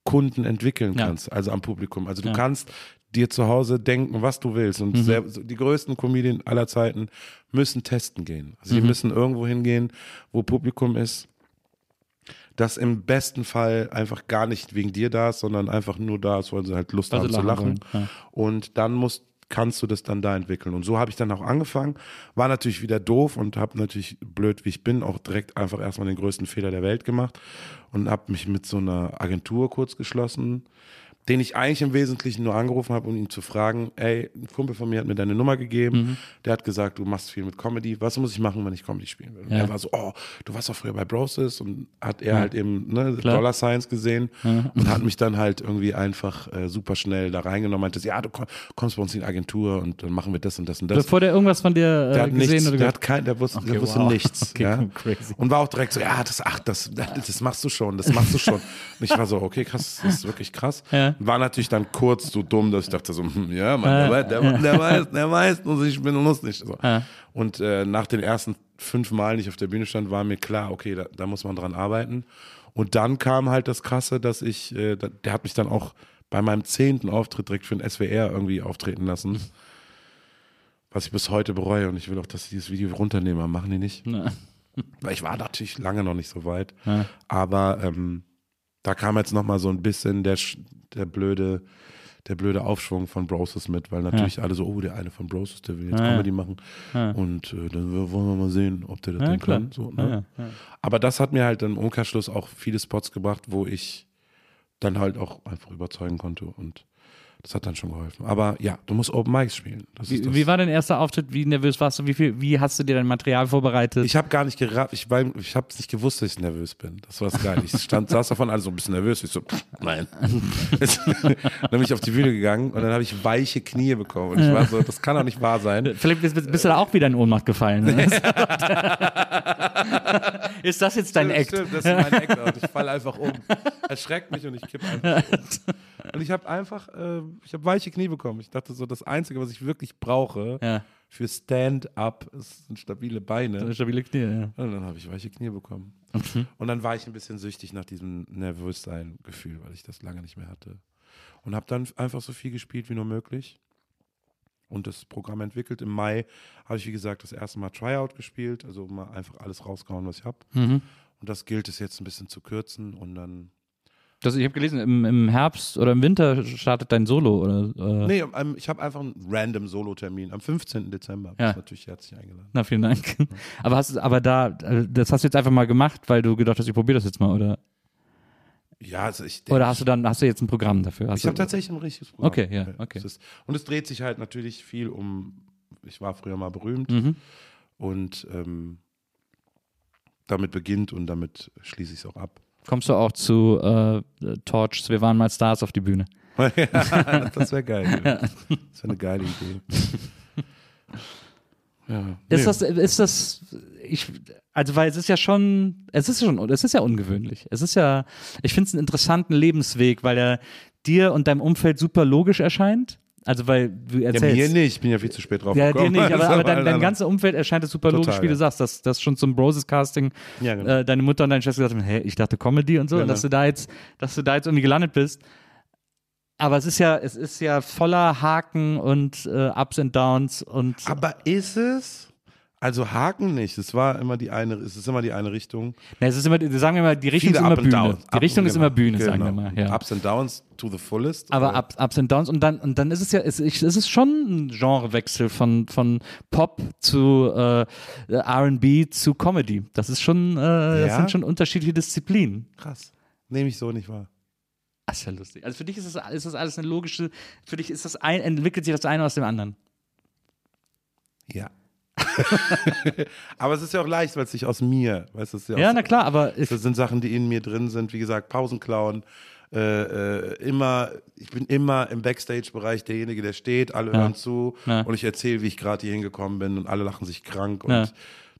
Kunden entwickeln Ja. kannst, also am Publikum. Also du Ja. kannst dir zu Hause denken, was du willst. Und Mhm. sehr, die größten Comedien aller Zeiten müssen testen gehen. Also Mhm. die müssen irgendwo hingehen, wo Publikum ist, das im besten Fall einfach gar nicht wegen dir da ist, sondern einfach nur da ist, weil sie halt Lust sie haben zu lachen ja. Und dann musst, kannst du das dann da entwickeln. Und so habe ich dann auch angefangen. War natürlich wieder doof und habe natürlich, blöd wie ich bin, auch direkt einfach erstmal den größten Fehler der Welt gemacht und habe mich mit so einer Agentur kurz geschlossen, den ich eigentlich im Wesentlichen nur angerufen habe, um ihn zu fragen, ey, ein Kumpel von mir hat mir deine Nummer gegeben, Mhm. der hat gesagt, du machst viel mit Comedy, was muss ich machen, wenn ich Comedy spielen will? Und Ja. er war so, oh, du warst doch früher bei Broses und hat er halt eben ne, Klar. Dollar Signs gesehen und hat mich dann halt irgendwie einfach äh, super schnell da reingenommen, meinte, ja, du komm- kommst bei uns in die Agentur und dann machen wir das und das und das. Bevor der irgendwas von dir äh, Der hat gesehen nichts, oder der hat kein, der wusste, der Okay, wusste wow. nichts. Okay, ja. crazy. Und war auch direkt so, ja, das, ach, das, das machst du schon, das machst du schon. Und ich war so, okay, krass, das ist wirklich krass. Ja. War natürlich dann kurz so dumm, dass ich dachte so, hm, ja, Mann, der, weiß, der, der weiß, der weiß, und ich bin lustig. So. Ja. Und äh, nach den ersten fünf Malen, die ich auf der Bühne stand, war mir klar, okay, da, da muss man dran arbeiten. Und dann kam halt das Krasse, dass ich, äh, der hat mich dann auch bei meinem zehnten Auftritt direkt für den SWR irgendwie auftreten lassen. Was ich bis heute bereue und ich will auch, dass sie dieses Video runternehmen, aber machen die nicht. Na. Weil ich war natürlich lange noch nicht so weit. Aber ähm, da kam jetzt nochmal so ein bisschen der, der blöde, der blöde Aufschwung von Broses mit, weil natürlich alle so, oh, der eine von Broses, der will jetzt Ja, ja. Comedy machen. Und äh, dann wollen wir mal sehen, ob der das Ja, denn klar. kann. So, Ja, ne? ja, ja. Aber das hat mir halt im Umkehrschluss auch viele Spots gebracht, wo ich dann halt auch einfach überzeugen konnte und das hat dann schon geholfen. Aber ja, du musst Open Mics spielen. Wie, wie war dein erster Auftritt? Wie nervös warst du? Wie, viel, wie hast du dir dein Material vorbereitet? Ich habe gar nicht gerafft, ich, war- ich habe nicht gewusst, dass ich nervös bin. Das war das geil. Ich stand, saß davon alle so ein bisschen nervös. Ich so, pff, nein. dann bin ich auf die Bühne gegangen und dann habe ich weiche Knie bekommen. Und ich war so, das kann doch nicht wahr sein. Vielleicht bist, bist du da auch wieder in Ohnmacht gefallen. Ist das jetzt dein Act? Stimmt, das ist mein Act. Und ich falle einfach um. Erschreckt mich und ich kippe einfach um. Und ich habe einfach, äh, ich habe weiche Knie bekommen. Ich dachte so, das Einzige, was ich wirklich brauche Ja, für Stand-up, sind stabile Beine. stabile Knie, ja. Und dann habe ich weiche Knie bekommen. Und dann war ich ein bisschen süchtig nach diesem Nervössein-Gefühl, weil ich das lange nicht mehr hatte. Und habe dann einfach so viel gespielt wie nur möglich. Und das Programm entwickelt. Im Mai habe ich, wie gesagt, das erste Mal Tryout gespielt. Also mal einfach alles rausgehauen, was ich habe. Mhm. Und das gilt es jetzt ein bisschen zu kürzen. Und dann. Das, ich habe gelesen, im, im Herbst oder im Winter startet dein Solo. Oder, äh, Nee, ähm, ich habe einfach einen random Solo-Termin. Am 15. Dezember. Ja. Bist natürlich herzlich eingeladen. Na, vielen Dank. Aber, hast, aber da, äh, das hast du jetzt einfach mal gemacht, weil du gedacht hast, ich probiere das jetzt mal, oder? Ja, also ich Oder hast du dann, hast du jetzt ein Programm dafür? Hast Ich habe tatsächlich ein richtiges Programm. Okay, ja, okay. Es ist, und es dreht sich halt natürlich viel um, ich war früher mal berühmt Mhm. und ähm, damit beginnt und damit schließe ich es auch ab. Kommst du auch zu äh, Torchs, wir waren mal Stars auf die Bühne? das wäre geil. Das wäre eine geile Idee. Ist Nee. das, ist das, ich, also weil es ist ja schon, es ist schon, es ist ja ungewöhnlich. Es ist ja, ich finde es einen interessanten Lebensweg, weil er dir und deinem Umfeld super logisch erscheint. Also weil du Ja, erzählst. mir nicht, ich bin ja viel zu spät drauf Ja, dir gekommen. nicht, aber, aber dein, dein ganzes Umfeld erscheint es super Total, logisch, wie du ja. sagst, dass, dass schon zum Broses-Casting Ja, genau. äh, deine Mutter und deine Schwester gesagt haben, hey, ich dachte Comedy und so, und Genau. dass du da jetzt, dass du da jetzt irgendwie gelandet bist. Aber es ist ja, es ist ja voller Haken und äh, Ups and Downs und Aber ist es? Also Haken nicht. Es war immer die eine, es ist immer die eine Richtung. Na, es ist immer, sagen wir mal, die Richtung Viele ist immer Bühne. Downs. Die Richtung ist genau, immer Bühne, sagen wir genau. mal. Ja. Ups and Downs to the fullest. Aber Ups, Ups and Downs und dann, und dann ist es ja, es ist schon ein Genrewechsel von, von Pop zu äh, RB zu Comedy. Das ist schon, äh, das Ja? sind schon unterschiedliche Disziplinen. krass. Nehme ich so nicht wahr. Das ist ja lustig. Also für dich ist das, ist das alles eine logische, für dich ist das ein, entwickelt sich das eine aus dem anderen. Ja. aber es ist ja auch leicht, weil es nicht aus mir, weißt du, ja, Ja, aus, na klar, aber das sind Sachen, die in mir drin sind, wie gesagt, Pausenklauen, äh, äh, immer, ich bin immer im Backstage-Bereich derjenige, der steht, alle Ja. hören zu Ja. und ich erzähle, wie ich gerade hier hingekommen bin und alle lachen sich krank und.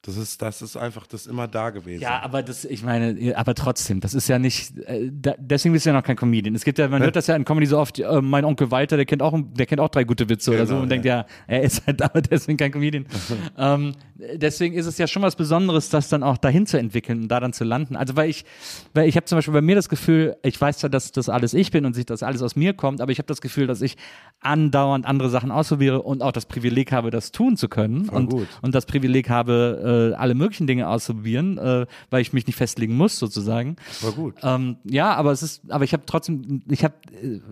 Das ist, das ist einfach, das immer da gewesen. Ja, aber das, ich meine, aber trotzdem, das ist ja nicht, äh, da, deswegen bist du ja noch kein Comedian. Es gibt ja, man hört das ja in Comedy so oft, äh, mein Onkel Walter, der kennt auch, der kennt auch drei gute Witze oder so Genau, und denkt ja, er ist halt aber deswegen kein Comedian. ähm, deswegen ist es ja schon was Besonderes, das dann auch dahin zu entwickeln und da dann zu landen. Also weil ich, weil ich habe zum Beispiel bei mir das Gefühl, ich weiß zwar, dass das alles ich bin und sich das alles aus mir kommt, aber ich habe das Gefühl, dass ich andauernd andere Sachen ausprobiere und auch das Privileg habe, das tun zu können und, gut. und das Privileg habe, äh, alle möglichen Dinge auszuprobieren, äh, weil ich mich nicht festlegen muss, sozusagen. War gut. Ähm, ja, aber es ist, aber ich habe trotzdem, ich habe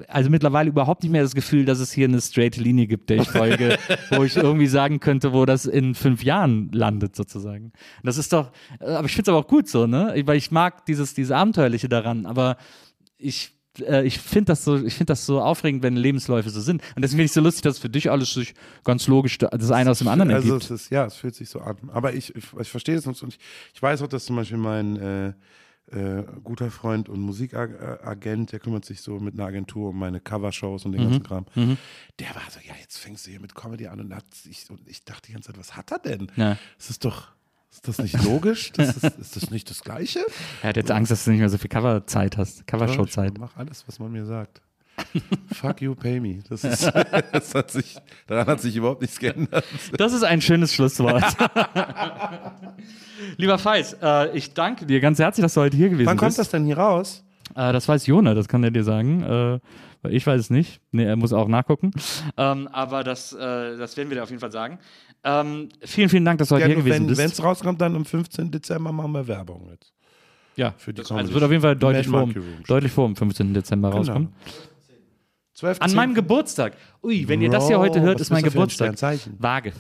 also mittlerweile überhaupt nicht mehr das Gefühl, dass es hier eine straight Linie gibt, der ich folge, wo ich irgendwie sagen könnte, wo das in fünf Jahren landet, sozusagen. Das ist doch, äh, aber ich finde es aber auch gut so, ne? Weil ich mag dieses, dieses Abenteuerliche daran, aber ich äh, ich finde das so, ich finde das so aufregend, wenn Lebensläufe so sind. Und deswegen finde ich so lustig, dass für dich alles sich ganz logisch da- das eine aus dem anderen Also ergibt. es ist, ja, es fühlt sich so an. Aber ich, ich, ich verstehe das und ich, ich weiß auch, dass zum Beispiel mein äh, äh, guter Freund und Musikagent, der kümmert sich so mit einer Agentur um meine Covershows und den Mhm. ganzen Kram. Der war so, ja, jetzt fängst du hier mit Comedy an und, hat sich, und ich dachte die ganze Zeit, was hat er denn? Ja. Das ist doch, ist das nicht logisch? Das ist, ist das nicht das Gleiche? Er hat jetzt Angst, dass du nicht mehr so viel Coverzeit hast, Covershow-Zeit. Ich mach alles, was man mir sagt. Fuck you, pay me. Das ist, das hat sich, daran hat sich überhaupt nichts geändert. Das ist ein schönes Schlusswort. Lieber Feis, äh, ich danke dir ganz herzlich, dass du heute hier gewesen Wann kommt bist. das denn hier raus? Äh, das weiß Jona, das kann er dir sagen. Äh, ich weiß es nicht. Nee, er muss auch nachgucken. Ähm, aber das, äh, das werden wir dir auf jeden Fall sagen. Ähm, vielen, vielen Dank, dass du heute Ja, hier nur gewesen wenn bist. es rauskommt, dann am 15. Dezember machen wir Werbung jetzt. ja, für die das, also wird auf jeden Fall deutlich vor, deutlich vor dem 15. Dezember rauskommen. 12. An meinem Geburtstag. Ui, wenn ihr das hier heute Bro, hört, ist mein Geburtstag. Waage.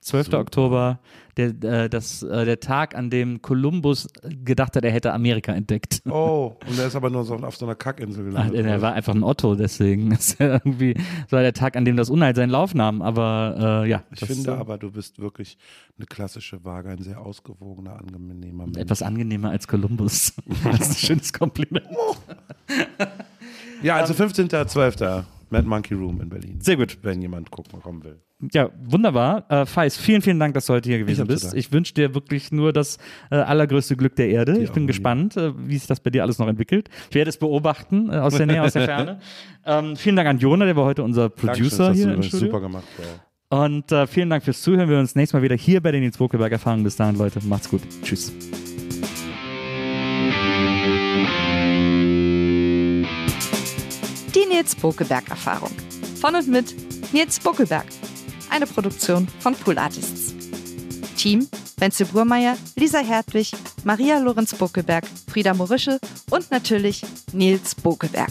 12. Oktober, der, äh, das, äh, der Tag, an dem Kolumbus gedacht hat, er hätte Amerika entdeckt. Oh, und der ist aber nur so auf so einer Kackinsel Ach, gelandet. er war einfach ein Otto, deswegen. Das irgendwie, das war der Tag, an dem das Unheil seinen Lauf nahm. Aber äh, ja, ich das, finde äh, aber, du bist wirklich eine klassische Waage, ein sehr ausgewogener, angenehmer Mensch. etwas angenehmer als Kolumbus. das ist ein schönes Kompliment. ja, also 15.12. Mad Monkey Room in Berlin. Sehr gut. Wenn jemand gucken kommen will. Ja, wunderbar. Äh, Feis, vielen, vielen Dank, dass du heute hier gewesen zu bist. Ich wünsche dir wirklich nur das äh, allergrößte Glück der Erde. ich bin gespannt, äh, wie sich das bei dir alles noch entwickelt. Ich werde es beobachten, äh, aus der Nähe, aus der Ferne. Ähm, vielen Dank an Jona, der war heute unser Dankeschön, Producer hast hier im Studio. super gemacht. Bro. Und äh, vielen Dank fürs Zuhören. Wir hören uns nächstes Mal wieder hier bei den Nils Bokelberg Erfahrungen. Bis dahin, Leute. Macht's gut. Tschüss. Die Nils Bokelberg Erfahrung. Von und mit Nils Bokelberg. Eine Produktion von Pool Artists. Team Wenzel Burmeier, Lisa Hertwig, Maria Lorenz Bokelberg, Frieda Morische und natürlich Nils Bokelberg.